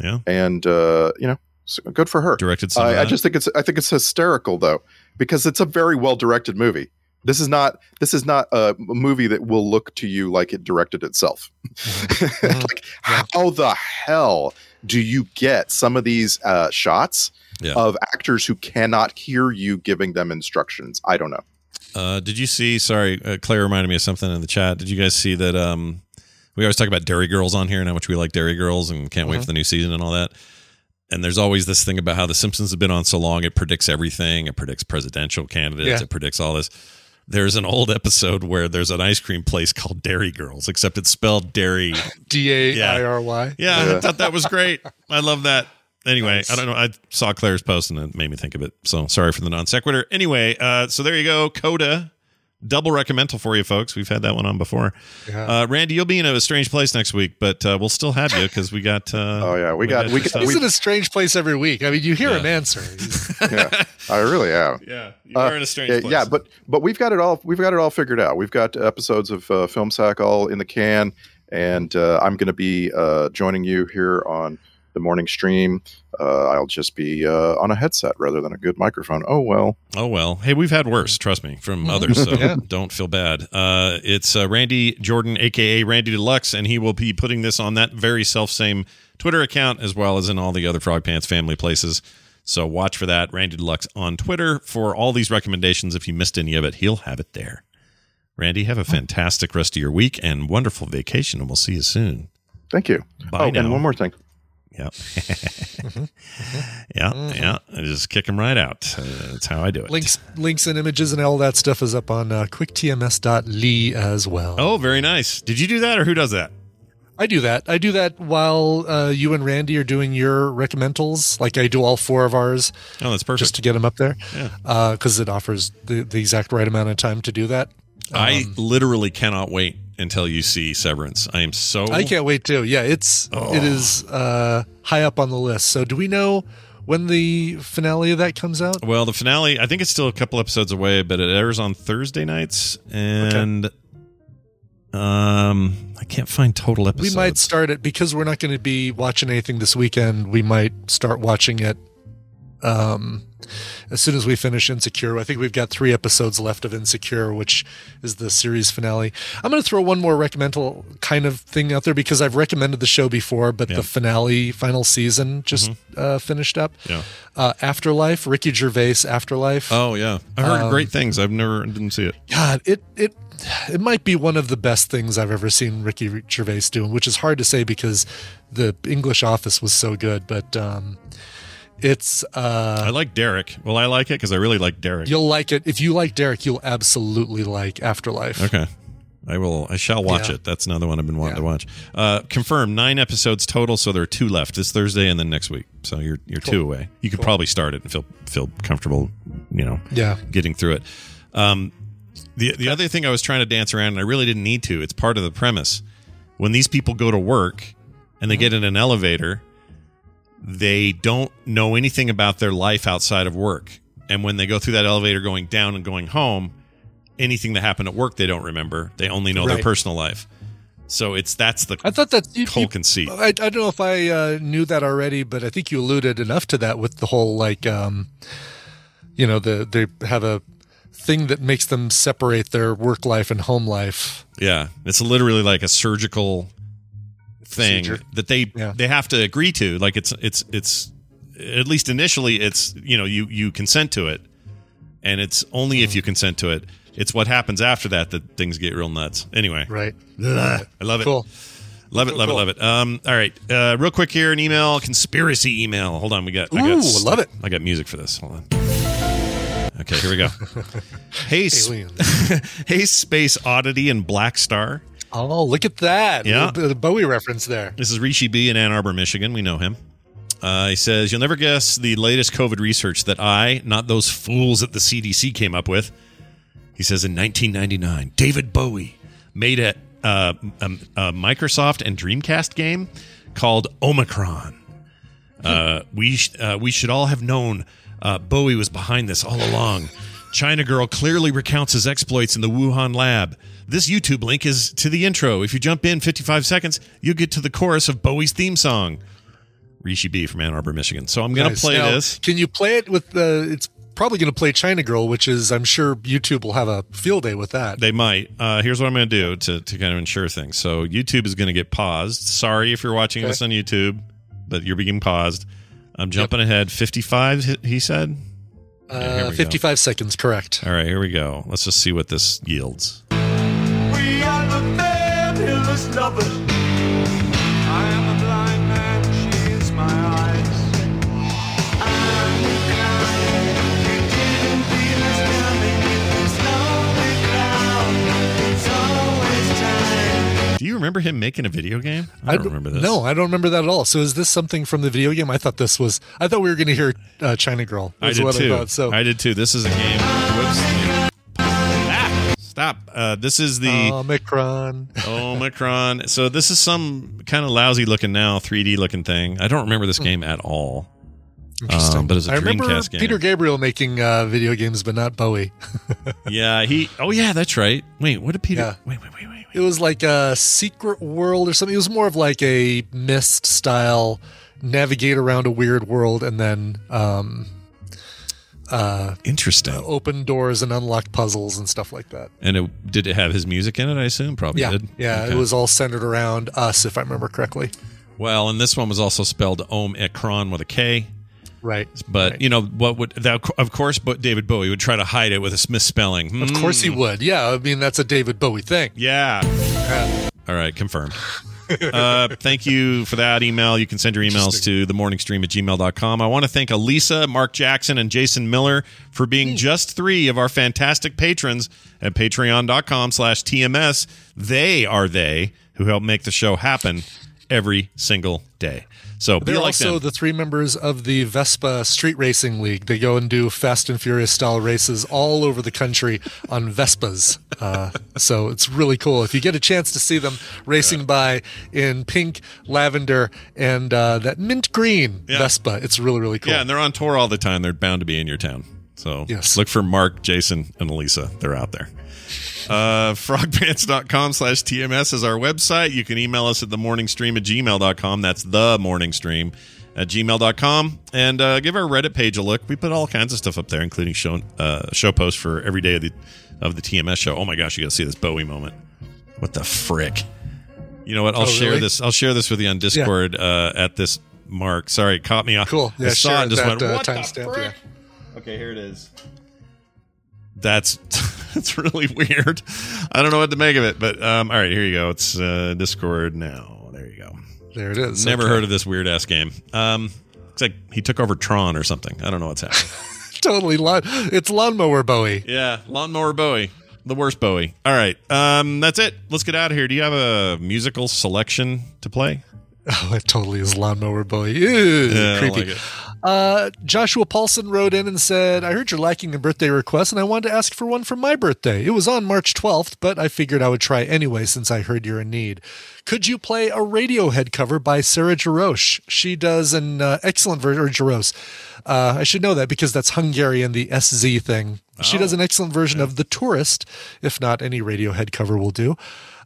Yeah, and uh, you know, good for her. Directed I, I just think it's, I think it's hysterical though because it's a very well directed movie. This is not, this is not a movie that will look to you like it directed itself. like, how the hell do you get some of these uh, shots Yeah. of actors who cannot hear you giving them instructions? I don't know. Uh, did you see? Sorry, uh, Claire reminded me of something in the chat. Did you guys see that? Um, we always talk about Derry Girls on here and how much we like Derry Girls and can't wait Mhm. for the new season and all that. And there's always this thing about how The Simpsons have been on so long, it predicts everything. It predicts presidential candidates. Yeah. It predicts all this. There's an old episode where there's an ice cream place called Dairy Girls, except it's spelled Dairy. D A I R Y. Yeah, I thought that was great. I love that. Anyway, I don't know. I saw Claire's post and it made me think of it. So sorry for the non sequitur. Anyway, uh, so there you go. Coda, double recommendal for you folks. We've had that one on before. Yeah. Uh, Randy, you'll be in a strange place next week, but uh, we'll still have you because we got. Uh, oh yeah, we got- we some got- stuff. He's in a strange place every week. I mean, you hear Yeah. him answer. yeah, I really am. Yeah, you are in a strange yeah, place. Yeah, but but we've got it all. We've got it all figured out. We've got episodes of uh, Film Sack all in the can, and uh, I'm going to be uh, joining you here on the morning stream. Uh, I'll just be uh, on a headset rather than a good microphone. Oh well. Oh well. Hey, we've had worse, trust me, from others. So Yeah. don't feel bad. Uh, it's uh, Randy Jordan, aka Randy Deluxe, and he will be putting this on that very self same Twitter account as well as in all the other Frog Pants family places. So watch for that, Randy Deluxe on Twitter for all these recommendations. If you missed any of it, he'll have it there. Randy, have a fantastic rest of your week and wonderful vacation, and we'll see you soon. Thank you. Bye oh, now. and one more thing. Yep. yeah, yeah. I just kick them right out. Uh, that's how I do it. links, links, and images and all that stuff is up on uh, quicktms.ly as well. Oh, very nice. Did you do that, or who does that? I do that. I do that while uh, you and Randy are doing your recommendals. Like I do all four of ours. Oh, that's perfect. Just to get them up there. Yeah. Because it offers the, the exact right amount of time to do that. I Um, literally cannot wait until you see Severance. I am so. I can't wait too. Yeah, it's Oh. it is uh, high up on the list. So do we know when the finale of that comes out? Well, the finale, I think it's still a couple episodes away, but it airs on Thursday nights, and um, I can't find total episodes. We might start it because we're not going to be watching anything this weekend. We might start watching it um, as soon as we finish Insecure. I think we've got three episodes left of Insecure, which is the series finale. I'm going to throw one more recommendal kind of thing out there because I've recommended the show before, but Yeah. the finale, final season just Mm-hmm. uh, finished up. Yeah. Uh, Afterlife, Ricky Gervais, Afterlife. Oh yeah, I heard Um, great things. I've never didn't see it. God, it it it might be one of the best things I've ever seen Ricky Gervais doing, which is hard to say because the English Office was so good. But um, it's uh, I like Derek. Well, I like it because I really like Derek. you'll like it if you like Derek. You'll absolutely like Afterlife. Okay. I will. I shall watch Yeah. it. That's another one I've been wanting to watch. Uh, confirmed nine episodes total, so there are two left this Thursday and then next week. So you're you're two away. You could probably start it and feel feel comfortable, you know, Yeah. getting through it. Um, the the other thing I was trying to dance around, and I really didn't need to. It's part of the premise. When these people go to work and they get in an elevator, they don't know anything about their life outside of work and when they go through that elevator going down and going home, anything that happened at work they don't remember. They only know their personal life. So it's that's the I thought that you, whole you- conceit. I, I don't know if I uh, knew that already, but I think you alluded enough to that with the whole like, um, you know, the they have a thing that makes them separate their work life and home life. Yeah, it's literally like a surgical thing Procedure. that they Yeah. they have to agree to. Like it's it's it's at least initially it's you know you you consent to it, and it's only Mm. if you consent to it. It's what happens after that that things get real nuts. Anyway, Right. Ugh. I love it. Cool. Love it, love Cool. it, love it. Um, all right, uh, real quick here, an email, conspiracy email. Hold on, we got. I got Ooh, love it. I got music for this. Hold on. Okay, here we go. hey, s- Aliens. hey, space oddity and Black Star. Oh, look at that! Yeah. Bit Bowie reference there. This is Rishi B in Ann Arbor, Michigan. We know him. Uh, he says, You'll never guess the latest COVID research that I, not those fools at the CDC, came up with. He says, In 1999, David Bowie made a, uh, a, a Microsoft and Dreamcast game called Omicron. Uh, we, sh- uh, we should all have known uh, Bowie was behind this all along. China Girl clearly recounts his exploits in the Wuhan lab. This YouTube link is to the intro. If you jump in 55 seconds, you get to the chorus of Bowie's theme song. Rishi B from Ann Arbor, Michigan. So I'm going to play Now, this. Can you play it with the? It's probably going to play China Girl, which is I'm sure YouTube will have a field day with that. They might. Uh, here's what I'm going to do to, to kind of ensure things. So YouTube is going to get paused. Sorry if you're watching Okay. this on YouTube, but you're being paused. I'm jumping ahead. 55, he- he said. Yeah, here Uh, we go. 55 seconds, correct. All right, here we go. Let's just see what this yields. Remember him making a video game? I don't remember this. No, I don't remember that at all. So is this something from the video game? I thought this was. I thought we were going to hear uh, China Girl. I did what too. I thought. So I did too. This is a game. Whoops. Ah, stop. Uh, this is the Omicron. Omicron. So this is some kind of lousy looking now, 3D looking thing. I don't remember this game at all. Interesting. Um, but it's a I remember game. Peter Gabriel making uh, video games, but not Bowie. yeah, he. Oh yeah, that's right. Wait, what did Peter? Yeah. Wait, wait, wait, wait. It was like a secret world or something. It was more of like a Myst style navigate around a weird world and then um, uh, Interesting. open doors and unlock puzzles and stuff like that. And it, did it have his music in it? I assume probably yeah, did. yeah. Okay. It was all centered around us, if I remember correctly. Well, and this one was also spelled Omicron with a K. Right. But you know what would that? Of course, but David Bowie would try to hide it with a misspelling. Of course he Hmm. would. Yeah, I mean that's a David Bowie thing. Yeah. All right, confirmed. uh, thank you for that email. You can send your emails to the themorningstream at gmail.com. I want to thank Elisa, Mark Jackson, and Jason Miller for being just three of our fantastic patrons at patreon.com slash TMS. They are they who help make the show happen every single day. So They're like also them. the three members of the Vespa Street Racing League. They go and do Fast and Furious style races all over the country on Vespas. Uh, so it's really cool. If you get a chance to see them racing by in pink, lavender, and uh, that mint green Yeah. Vespa, it's really, really cool. Yeah, and they're on tour all the time. They're bound to be in your town. So Yes. look for Mark, Jason, and Elisa. They're out there. Uh, frogpants.com slash TMS is our website. You can email us at the morningstream at gmail.com. That's the morningstream at gmail.com. And uh, give our Reddit page a look. We put all kinds of stuff up there, including show, uh, show posts for every day of the, of the TMS show. Oh my gosh, you got to see this Bowie moment. What the frick? You know what? I'll Oh, share really? this. I'll share this with you on Discord uh, at this mark. Sorry, it caught me off. Cool. I Yeah, saw share it and just that, went, uh, what the frick? yeah. Okay, here it is. That's that's really weird. I don't know what to make of it, but um, all right, here you go. It's uh, Discord now. There you go. There it is. Never Okay. heard of this weird ass game. Um, looks like he took over Tron or something. I don't know what's happening. totally. Lawn, it's Lawnmower Bowie. yeah, Lawnmower Bowie, the worst Bowie. All right, um, that's it. Let's get out of here. Do you have a musical selection to play? Oh, it totally is Lawnmower Boy. Ew, Yeah, creepy. like. Uh, Joshua Paulson wrote in and said, I heard you're lacking a birthday request and I wanted to ask for one for my birthday. It was on March 12th, but I figured I would try anyway since I heard you're in need. Could you play a Radiohead cover by Sarah Jarosz? She does an uh, excellent version, or Jarosz. Uh, I should know that because that's Hungarian, the SZ thing. She does an excellent version of The Tourist, if not any Radiohead cover will do.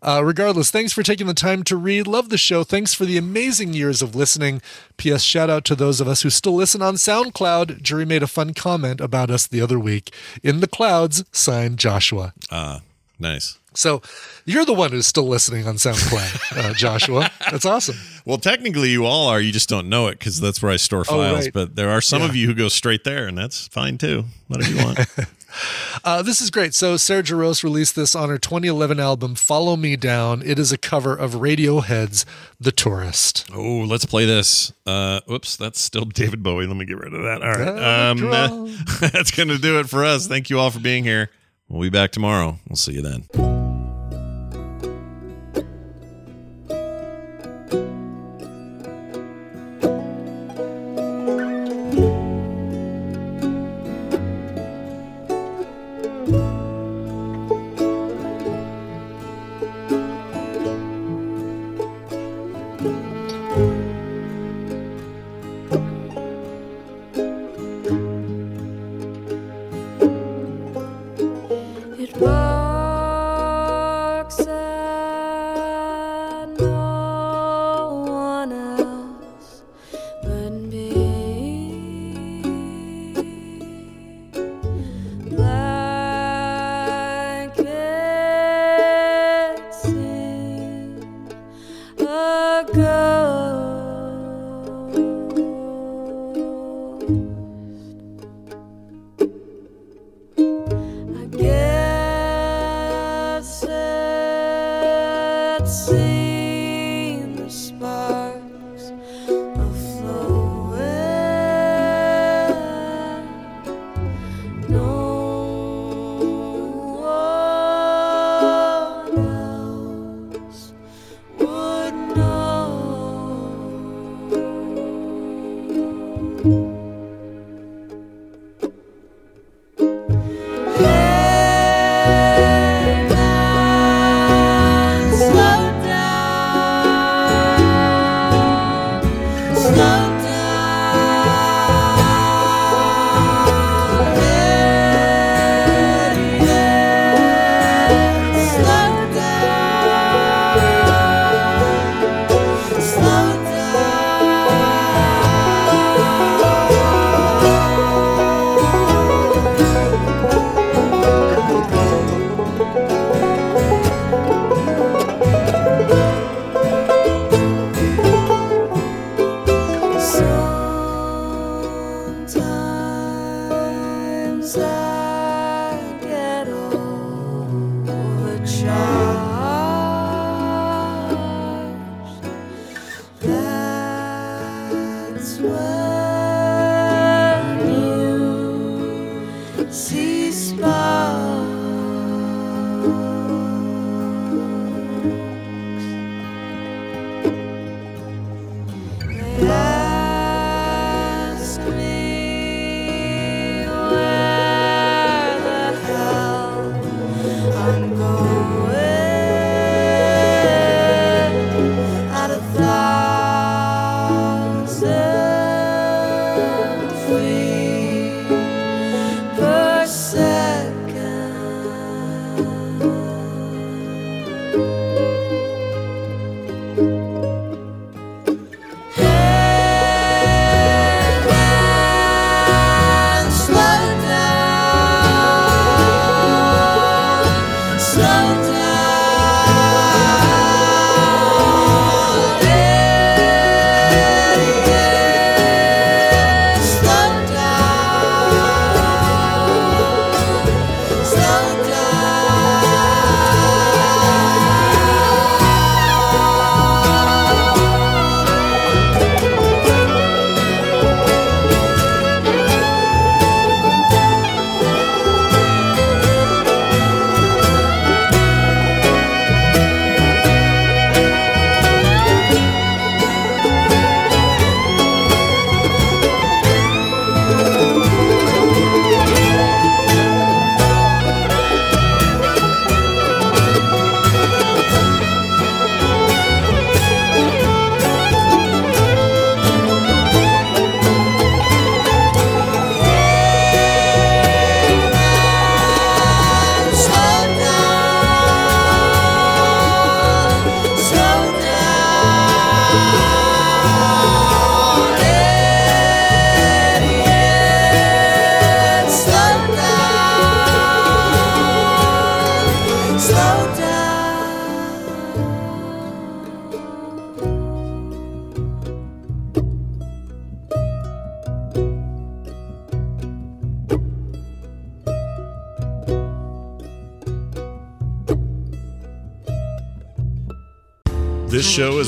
Uh, regardless, thanks for taking the time to read. Love the show. Thanks for the amazing years of listening. P.S. Shout out to those of us who still listen on SoundCloud. Jury made a fun comment about us the other week. In the clouds, signed Joshua. Ah, nice. So you're the one who's still listening on SoundCloud, uh, Joshua. That's awesome. Well, technically, you all are. You just don't know it because that's where I store Oh, files. right. But there are some Yeah. of you who go straight there, and that's fine too. Whatever you want. Uh, this is great. So Sarah Jarosz released this on her 2011 album "Follow Me Down." It is a cover of Radiohead's "The Tourist." oh, let's play this. Uh, whoops, that's still David Bowie. Let me get rid of that. All right. Um, that's going to do it for us. Thank you all for being here. We'll be back tomorrow. We'll see you then.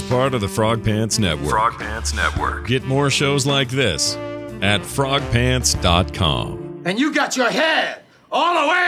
Part of the Frog Pants Network. Frog Pants Network. Get more shows like this at frogpants.com. And you got your head all the way up it.